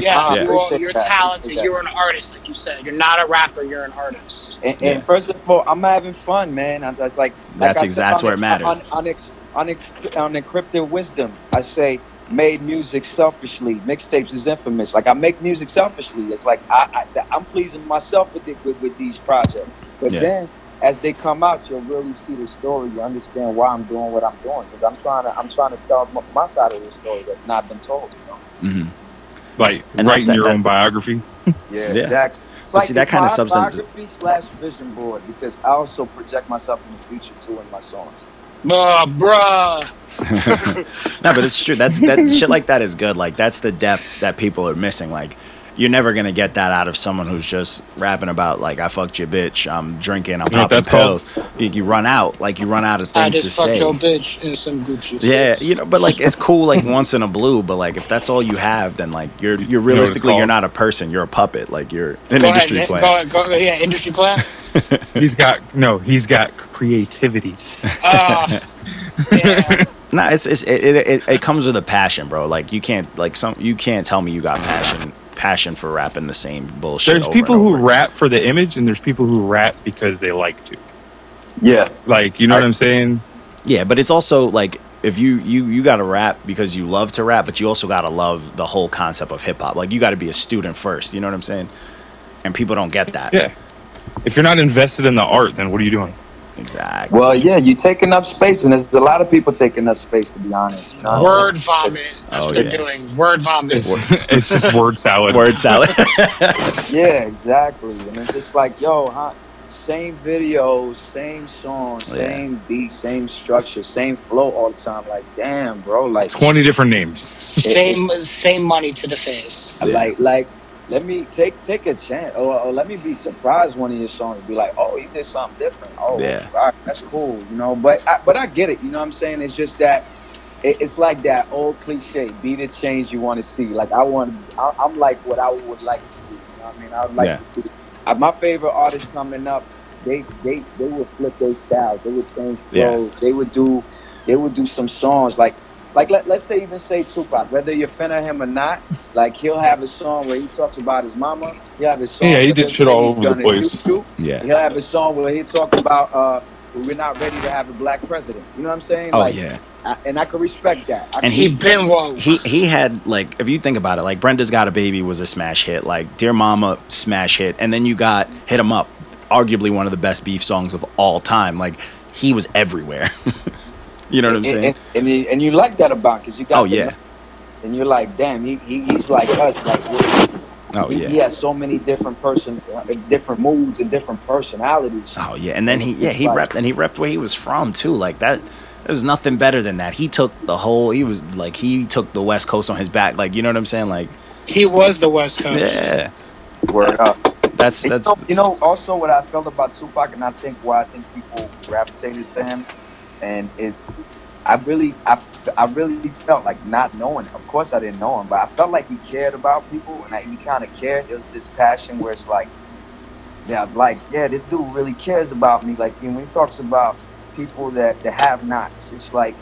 yeah, I you are, appreciate you're talented. Appreciate You're an artist, like you said. You're not a rapper. You're an artist. And, Yeah. first of all, I'm having fun, man. I- That's like like That's I ex- said, that's where it matters. On, on, ex, on, on encrypted wisdom, I say made music selfishly. Mixtapes is infamous. Like I make music selfishly. It's like I, I I'm pleasing myself with, it, with with these projects. But Yeah. then as they come out, you'll really see the story. You understand why I'm doing what I'm doing because I'm trying to I'm trying to tell my side of the story that's not been told. You know? hmm Like And writing that- your that- own biography. Yeah, Yeah. exactly. It's But see, that kind of my substance- biography slash vision board because I also project myself in the future too in my songs. Nah, bruh. No, but it's true. That's that shit like that is good. Like that's the depth that people are missing. Like you're never gonna get that out of someone who's just rapping about like I fucked your bitch, I'm drinking, I'm You popping pills. You, you run out, like you run out of things to just fucked say. your bitch in some Gucci. Yeah, suits. you know, but like it's cool like once in a blue, but like if that's all you have, then like you're you're what it's realistically you're not a person, you're a puppet. Like you're an Go industry ahead, plant. Go, go, yeah, industry plan. He's got no. He's got creativity. Uh, yeah. No, it's, it's it, it, it, it comes with a passion, bro. Like you can't like some you can't tell me you got passion passion for rapping the same bullshit. There's over people and who rap for the image, and there's people who rap because they like to. Yeah. Like, you know what I'm saying? Yeah, but it's also like if you you you got to rap because you love to rap, but you also got to love the whole concept of hip hop. Like you got to be a student first. You know what I'm saying? And people don't get that. Yeah. If you're not invested in the art, then what are you doing? Exactly. Well, yeah, you're taking up space, and there's a lot of people taking up space. To be honest, you know Word vomit. That's Oh, what they're oh, yeah. doing. Word vomit. It's, it's just word salad. Word salad. Yeah, exactly. And it's just like, yo, huh? Same videos, same songs, Yeah. same beat, same structure, same flow all the time. Like, damn, bro. Like, 20 different names. Same same money to the face. like, like, let me take take a chance, or, or let me be surprised one of your songs. Be like, oh, you did something different. Oh, Yeah. right, that's cool, you know. But I, but I get it. You know what I'm saying? It's just that it, it's like that old cliche: be the change you want to see. Like I want, I, I'm like what I would like to see. You know what I mean? I would like Yeah. to see. Uh, my favorite artists coming up, they they they would flip their styles. They would change Yeah. They would do they would do some songs like like let, let's say even say Tupac, whether you're a fan of him or not, like he'll have a song where he talks about his mama. He'll have a song. Yeah, he did shit all over the place. shoot yeah. He'll have a song where he talks about uh we're not ready to have a black president. You know what I'm saying? Oh like, yeah. I, and I can respect that. I And he- He been woke. He he had like if you think about it, like Brenda's Got a Baby was a smash hit, like Dear Mama smash hit, and then you got Hit 'em Up, arguably one of the best beef songs of all time. Like he was everywhere. you know what I'm saying? And, and, you- and you like that about because you got Oh the- yeah. and you're like, damn, he, he he's like us, like we're- Oh he, yeah. he has so many different person, uh, different moods and different personalities. Oh yeah, and then he yeah he Right. repped and he repped where he was from too. Like that, there's nothing better than that. He took the whole. He was like he took the West Coast on his back. Like you know what I'm saying? Like He was the West Coast. yeah, Word up. that's that's you, know, you know, also what I felt about Tupac, and I think why I think people gravitated to him, and is I really, I, I really felt like not knowing. Him. Of course, I didn't know him, but I felt like he cared about people, and I, he kind of cared. There was this passion where it's like, yeah, like yeah, this dude really cares about me. Like when he talks about people that that have nots, it's like.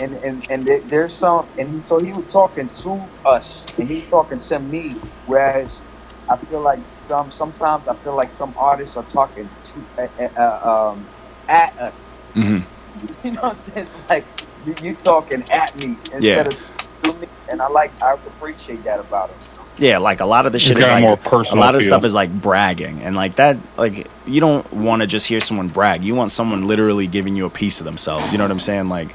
And, and and there- there's some and he so he was talking to us and he's talking to me whereas I feel like some sometimes I feel like some artists are talking to uh, uh, um, at us. mhm. You know what I'm saying? It's like you, you talking at me instead Yeah. of to me, and I like I appreciate that about him. yeah. Like a lot of the shit is like more a personal lot of feel. stuff is like bragging and like that. Like you don't want to just hear someone brag. You want someone literally giving you a piece of themselves. You know what I'm saying? Like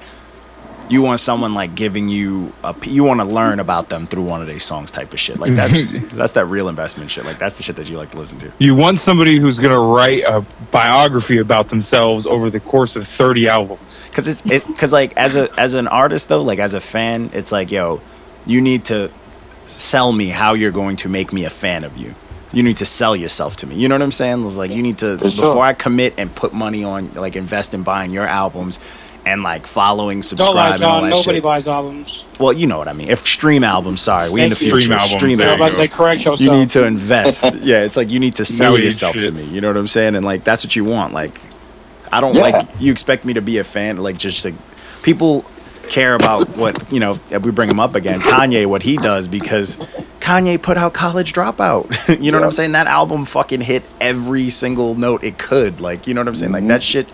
you want someone like giving you a You want to learn about them through one of these songs, type of shit. Like that's that's that real investment shit. Like that's the shit that you like to listen to. You want somebody who's going to write a biography about themselves over the course of 30 albums. Cause it's it, cause like as a as an artist though, like as a fan, it's like yo, you need to sell me how you're going to make me a fan of you. You need to sell yourself to me. You know what I'm saying? It's like you need to sure. before I commit and put money on like invest in buying your albums and like following, Don't lie, subscribe, and all John. that Nobody shit. buys albums. Well, you know what I mean. If stream albums, sorry, we in the Thank you. future. Stream albums, Stream there you Everybody's go. like, correct yourself. you need to invest. yeah, it's like you need to sell New age yourself to shit. me. You know what I'm saying? And like that's what you want. Like I don't Yeah. like you expect me to be a fan. Like just like people care about what you know. If we bring him up again, Kanye, what he does because Kanye put out College Dropout. you know what I'm saying? That album fucking hit every single note it could. Like you know what I'm saying? Like Mm-hmm. that shit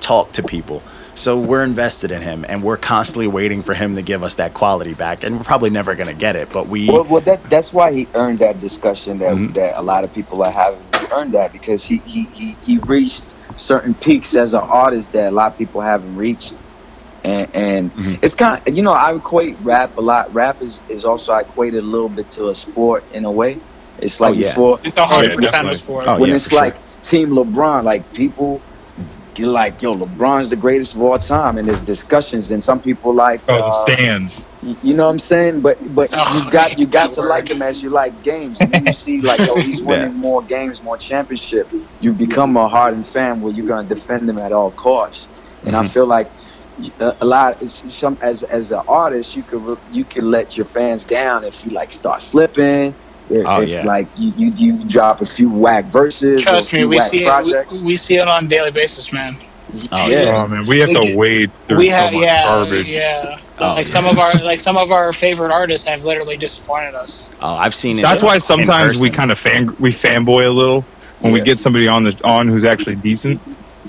talked to people. So we're invested in him, and we're constantly waiting for him to give us that quality back, and we're probably never gonna get it. But we, Well, well, that that's why he earned that discussion that Mhm. that a lot of people are having. He earned that because he he he, he reached certain peaks as an artist that a lot of people haven't reached. And, and Mhm. it's kind of you know I equate rap a lot. Rap is, is also equated a little bit to a sport in a way. It's like Oh, yeah. before It's a hundred percent definitely. of sport. Oh, when yeah, it's for sure. like Team LeBron, like people you're like, yo, LeBron's the greatest of all time, and there's discussions, and some people like, Oh, the uh, stands. you know what I'm saying? But but Oh, you got you got to that like him as you like games. And then you see like, yo, he's winning more games, more championship. You become a hardened fan where you're gonna defend him at all costs. And I Mhm. feel like a, a lot it's some as as an artist, you could you could let your fans down if you like start slipping. If, Oh, if yeah. like you, you you drop a few whack verses, Trust me, we see projects. it. We, we see it on a daily basis, man. Oh, yeah. Oh man, we have to We- wade through we so have, much yeah, garbage. yeah. Oh, like yeah. some of our like some of our favorite artists have literally disappointed us. Oh, I've seen it. That's why sometimes we kind of fan we fanboy a little when we get somebody on the on who's actually decent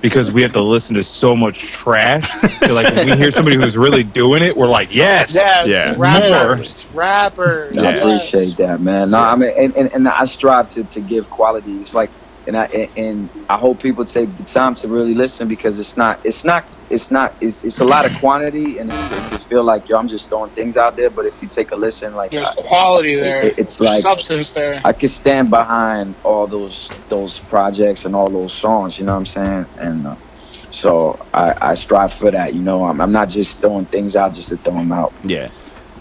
because we have to listen to so much trash. Feel like when we hear somebody who's really doing it, we're like, yes, Yes, Yeah. rappers, rappers. I Yeah. yes. appreciate that, man. No, I mean, and, and, and I strive to, to give quality. It's like, and I and- and I hope people take the time to really listen because it's not, it's not, it's not, it's, it's a lot of quantity, and it's, it just feel like yo, I'm just throwing things out there. But if you take a listen, like There's I- quality there. it- it's There's like substance there. I could stand behind all those those projects and all those songs. You know what I'm saying? And uh, so I, I strive for that. You know, I'm, I'm not just throwing things out just to throw them out. Yeah.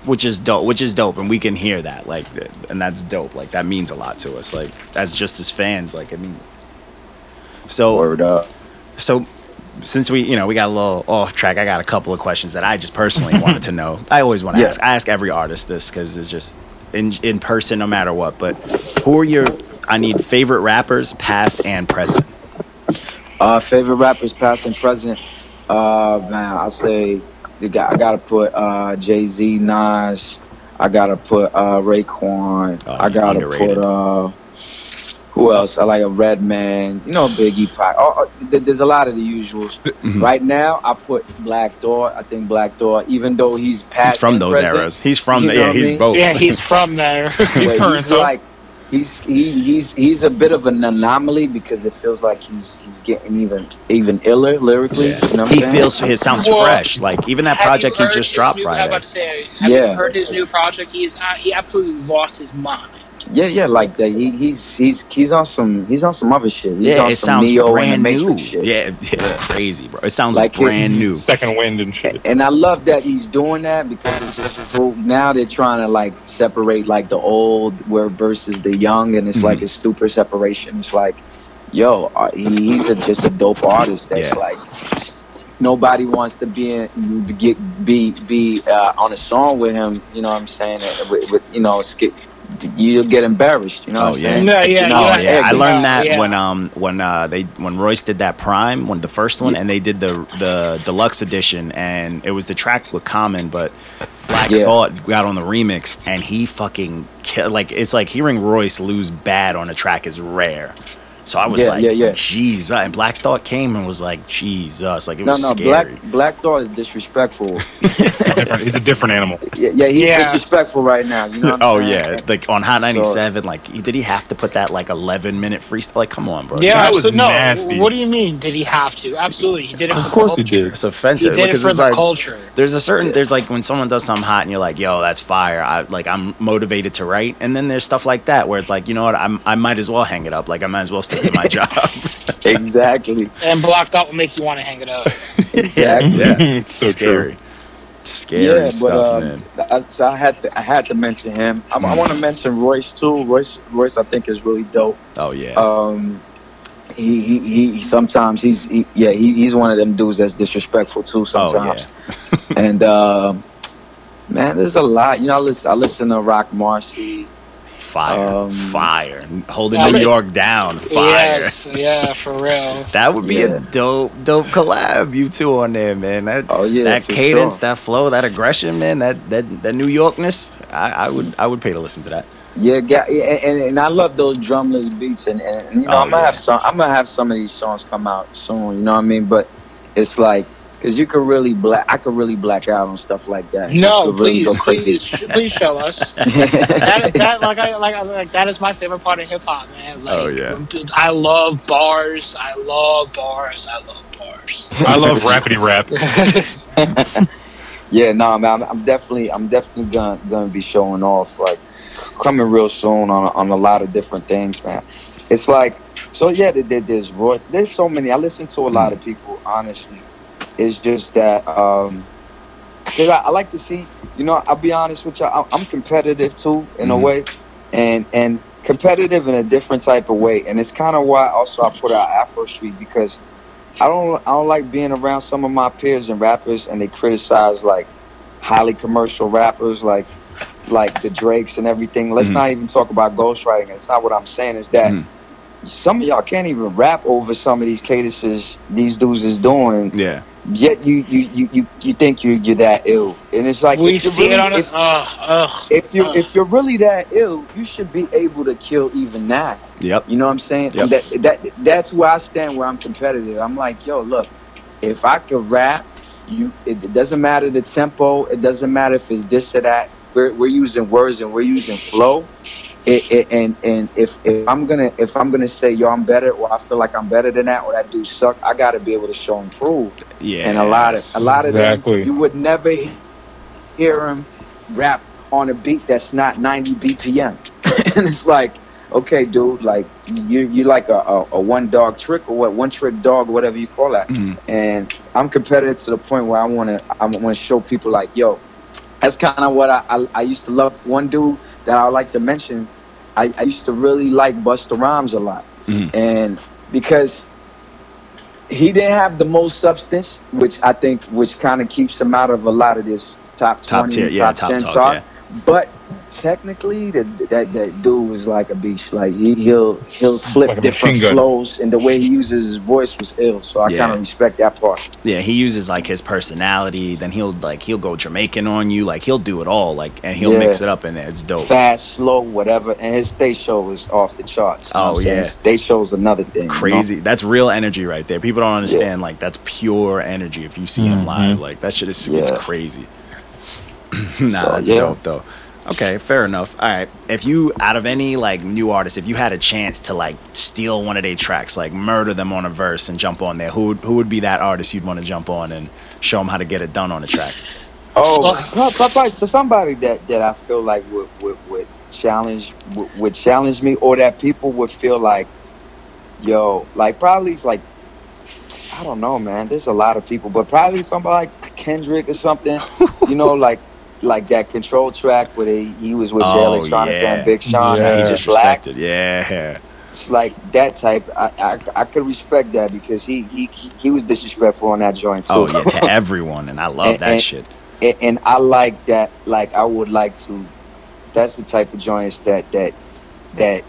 Which is dope. Which is dope, and we can hear that, like, and that's dope. Like, that means a lot to us. Like, as just as fans, like, I mean. So, Word up. so since we, you know, we got a little off track, I got a couple of questions that I just personally wanted to know. I always want to Yeah. ask. I ask every artist this because it's just in in person, no matter what. But who are your? I need favorite rappers, past and present. Uh, favorite rappers, past and present. Uh, man, I'll say the guy. I gotta put uh Jay Z, Nas. I gotta put uh Raekwon. Oh, I gotta underrated. put uh. Who else? I like a Redman. You know, Biggie, Pac. Oh, oh, there's a lot of the usuals. Mhm. Right now, I put Black Thought. I think Black Thought, even though he's past, He's from those present, eras. He's from You the, yeah. He's mean? both. Yeah, he's from there. but current, he's like he's he, he's he's a bit of an anomaly because it feels like he's he's getting even even iller lyrically. Yeah. You know what he saying? feels it sounds Well, fresh. Like even that project he just his dropped new, I was Friday. about to say, have Yeah. you heard his new project? He's uh, he absolutely lost his mind. Yeah, yeah, like that. He he's he's he's on some he's on some other shit. He's Yeah, on it some sounds Neo brand new. Shit. Yeah, it's crazy, bro. It sounds Like brand new. second wind and shit. And I love that he's doing that because it's just so now they're trying to like separate like the old where versus the young, and it's Mhm. like a stupid separation. It's like, yo, uh, he, he's a, just a dope artist. That's Yeah. like nobody wants to be in, get be be uh, on a song with him. You know what I'm saying? With, with you know, skip, you'll get embarrassed. You know Oh, what I'm yeah. saying? No, yeah, No, yeah, yeah, I learned that yeah. when um when uh they when Royce did that PRhyme when the first one and they did the the deluxe edition and it was the track with Common but Black Yeah. Thought got on the remix and he fucking ki- like it's like hearing Royce lose bad on a track is rare. So I was Yeah, like, yeah, yeah. Jesus. And Black Thought came and was like, Jesus. Like, it No, was no, scary. Black Black Thought is disrespectful. He's a different animal. yeah, yeah, he's Yeah. disrespectful right now. You know what I'm oh, saying? yeah. Like, on Hot 97, like, did he have to put that, like, 11 minute freestyle? Like, come on, bro. Yeah, That was so no. nasty. What do you mean? Did he have to? Absolutely, he did it. For Of course the he did. It's offensive. He offensive did it for it's the like, culture. there's a certain there's like when someone does something hot and you're like yo that's fire i like i'm motivated to write and then there's stuff like that where it's like you know what I'm, i might as well hang it up like i might as well stick to my job Exactly. And Black Thought will make you want to hang it up. Exactly. yeah It's so scary scary yeah, but stuff uh, man I, so I had to I had to mention him. I, I want to mention Royce too. Royce Royce I think is really dope. oh yeah Um, he, he, he sometimes he's he, yeah he, he's one of them dudes that's disrespectful too oh sometimes. yeah And um, man, there's a lot. You know, I listen I listen to Rock Marciano. Fire Um, fire holding new but- york down fire Yes, yeah, for real. that would be Yeah. a dope dope collab you two on there man that Oh yeah, that cadence sure. that flow that aggression man that that that new yorkness I, I would i would pay to listen to that Yeah, yeah, and, and, and I love those drumless beats, and, and you know Oh, I'm gonna yeah. have some. I'm gonna have some of these songs come out soon. You know what I mean? But it's like because you could really black. I could really black out on stuff like that. No, could really please, please, please show us. that, that like I like I like that is my favorite part of hip hop, man. Like, Oh, yeah. I love bars. I love bars. I love bars. I love rapidy rap. yeah, no, man, I'm, I'm definitely, I'm definitely gonna gonna be showing off like coming real soon on on a lot of different things, man. It's like So yeah, there, there- there's Roy. There's so many. I listen to a lot of people. Honestly, it's just that um, 'cause I, I like to see. You know, I'll be honest with you. I'm, I'm competitive too in a Mhm. way, and and competitive in a different type of way. And it's kind of why also I put out Afro Street because I don't I don't like being around some of my peers and rappers and they criticize like highly commercial rappers like like the Drakes and everything. Let's Mhm. not even talk about ghostwriting. It's not what I'm saying. Is that Mhm. some of y'all can't even rap over some of these cadences these dudes is doing. Yeah. Yet you you you you, you think you you're that ill, and it's like we if you're see it really- on if, it. Ugh, ugh. if you Ugh. if you're really that ill, you should be able to kill even that. Yep. You know what I'm saying? Yep. That that that's where I stand. Where I'm competitive. I'm like, yo, look, if I could rap, you. It, it doesn't matter the tempo. It doesn't matter if it's this or that. We're we're using words and we're using flow. It, it, and and if, if I'm gonna if I'm gonna say yo I'm better or I feel like I'm better than that or that dude suck I gotta be able to show and prove Yeah. and a lot of a lot of them you would never hear him rap on a beat that's not 90 BPM and it's like okay dude like you you like a, a, a one dog trick or what one trick dog whatever you call that Mhm. and I'm competitive to the point where I want to I want to show people like yo that's kind of what I, I I used to love one dude that I like to mention I, I used to really like Busta Rhymes a lot Mhm. and because he didn't have the most substance, which I think, which kind of keeps him out of a lot of this top Top twenty, tier, and yeah, top, top ten talk, talk. yeah. But technically, that that that dude was like a beast. Like he, he'll he'll flip Like different machine flows, and the way he uses his voice was ill. So I Yeah. kind of respect that part. Yeah, he uses like his personality. Then he'll like he'll go Jamaican on you. Like he'll do it all. Like and he'll Yeah. mix it up and. It's dope. Fast, slow, whatever. And his stage show was off the charts. You know Oh, what I'm saying? yeah. stage show's another thing. you know? Crazy. That's real energy right there. People don't understand. Like that's pure energy. If you see him Mhm. live, like that shit is it's crazy. nah, So, that's yeah. dope though. Okay, fair enough. All right. If you out of any like new artists, if you had a chance to like steal one of their tracks, like murder them on a verse and jump on there, who would, who would be that artist you'd want to jump on and show them how to get it done on a track? Oh, pro- pro- probably so somebody that, that I feel like would would, would challenge would, would challenge me, or that people would feel like, yo, like probably it's like, I don't know, man. There's a lot of people, but probably somebody like Kendrick or something, you know, like like that control track where they, he was with Jay Oh, Electronica yeah. and Big Sean Yeah. he and just Black. disrespected. Yeah. It's like that type. I, I I could respect that because he he he- he was disrespectful on that joint too. Oh yeah, to everyone, and I love And- that and- shit. and, and I like that. Like I would like to. That's the type of joints that that that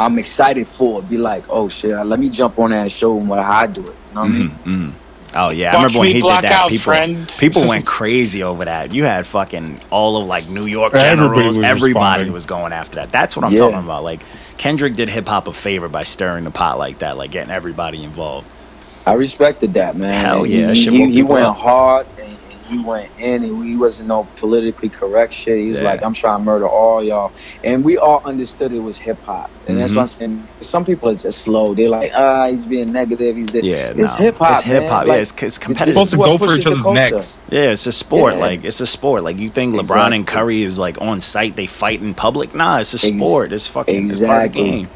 I'm excited for. Be like, oh shit, let me jump on that and show them what how I do it. You know what I mean? Mhm, mhm. Oh yeah, I remember when he did that. out, people, friend. people went crazy over that. You had fucking all of like New York Everybody was Everybody was going after that. That's what I'm Yeah. talking about. Like Kendrick did hip hop a favor by stirring the pot like that, like getting everybody involved. I respected that man. Hell yeah, he, he, he went up. hard and, and he went in. And he wasn't no politically correct shit. He was Yeah. like, I'm trying to murder all y'all, and we all understood it was hip hop. And that's Mhm. what I'm saying. Some people are just slow. They're like, ah, he's being negative. He's this. Yeah, it's no. hip hop. It's hip hop. man. Yeah, Like, it's, it's this competitive. supposed to go for each other's necks. Yeah, it's a sport. Yeah. Like it's a sport. Like you think LeBron and Curry is like on site, they fight in public. Nah, it's a sport. It's fucking it's part of the game.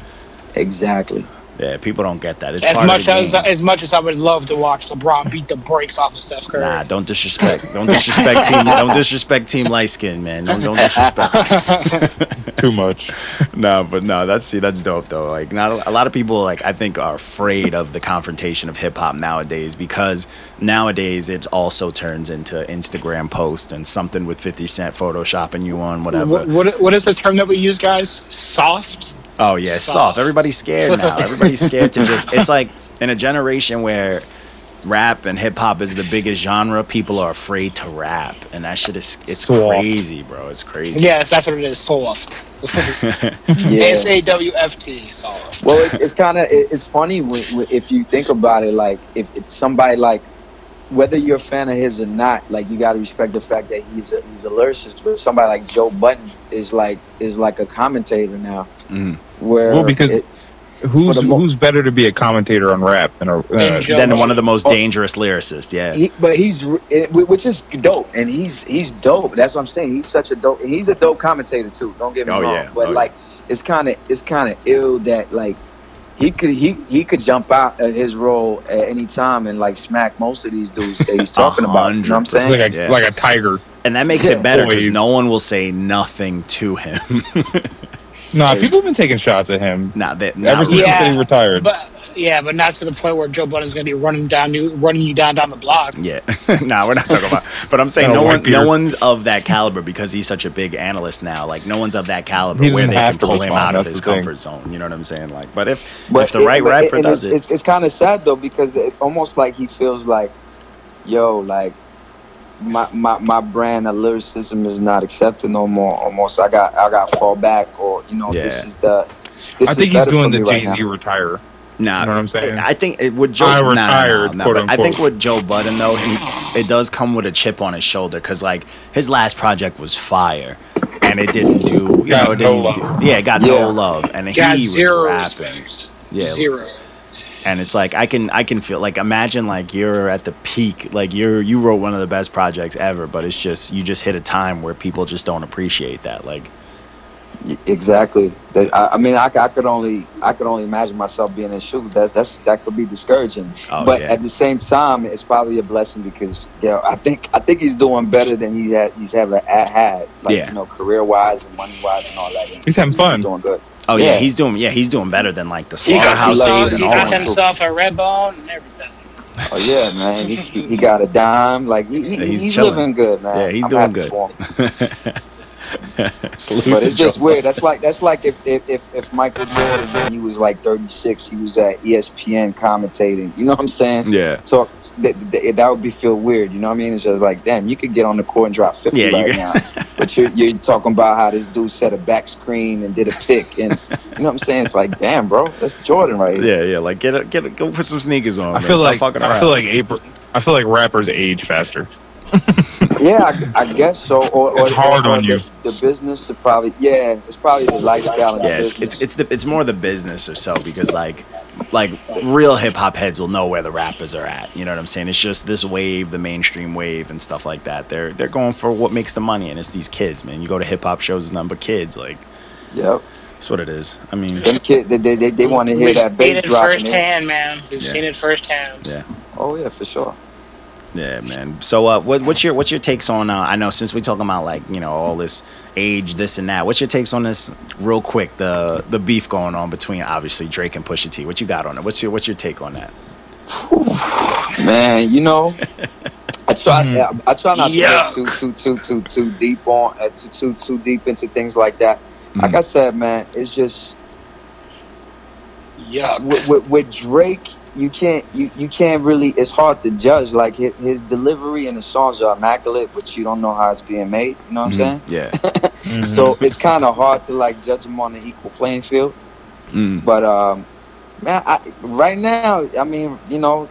Exactly. Yeah, people don't get that. It's As much as as much as I would love to watch LeBron beat the brakes off of Steph Curry. Nah, don't disrespect. Don't disrespect team. Don't disrespect team light skin, man. Don't don't disrespect. Too much. no, but no, that's see, that's dope though. Like, not a, a lot of people like I think are afraid of the confrontation of hip hop nowadays because nowadays it also turns into Instagram posts and something with Fifty Cent photoshopping you on whatever. What, what what is the term that we use, guys? Soft. Oh yeah, it's soft. Soft. Everybody's scared now. Everybody's scared to just. It's like in a generation where rap and hip hop is the biggest genre, people are afraid to rap, and that shit is it's Soft. crazy, bro. It's crazy. Yes, that's what it is. Soft. Yeah. S A W F T. Soft. well, it's, it's kind of it's funny when, when, if you think about it. Like if it's somebody like whether you're a fan of his or not, like you got to respect the fact that he's a he's a lyricist. But somebody like Joe Budden is like is like a commentator now. Mhm. Where Well, because it- Who's mo- who's better to be a commentator on rap than a Than uh, Joe Then Budden. one of the most Oh. dangerous lyricists. Yeah. he, but he's it- which is dope, and he's he's dope. That's what I'm saying. He's such a dope. He's a dope commentator too. Don't get me Oh, wrong. yeah. But Oh, like, it's kind of it's kind of ill that like he could he he could jump out of his role at any time and like smack most of these dudes that he's talking about. You know what I'm It's saying? like a Yeah. like a tiger. And that makes it better because no one will say nothing to him. Nah, people have been taking shots at him not that. ever since really. he said he retired. But yeah, but not to the point where Joe Budden's going to be running down you, running you down down the block. Yeah, no, we're not talking about. But I'm saying Got no white one, no one's of that caliber because he's such a big analyst now. Like no one's of that caliber where they can pull him out of his the thing. comfort zone. You know what I'm saying? Like, but if But if the it- right rapper it- does it's, it, it's, it's kind of sad though because it's almost like he feels like, yo, like my my my brand of lyricism is not accepted no more. Almost, I got I got fall back, or you know, this is the. This I is think he's better doing the Jay Z now. retire. nah, You know what I'm saying? I think it, with Joe, I nah, nah, nah, retired, nah, quote, I think with Joe Budden though, he, it does come with a chip on his shoulder because like his last project was fire, and it didn't do, you Got know, it no didn't love. do, yeah, it got Yeah. no love, and Got he was zero rapping, respect. yeah, Zero. And it's like I can I can feel like imagine like you're at the peak like you're you wrote one of the best projects ever but it's just you just hit a time where people just don't appreciate that like Exactly. That- I, I mean, I, c- I could only I could only imagine myself being in shoes. That's that's that could be discouraging. Oh, but yeah. at the same time, it's probably a blessing because you know, I think I think he's doing better than he had he's ever a- had. Like Yeah. you know, career wise and money wise and all that. He's having fun. doing good. Oh yeah, Yeah. he's doing yeah he's doing better than like the He got slaughterhouse uh, days it and he all got himself a red bone and everything. Oh yeah, man. He, he, he got a dime. Like he, he- Yeah, he's he's, living good, man. Yeah, he's I'm doing good. for him. Salute But it's just weird. That's like that's like if if, if, if Michael Jordan when he was like 36, he was at ESPN commentating. You know what I'm saying? yeah So that, that, that would be feel weird. You know what I mean? It's just like, damn, you could get on the court and drop 50 Yeah, right now. but you're, you're talking about how this dude set a back screen and did a pick. And you know what I'm saying? It's like, damn, bro, that's Jordan right here. yeah yeah like get it get it go put some sneakers on I man. feel Stop like fucking I around. feel like April, I feel like rappers age faster. Yeah, I, I guess so. Or, or It's hard or on you. The, the business is probably, yeah, it's probably the lifestyle. and the yeah it's it's it's the it's more the business or so because like like real hip hop heads will know where the rappers are at. You know what I'm saying? It's just this wave, the mainstream wave and stuff like that. They're they're going for what makes the money, and it's these kids, man. You go to hip hop shows, it's nothing but kids. Like Yep. that's what it is. I mean, Them kid, they, they, they, they want to hear We've that seen bass it drop. and they- firsthand, man. We've Yeah. seen it firsthand. Yeah. Oh yeah, for sure. yeah, man. So, uh, what what's your what's your takes on? Uh, I know since we're talking about like you know all this age, this and that. What's your takes on this, real quick? The the beef going on between obviously Drake and Pusha T. What you got on it? What's your what's your take on that? Man, you know, I try. I, I try not to get too too too too too deep on uh, too too too deep into things like that. Mm. Like I said, man, it's just yeah. with, with, with Drake. You can't you, you can't really. It's hard to judge. Like his, his delivery and the songs are immaculate, but you don't know how it's being made. You know what I'm saying? Yeah. Mm-hmm. So it's kind of hard to like judge him on an equal playing field. Mm. But um, man, I, right now, I mean, you know,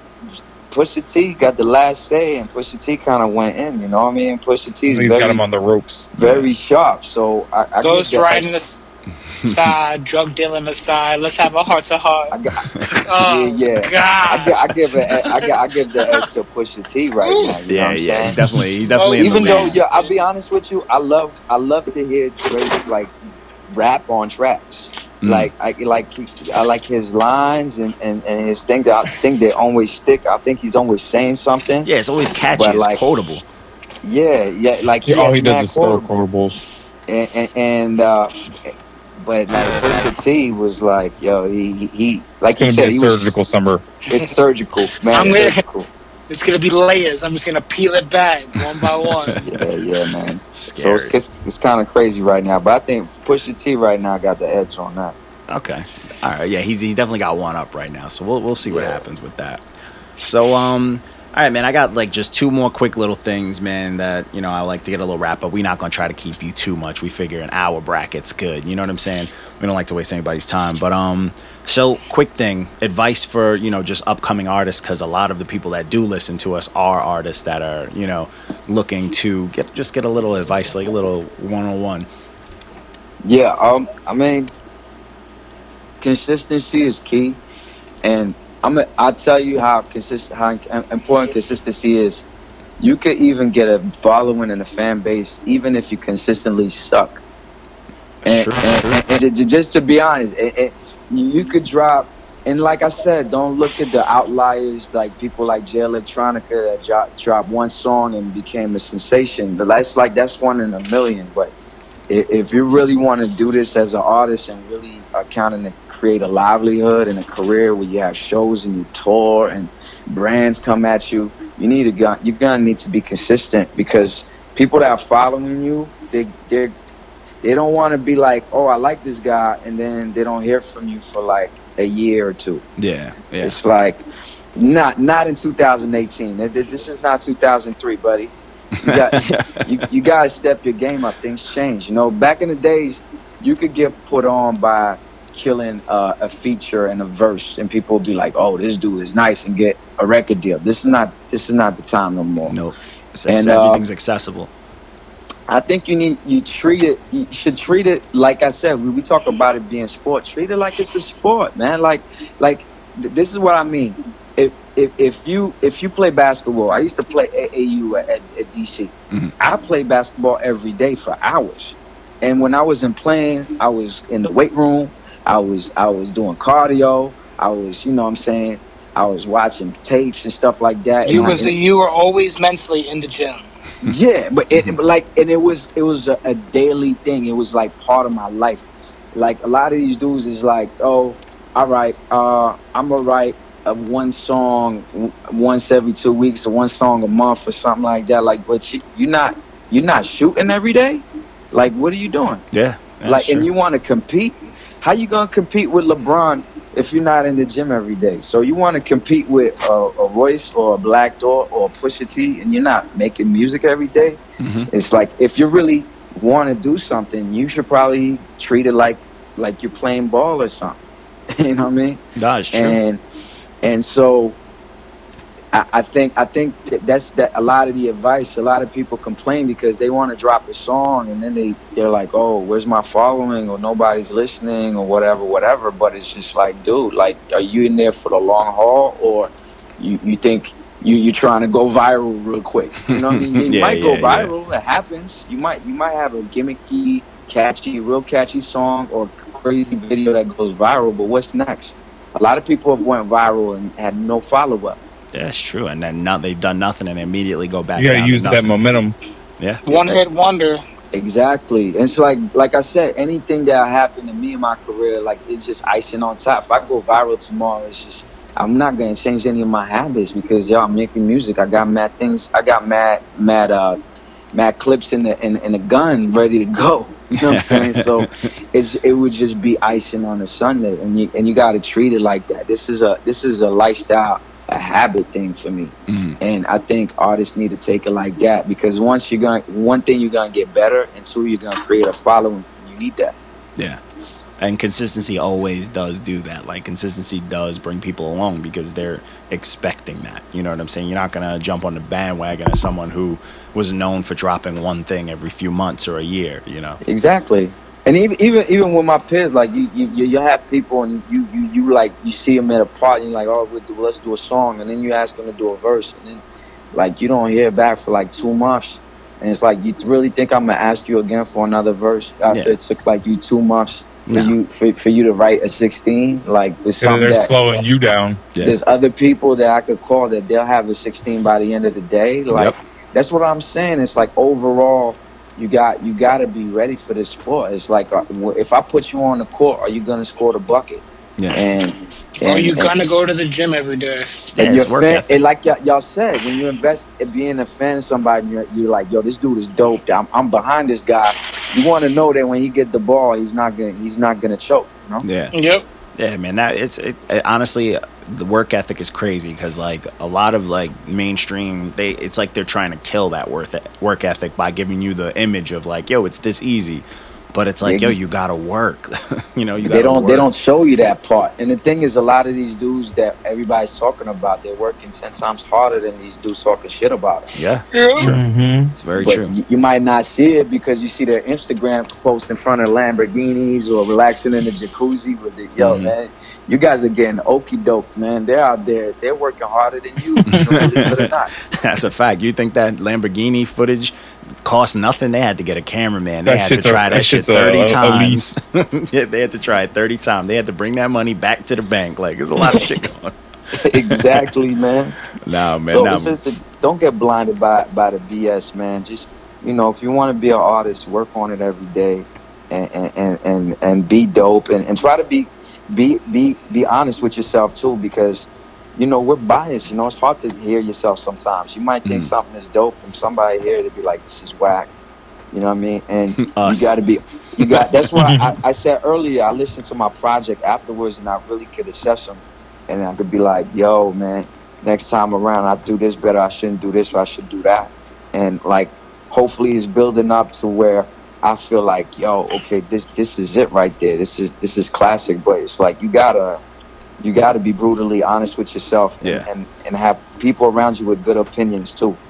Pusha T got the last say, and Pusha T kind of went in. You know what I mean? Pusha T is He's got very, him on the ropes. very sharp. So I, I Ghost give that- riding aside, drug dealing aside. Let's have a heart to heart. Oh, yeah, yeah. I, God. gi- I give it. I, gi- I give the edge to Pusha T right now. You know Yeah, what yeah. He's definitely he's definitely Oh, in the Even though, yeah, I'll be honest with you. I love, I love to hear Drake like rap on tracks. Mm. Like I like he, I like his lines and, and, and his thing that I think they always stick. I think he's always saying something. Yeah, it's always catchy. But, it's like, quotable. Yeah, yeah, like all he does is store quotable- quotables. and, and, and uh, but like Pusha T was like, yo, he he, he like It's you gonna be said, a he was, surgical summer. it's surgical, man, I'm it's gonna- surgical. It's gonna be layers. I'm just gonna peel it back one by one. Yeah, yeah, man. So Scary. it's, it's, it's kind of crazy right now, but I think Pusha T right now got the edge on that. Okay. All right. Yeah, he's he's definitely got one up right now. So we'll we'll see what Yeah. happens with that. So um all right, man. I got like just two more quick little things, man. That you know I like to get a little wrap up. We're not gonna try to keep you too much. We figure an hour bracket's good. You know what I'm saying? We don't like to waste anybody's time. But um, so quick thing, advice for you know just upcoming artists, because a lot of the people that do listen to us are artists that are you know looking to get just get a little advice, like a little one on one. Yeah, um, I mean, consistency is key, and I'm. A, I'll tell you how consistent, how important consistency is. You could even get a following and a fan base, even if you consistently suck. And, Sure, and- sure. and- and just to be honest, it, it, you could drop and like I said, don't look at the outliers like people like Jay Electronica that dro- dropped one song and became a sensation. But that's like that's one in a million. But if you really want to do this as an artist and really are counting to create a livelihood and a career where you have shows and you tour and brands come at you, you need to go, you're gonna need to be consistent because people that are following you, they they they don't want to be like, oh, I like this guy, and then they don't hear from you for like a year or two. Yeah, yeah. It's like not not in 2018. Th- th- This is not 2003, buddy. You got you, you got to step your game up. Things change. You know, back in the days, you could get put on by killing uh, a feature and a verse, and people would be like, "Oh, this dude is nice," and get a record deal. This is not this is not the time no more. Nope. It's And, ex- uh, everything's accessible. I think you need you treat it you should treat it like I said we, we talk about it being sport treat it like it's a sport man like like th- this is what I mean if if, if you if you play basketball I used to play AAU at, at, at DC Mhm. I played basketball every day for hours and when I wasn't playing I was in the weight room I was I was doing cardio I was you know what I'm saying I was watching tapes and stuff like that You and I- was you were always mentally in the gym. yeah, but it but like, and it was it was a, a daily thing. It was like part of my life. Like a lot of these dudes is like, oh, all right, uh, I'm gonna write a one song once every two weeks or one song a month or something like that. Like, but you, you're not you're not shooting every day. Like, what are you doing? Yeah. that's like, and you want to compete? How you gonna compete with LeBron if you're not in the gym every day? So you want to compete with a, a Royce or a Black Thought or a Pusha T, and you're not making music every day? Mhm. It's like if you really want to do something, you should probably treat it like like you're playing ball or something. you know what I mean? It's true. and and so I, I think I think that that's that a lot of the advice. A lot of people complain because they want to drop a song and then they they're like, oh, where's my following or nobody's listening or whatever, whatever. But it's just like, dude, like, are you in there for the long haul or you you think you you're trying to go viral real quick? You know what I mean? You Yeah, might go yeah, yeah. viral. It happens. You might you might have a gimmicky, catchy, real catchy song or crazy video that goes viral. But what's next? A lot of people have went viral and had no follow up. That's true. And then now they've done nothing and immediately go back. You gotta down use that momentum. Yeah. One hit wonder. Exactly. And it's like like I said, anything that happened to me in my career, like it's just icing on top. If I go viral tomorrow, it's just I'm not gonna change any of my habits because y'all making music. I got mad things. I got mad mad uh mad clips in the in, in the gun ready to go. You know what I'm saying? So it's it would just be icing on a Sunday, and you and you got to treat it like that. This is a this is a lifestyle, a habit thing for me. Mhm. And I think artists need to take it like that because once you're going, to one thing you're gonna get better, and two you're gonna create a following. You need that. Yeah. And consistency always does do that. Like consistency does bring people along because they're expecting that. You know what I'm saying? You're not gonna jump on the bandwagon as someone who was known for dropping one thing every few months or a year. You know? Exactly. And even even even with my peers, like you you you you have people and you you you like you see them at a party, and you're like, oh, we'll do, let's do a song, and then you ask them to do a verse, and then like you don't hear back for like two months, and it's like you really think I'm gonna ask you again for another verse after Yeah. it took like you two months for No. you for, for you to write a 16, like it's something they're that slowing you down. Yeah. there's other people that I could call that they'll have a 16 by the end of the day. Like Yep. that's what I'm saying. It's like overall, you got you got to be ready for this sport. It's like uh, if I put you on the court, are you gonna score the bucket? Yeah. And Or and- you and- gonna go to the gym every day. Yeah, and it's your fan, ethic. and like y'all, y'all said, when you invest in being a fan of somebody, you're, you're like, yo, this dude is dope. I'm, I'm behind this guy. You want to know that when he get the ball, he's not gonna he's not gonna choke. You know? Yeah. Yep. Yeah, man. That it's it, it- honestly the work ethic is crazy because like a lot of like mainstream they it's like they're trying to kill that worth work ethic by giving you the image of like yo it's this easy, but it's like yo you gotta work. you know you they gotta don't work. they don't show you that part and the thing is a lot of these dudes that everybody's talking about they're working 10 times harder than these dudes talking shit about it Yeah, Yeah. Mm-hmm. it's very but true. You, you might not see it because you see their instagram post in front of lamborghinis or relaxing in the jacuzzi with it yo Mhm. man you guys are getting okey doke man they're out there they're working harder than you, you know, believe it or not That's a fact. You think that Lamborghini footage cost nothing? They had to get a cameraman. They That had to shit's a, try that, that shit it's a- 30 a- a times. yeah, they had to try it 30 times. They had to bring that money back to the bank. Like, there's a lot of shit going on. exactly, man. Nah, man. so nah, it's just a- don't get blinded by by the BS, man. Just you know, if you want to be an artist, work on it every day, and and and and, and be dope, and, and try to be be be be honest with yourself too, because you know we're biased. You know, it's hard to hear yourself sometimes. You might think Mhm. something is dope from somebody here to be like, this is whack. You know what I mean? And Us. you got to be. You got. That's why I, I said earlier. I listened to my project afterwards, and I really could assess them, and I could be like, "Yo, man, next time around, I do this better. I shouldn't do this, or I should do that." And like, hopefully, it's building up to where I feel like, "Yo, okay, this this is it right there. This is this is classic." But it's like you gotta. You got to be brutally honest with yourself and, Yeah. and, and have people around you with good opinions too.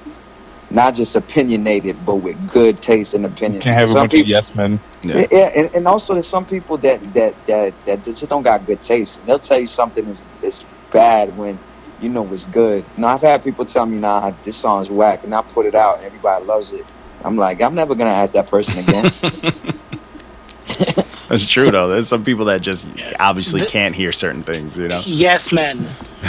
Not just opinionated, but with good taste and opinion. Can't have a bunch people, of yes men. Yeah. yeah, and, and also there's some people that that that that just don't got good taste. And they'll tell you something is is bad when you know it's good. Now I've had people tell me, "Nah, this song's whack," and I put it out, and everybody loves it. I'm like, I'm never gonna ask that person again. That's true, though. There's some people that just obviously can't hear certain things, you know? Yes, men.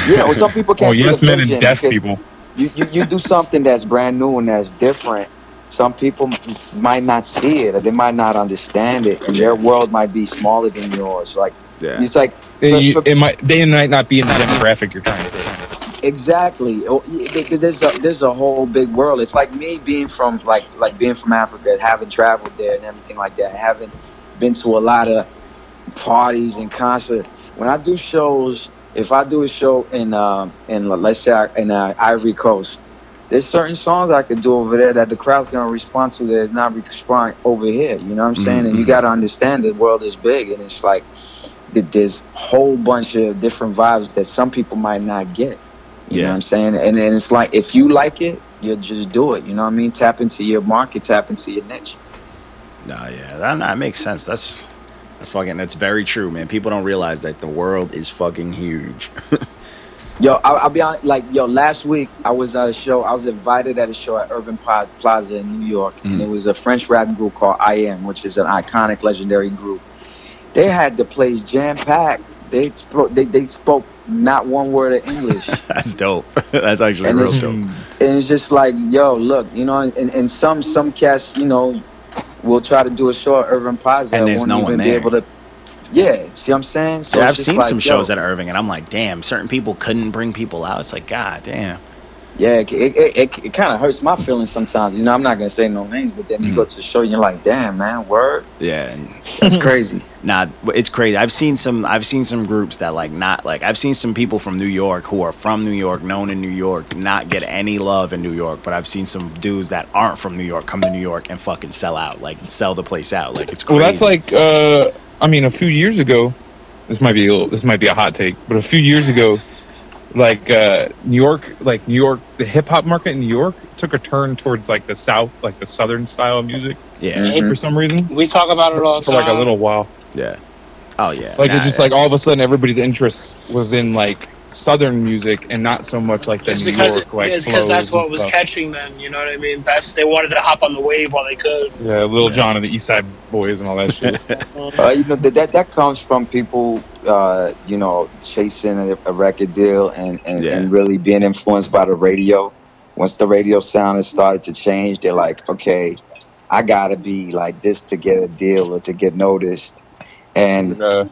yeah, well, some people can't. Oh, see yes the men and deaf people. You, you you do something that's brand new and that's different. Some people might not see it, or they might not understand it, and their world might be smaller than yours. Like Yeah. it's like It, for- you- for- it might they might not be in the demographic you're trying to hit. Exactly. Oh, There's a there's a whole big world. It's like me being from like like being from Africa, having traveled there and everything like that, having been to a lot of parties and concerts. When I do shows, if I do a show in um in let's say I- in uh, Ivory Coast, there's certain songs I could do over there that the crowd's gonna respond to that not respond over here. You know what I'm saying? And you Mhm. got to understand the world is big, and it's like that there's a whole bunch of different vibes that some people might not get. You know Yeah. what I'm saying? And then it's like if you like it, you just do it. You know what I mean? Tap into your market, tap into your niche. Nah, yeah, that, that makes sense. That's that's fucking. That's very true, man. People don't realize that the world is fucking huge. Yo, I'll, I'll be honest. Like, yo, last week I was at a show. I was invited at a show at Irving Plaza in New York, and Mhm. it was a French rap group called IAM, which is an iconic, legendary group. They had the place jam packed. They spoke. They, they spoke not one word of English. that's dope. that's actually And real dope. and it's just like, yo, look, you know, and, and some some cats, you know, will try to do a show at Irving Plaza And there's no one be there. able to. Yeah, see what I'm saying? So yeah, I've seen like, some yo, shows at Irving, and I'm like, damn, certain people couldn't bring people out. It's like, god damn. Yeah, it it, it, it, it kind of hurts my feelings sometimes. You know, I'm not gonna say no names, but then you Mhm. go to the show, and you're like, damn, man, word, Yeah, and that's crazy. Nah, it's crazy. I've seen some. I've seen some groups that like not like. I've seen some people from New York who are from New York, known in New York, not get any love in New York. But I've seen some dudes that aren't from New York come to New York and fucking sell out, like sell the place out. Like it's crazy. Well, that's like uh, I mean, a few years ago. This might be a little, this might be a hot take, but a few years ago, like uh, New York, like New York, the hip hop market in New York took a turn towards like the south, like the southern style of music yeah, Mhm. for some reason We talk about it all the for like a little while. yeah. Oh yeah. Like Nah, it's just like all of a sudden everybody's interest was in like southern music and not so much like the It's New because, York it, like it's because that's what was stuff. catching them. You know what I mean? That's they wanted to hop on the wave while they could. Yeah, Lil Jon and the East Side Boyz and all that shit. Uh, you know that, that that comes from people, uh, you know, chasing a, a record deal and and, Yeah. and really being influenced by the radio. Once the radio sound has started to change, they're like, okay, I gotta be like this to get a deal or to get noticed. And uh,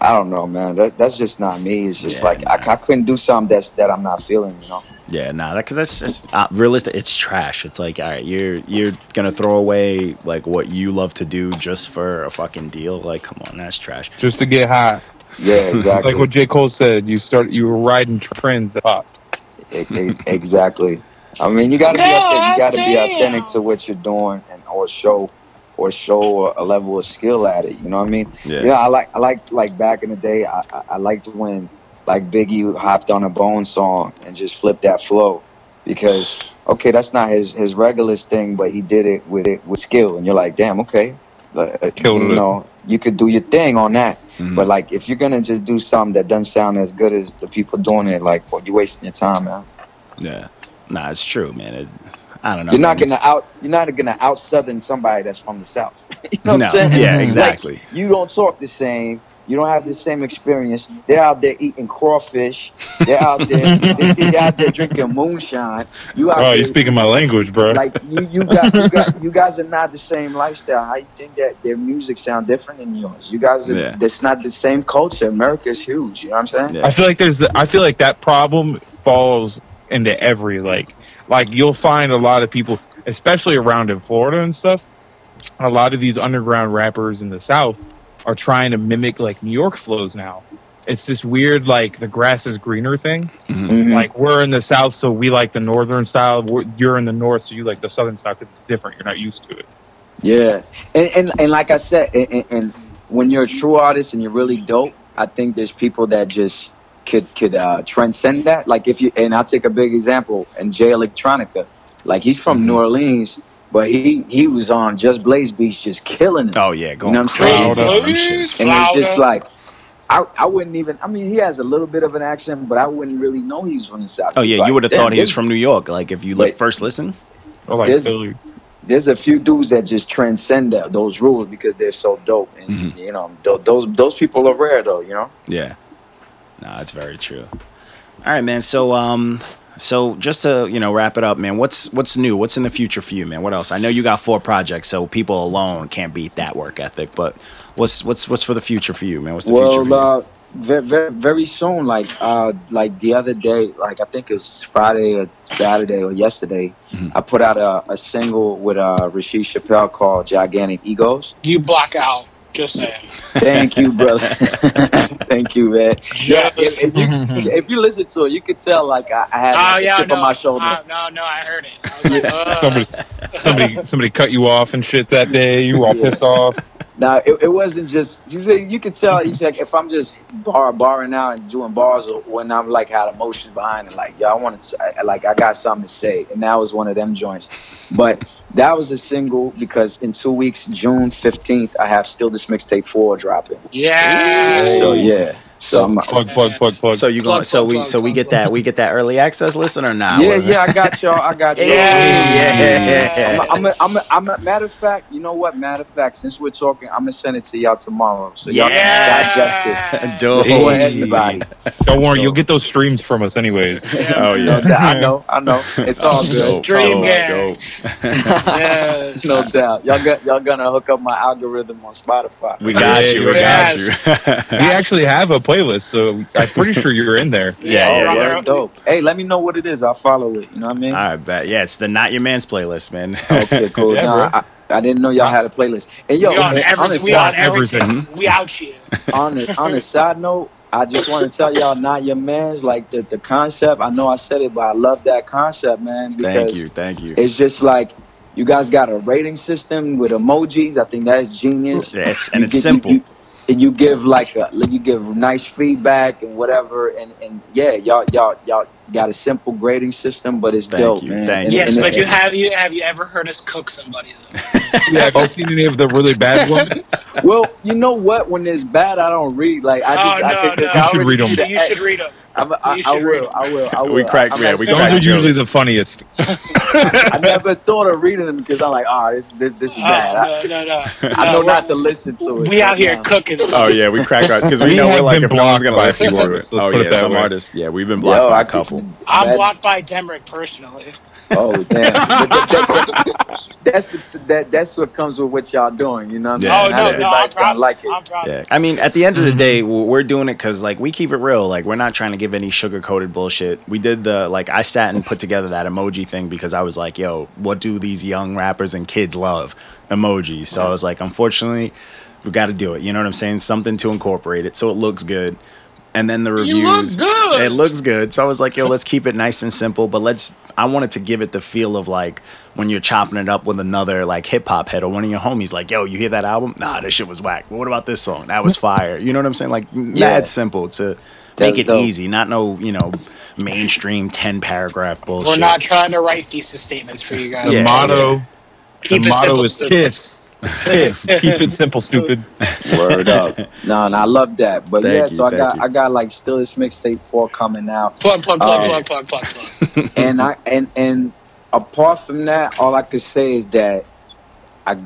I don't know, man. That, that's just not me. It's just Yeah, like I, I couldn't do something that's that I'm not feeling. You know. Yeah, nah, because that's just uh, realistic. It's trash. It's like, all right, you're you're gonna throw away like what you love to do just for a fucking deal. Like, come on, that's trash. just to get high. Yeah, exactly. like what J. Cole said. You start you were riding trends that popped. E- e- exactly. I mean, you gotta be authentic. You gotta be authentic to what you're doing, and or show, or show a level of skill at it. You know what I mean? Yeah, Yeah, I like, I like, like back in the day, I, I, liked when like Biggie hopped on a Bone song and just flipped that flow, because okay, that's not his his regular thing, but he did it with it with skill, and you're like, damn, okay, uh, Killed you it. know, you could do your thing on that. Mhm. But like, if you're gonna just do something that doesn't sound as good as the people doing it, like, well, you're wasting your time, man. yeah. Nah, it's true, man. It, I don't know. You're not man. gonna out. You're not gonna out southern somebody that's from the south. you know what No, I'm saying? yeah, Like, exactly. you don't talk the same. You don't have the same experience. They're out there eating crawfish. They're out there. they, they're out there drinking moonshine. You out Oh, there, you're speaking my language, bro. like you. You got. You got. You guys are not the same lifestyle. How you think that their music sounds different than yours? You guys are. Yeah. That's not the same culture. America's huge. You know what I'm saying? Yeah. I feel like there's I feel like that problem falls into every like like you'll find a lot of people, especially around in Florida and stuff. A lot of these underground rappers in the South are trying to mimic like New York flows now. It's this weird like the grass is greener thing. Mhm. Like we're in the South, so we like the northern style. We're, you're in the North, so you like the southern style because it's different. You're not used to it. Yeah, and and, and like I said, and, and, and when you're a true artist and you're really dope, I think there's people that just could could uh, transcend that. Like if you and I'll take a big example, and Jay Electronica, like he's from Mhm. New Orleans, but he he was on Just Blaze Beats, just killing it. Oh yeah, going know what I'm saying? crazy. Louder. on and it's just like. I, I wouldn't even. I mean, he has a little bit of an accent, but I wouldn't really know he was from the south. Oh yeah, like, you would have damn, thought he was from New York. Like if you look Wait. first listen. Or like There's- Philly. there's a few dudes that just transcend that, those rules because they're so dope, and Mhm. you know, th- those those people are rare though. You know. Yeah. No, that's very true. All right, man. So um so just to, you know, wrap it up, man, what's what's new? What's in the future for you, man? What else? I know you got four projects, so people alone can't beat that work ethic, but what's what's what's for the future for you, man? What's the future for you? Well, uh, very, very, very soon, like uh, like the other day, like I think it was Friday or Saturday or yesterday, Mhm. I put out a, a single with uh, Rasheed Chappell called "Gigantic Egos." You block out. Just saying. Thank you, brother. Thank you, man. Yeah, if, if you if you listen to it, you could tell like I, I had Oh a yeah, chip no, on my shoulder. uh, no, no, I heard it. I was like, uh, Somebody, somebody, somebody cut you off and shit that day. You were all Yeah. pissed off. Now it, it wasn't just you said you could tell mm-hmm. he's like if I'm just bar barring out and doing bars or when I'm like had emotion behind it like yo I wanted to I, like I got something to say and that was one of them joints. But that was a single because in two weeks June 15th I have still this mixtape four dropping. Yeah. so yeah so I'm, Plug, plug, plug, plug. So you going Plug, so plug, we plug, so we plug, get plug. that we get that early access listen or not? yeah yeah I got y'all I got y'all Yeah. I'm a, I'm a, I'm a, I'm a, matter of fact you know what matter of fact since we're talking I'm gonna send it to y'all tomorrow so y'all Yeah. can digest it Dope. for everybody Don't worry, you'll get those streams from us anyways. Oh No yeah. I know, I know. It's all good. Dope, Dream dope, gang. dope. Yes. no doubt. Y'all got y'all gonna hook up my algorithm on Spotify. We got you. We yes. got you. We actually have a playlist, so I'm pretty sure you're in there. Yeah, yeah, brother. word dope. Hey, let me know what it is. I'll follow it. You know what I mean? All right, bet. Yeah, it's the Not Your Man's playlist, man. Okay, cool. Yeah, Nah. I, I didn't know y'all had a playlist. And yo, we on on, a everything. We on everything. everything. We out here. on, a, on a side note, I just want to tell y'all, not your man's like the, the concept. I know I said it, but I love that concept, man. Because thank you, thank you. It's just like you guys got a rating system with emojis. I think that is genius. Yeah, it's, and You it's give- you- simple. you- and you give like a, you give nice feedback and whatever, and, and yeah, y'all y'all y'all got a simple grading system, but it's Thank dope, you, man. thank And- you. Yes, and- but you have you have you ever heard us cook somebody though? Yeah, have you seen any of the really bad ones? well, you know what? When it's bad, I don't read. Like I oh, just, oh I no, could, no. I You should already read 'em. see the You should read them. I'm, I, I will. I will, I will. We crack- I'm yeah, we Those crack are usually jokes. the funniest. I never thought of reading them because I'm like, oh, this this, this is ah, bad. Oh, no, no, no. I know No, not to listen to it. We out but, here nah. cooking. Oh yeah, we crack our because we, We know we're like been if no one's blocked gonna by listen some to it. Oh yeah, some way. artists. Yeah, we've been blocked Yo, by I a could- couple. I'm blocked by Demrick personally. Oh damn! That- that's the, that that's what comes with what y'all doing. You know what I'm oh saying? no, Not no, I'm everybody's proud. gonna like it. I'm. Yeah, I mean, at the end of the mm-hmm. day, we're doing it because like we keep it real. Like we're not trying to give any sugar coated bullshit. We did the like I sat and put together that emoji thing because I was like, yo, what do these young rappers and kids love? Emojis. So I was like, unfortunately, we got to do it. You know what I'm saying? Something to incorporate it so it looks good. And then the You look reviews, good. it looks good. So I was like, yo, let's keep it nice and simple, but let's. I wanted to give it the feel of like when you're chopping it up with another like hip hop head or one of your homies, like, yo, you hear that album? Nah, this shit was whack. But what about this song? That was fire. You know what I'm saying? Like, Yeah. mad simple to make it dope. easy, not no, you know, mainstream 10 paragraph bullshit. We're not trying to write thesis statements for you guys. The Yeah. motto, Keep the it motto simple, is stupid. kiss. Kiss. Keep it simple, stupid. Word up. No, no, I love that. But Thank yeah, you, so I got you. I got like still this mixtape four coming out. Plug, plug, plug, Oh. plug, plug, plug, plug. and I and and apart from that, all I could say is that I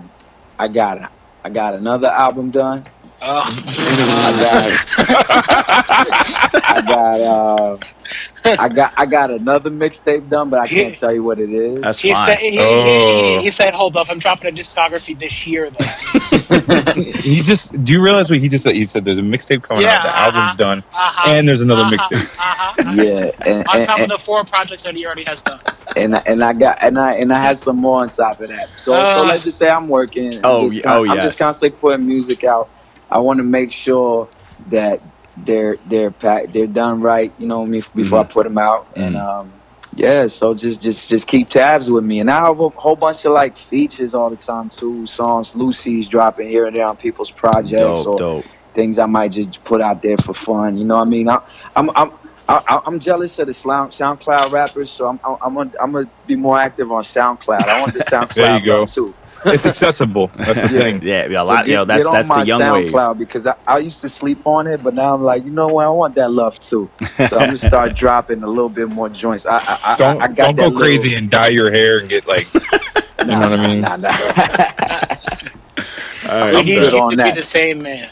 I got I got another album done. Oh, I got I got uh, I got I got another mixtape done, but I can't tell you what it is. That's he fine. said he, he, Oh. he, he said, "Hold up, I'm dropping a discography this year." Though. he just do you realize what he just said? He said there's a mixtape coming Yeah, out, the uh-huh. album's done, Uh-huh, and there's another uh-huh, mixtape. Uh-huh. yeah, and, On and, top of the four projects that he already has done. and, I- and I got and I and I had some more on top of that. So so Uh. let's just say I'm working. I'm Oh, just oh, I'm yes. just constantly putting music out. I want to make sure that they're they're packed, they're done right. You know me before I put them out, and um, yeah. So just just just keep tabs with me, and I have a whole bunch of like features all the time too. Songs Lucy's dropping here and there on people's projects or Dope, dope. things I might just put out there for fun. You know what I mean? I, I'm I'm I, I'm jealous of the Sound, SoundCloud rappers, so I'm I'm I'm gonna, I'm gonna be more active on SoundCloud. I want the SoundCloud There you go. too. It's accessible. That's the thing. Yeah, yeah, a So lot. get- yo, that's get on that's the my young wave. SoundCloud because I, I used to sleep on it, but now I'm like, you know what? I want that love too. So I'm gonna start dropping a little bit more joints. I I, I, Don't I got don't go that crazy and dye your hair and get like Little, you know what I mean? Nah, nah. All right, I'm good you on to be that. the same man.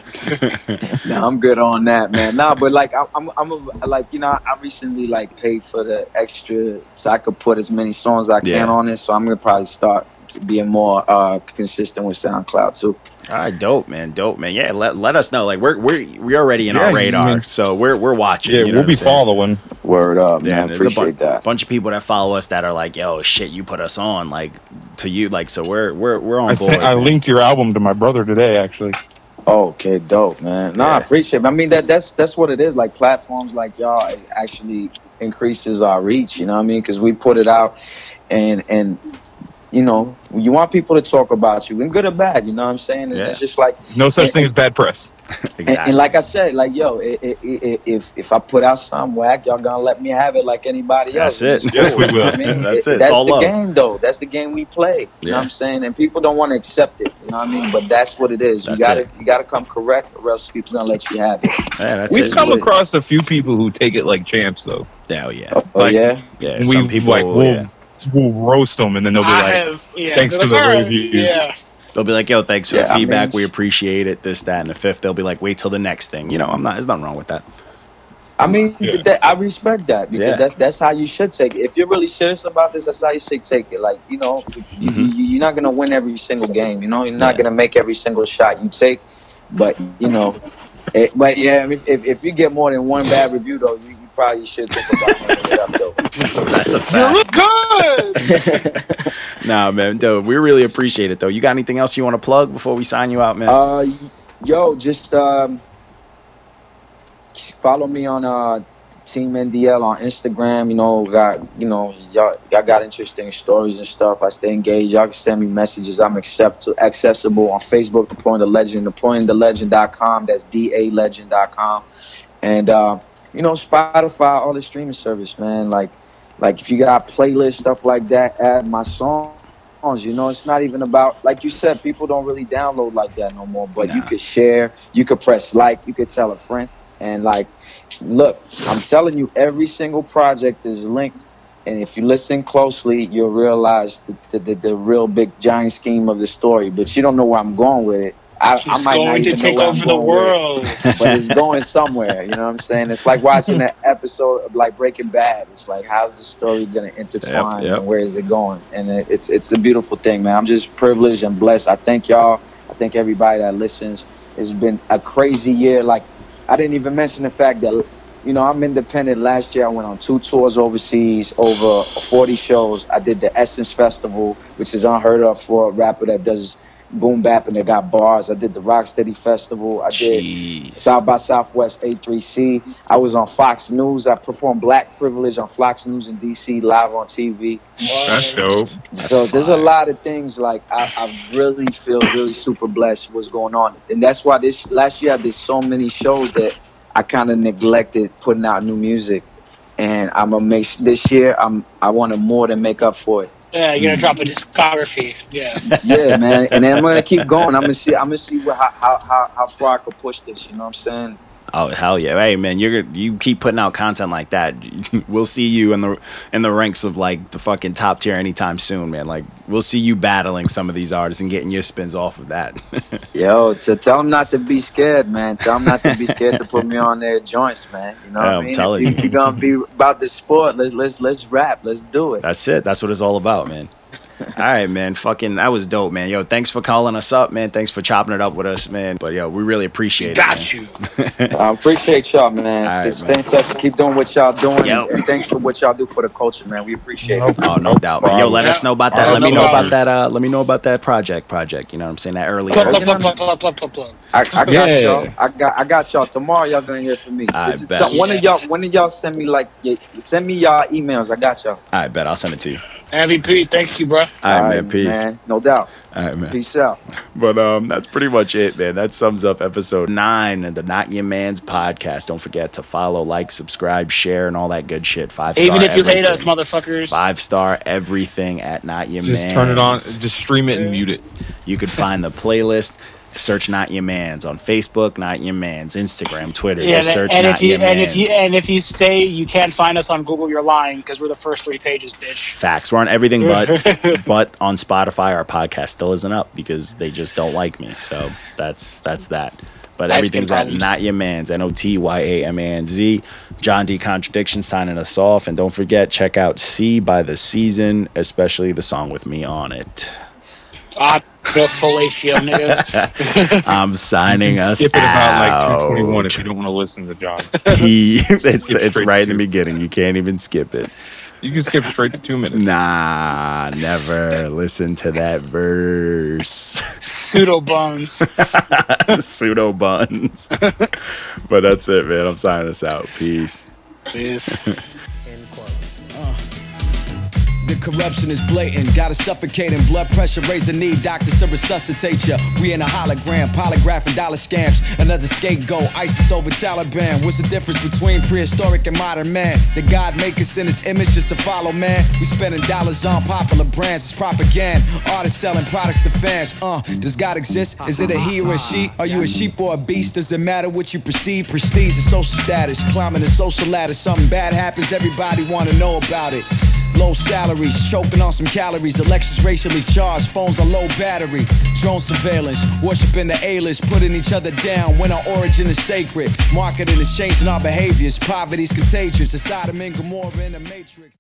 No, I'm good on that, man. No, but like I'm, I'm, I'm a, like you know, I recently like paid for the extra so I could put as many songs I can on it. So I'm gonna probably start being more uh consistent with SoundCloud too. All right, dope, man, dope, man. Yeah, let, let us know. Like we're we're we're already in Yeah, our radar, mean- so we're we're watching. yeah, you know we'll be saying? following. Word up, Yeah, man. there's a bu- Appreciate that. bunch of people that follow us that are like, "Yo, shit, you put us on." Like to you, like so we're we're we're on I board. sent, I linked your album to my brother today, actually. Oh, okay, dope, man. No, I appreciate. It. I mean that that's that's what it is. Like platforms like y'all is actually increases our reach. You know what I mean? Because we put it out, and and you know you want people to talk about you, and good or bad. You know what I'm saying? Yeah. It's just like No such And- thing as bad press. exactly. And, and like I said, like yo, i i i if if I put out some whack, y'all gonna let me have it like anybody That's else. it. Yes, we will. I mean? That's it. It's That's all the love. game, though. That's the game we play. You know what I'm saying? And people don't want to accept it. You know what I mean? But that's what it is. That's you gotta it. you gotta come correct, or else people gonna let you have it. yeah, that's We've it. come across a few people who take it like champs, though. Hell yeah, Oh, Like- yeah. yeah. Some people, like we'll yeah. We'll roast them, and then they'll be I like, have, yeah, "Thanks for like, the "All right, review." Yeah, They'll be like, "Yo, thanks for Yeah, the I mean, feedback. we appreciate it. This, that, and the fifth. They'll be like, "Wait till the next thing." You know, I'm not. There's nothing wrong with that. I mean, Yeah. that, I respect that because Yeah. that's that's how you should take it. If you're really serious about this, that's how you should take it. Like you know, you, Mhm. you, you're not gonna win every single game. You know, you're not Yeah. gonna make every single shot you take. But you know, it, but yeah, if, if if you get more than one bad review though, you, you probably should think about hanging it up though. That's a fact. you look good. nah, man, dude, we really appreciate it though. You got anything else you want to plug before we sign you out, man? Uh, yo, just um, follow me on uh Team NDL on Instagram. You know, got you know y'all y'all got interesting stories and stuff. I stay engaged. Y'all can send me messages. I'm accept accessible on Facebook. Deploying the Legend. the Deployingthelegend.com. That's d a legend.com. And uh, you know, Spotify, all the streaming service, man. Like, like if you got playlist stuff like that, add my song songs. You know, it's not even about like you said. People don't really download like that no more. But you could share. You could press like. You could tell a friend. And like, look, I'm telling you, every single project is linked. And if you listen closely, you'll realize the, the, the, the real big giant scheme of the story. But you don't know where I'm going with it. I, I It's might not going to take over the going with world. but it's going somewhere. You know what I'm saying? It's like watching an episode of like Breaking Bad. It's like how's the story gonna intertwine Yep, yep. and where is it going? And it, it's it's a beautiful thing, man. I'm just privileged and blessed. I thank y'all. I thank everybody that listens. It's been a crazy year. Like I didn't even mention the fact that you know I'm independent. Last year I went on two tours overseas, over 40 shows. I did the Essence Festival, which is unheard of for a rapper that does boom bap and they got bars. I did the Rocksteady Festival. I did Jeez. South by Southwest A3C. I was on Fox News. I performed Black Privilege on Fox News in DC live on TV. "That's dope." That's so there's a lot of things like I, I really feel really super blessed what's going on, and that's why this last year I did so many shows that I kind of neglected putting out new music, and I'm gonna make this year I'm I want to more than make up for it. Yeah, you're gonna mm. drop a discography. Yeah, Yeah, man, and then I'm gonna keep going. I'm gonna see I'm gonna see what, how, how how how far I can push this. You know what I'm saying? Oh hell yeah! Hey man, you're you keep putting out content like that. We'll see you in the in the ranks of like the fucking top tier anytime soon, man. Like we'll see you battling some of these artists and getting your spins off of that. Yo, to tell them not to be scared, man. Tell them not to be scared to put me on their joints, man. You know what Yeah, I I'm mean? telling if you. you, are gonna be about the sport, let's let's let's rap. Let's do it. That's it. That's what it's all about, man. All right, man. Fucking, that was dope, man. Yo, thanks for calling us up, man. Thanks for chopping it up with us, man. But yo, we really appreciate Got it. Got you. I appreciate y'all, man. All right, Just man. stay in touch. Keep doing what y'all doing, Yo. and thanks for what y'all do for the culture, man. We appreciate it. Oh, no doubt, man. Yo, let us know about that. Yeah, Let me no know about that. Uh, let me know about that project. Project. You know what I'm saying? That early. Plug, early- plug, plug, plug, plug, plug, plug, plug. I, I got Yeah. y'all. I got I got y'all. Tomorrow y'all gonna hear from me. I It's- bet. so- one of y'all when of y'all send me like send me y'all emails. I got y'all. All right, bet. I'll send it to you. MVP, thank you, bro. All right, man. Peace. man. No doubt. All right, man. Peace out. But um, that's pretty much it, man. That sums up episode nine of the Not Your Man's podcast. Don't forget to follow, like, subscribe, share, and all that good shit. Five star. Even if you hate us, motherfuckers. Five star everything at Not Your Man. Just Man's. turn it on, just stream it and mute it. You could find the playlist. Search Not Your Man's on Facebook, Not Your Man's Instagram, Twitter. Yeah, Just search and Not if you Your and Man's. if you and if you stay, you can't find us on Google. You're lying because we're the first three pages, bitch. Facts. We're on everything but but on Spotify our podcast still isn't up because they just don't like me. So that's that's that. But everything's at. Not Your Man's, N O T Y A M A N Z. John D Contradiction signing us off. And don't forget, check out C by the Season, especially the song with me on it. Ah, the fellatio, nigga. I'm signing us Skip it about like out. 221 if you don't want to listen to John. He, it's it's right in the beginning. You can't even skip it. You can skip straight to two minutes. Nah, never listen to that verse. Pseudo bones. Pseudo buns. but that's it, man. I'm signing us out. Peace. Jeez. The corruption is blatant, got a suffocating blood pressure, raising need doctors to resuscitate ya. We in a hologram, polygraphing dollar scams. Another scapegoat, ISIS over Taliban. What's the difference between prehistoric and modern man? The God make us in his image just to follow man. We spending dollars on popular brands, it's propaganda. Artists selling products to fans. Uh, does God exist? Is it a he or a she? Are you a sheep or a beast? Does it matter what you perceive? Prestige and social status, climbing the social ladder. Something bad happens, everybody wanna know about it. Low salaries, choking on some calories, elections racially charged, phones on low battery, drone surveillance, worshiping the A-list, putting each other down when our origin is sacred. Marketing is changing our behaviors, poverty's contagious, it's Sodom and Gomorrah in the Matrix.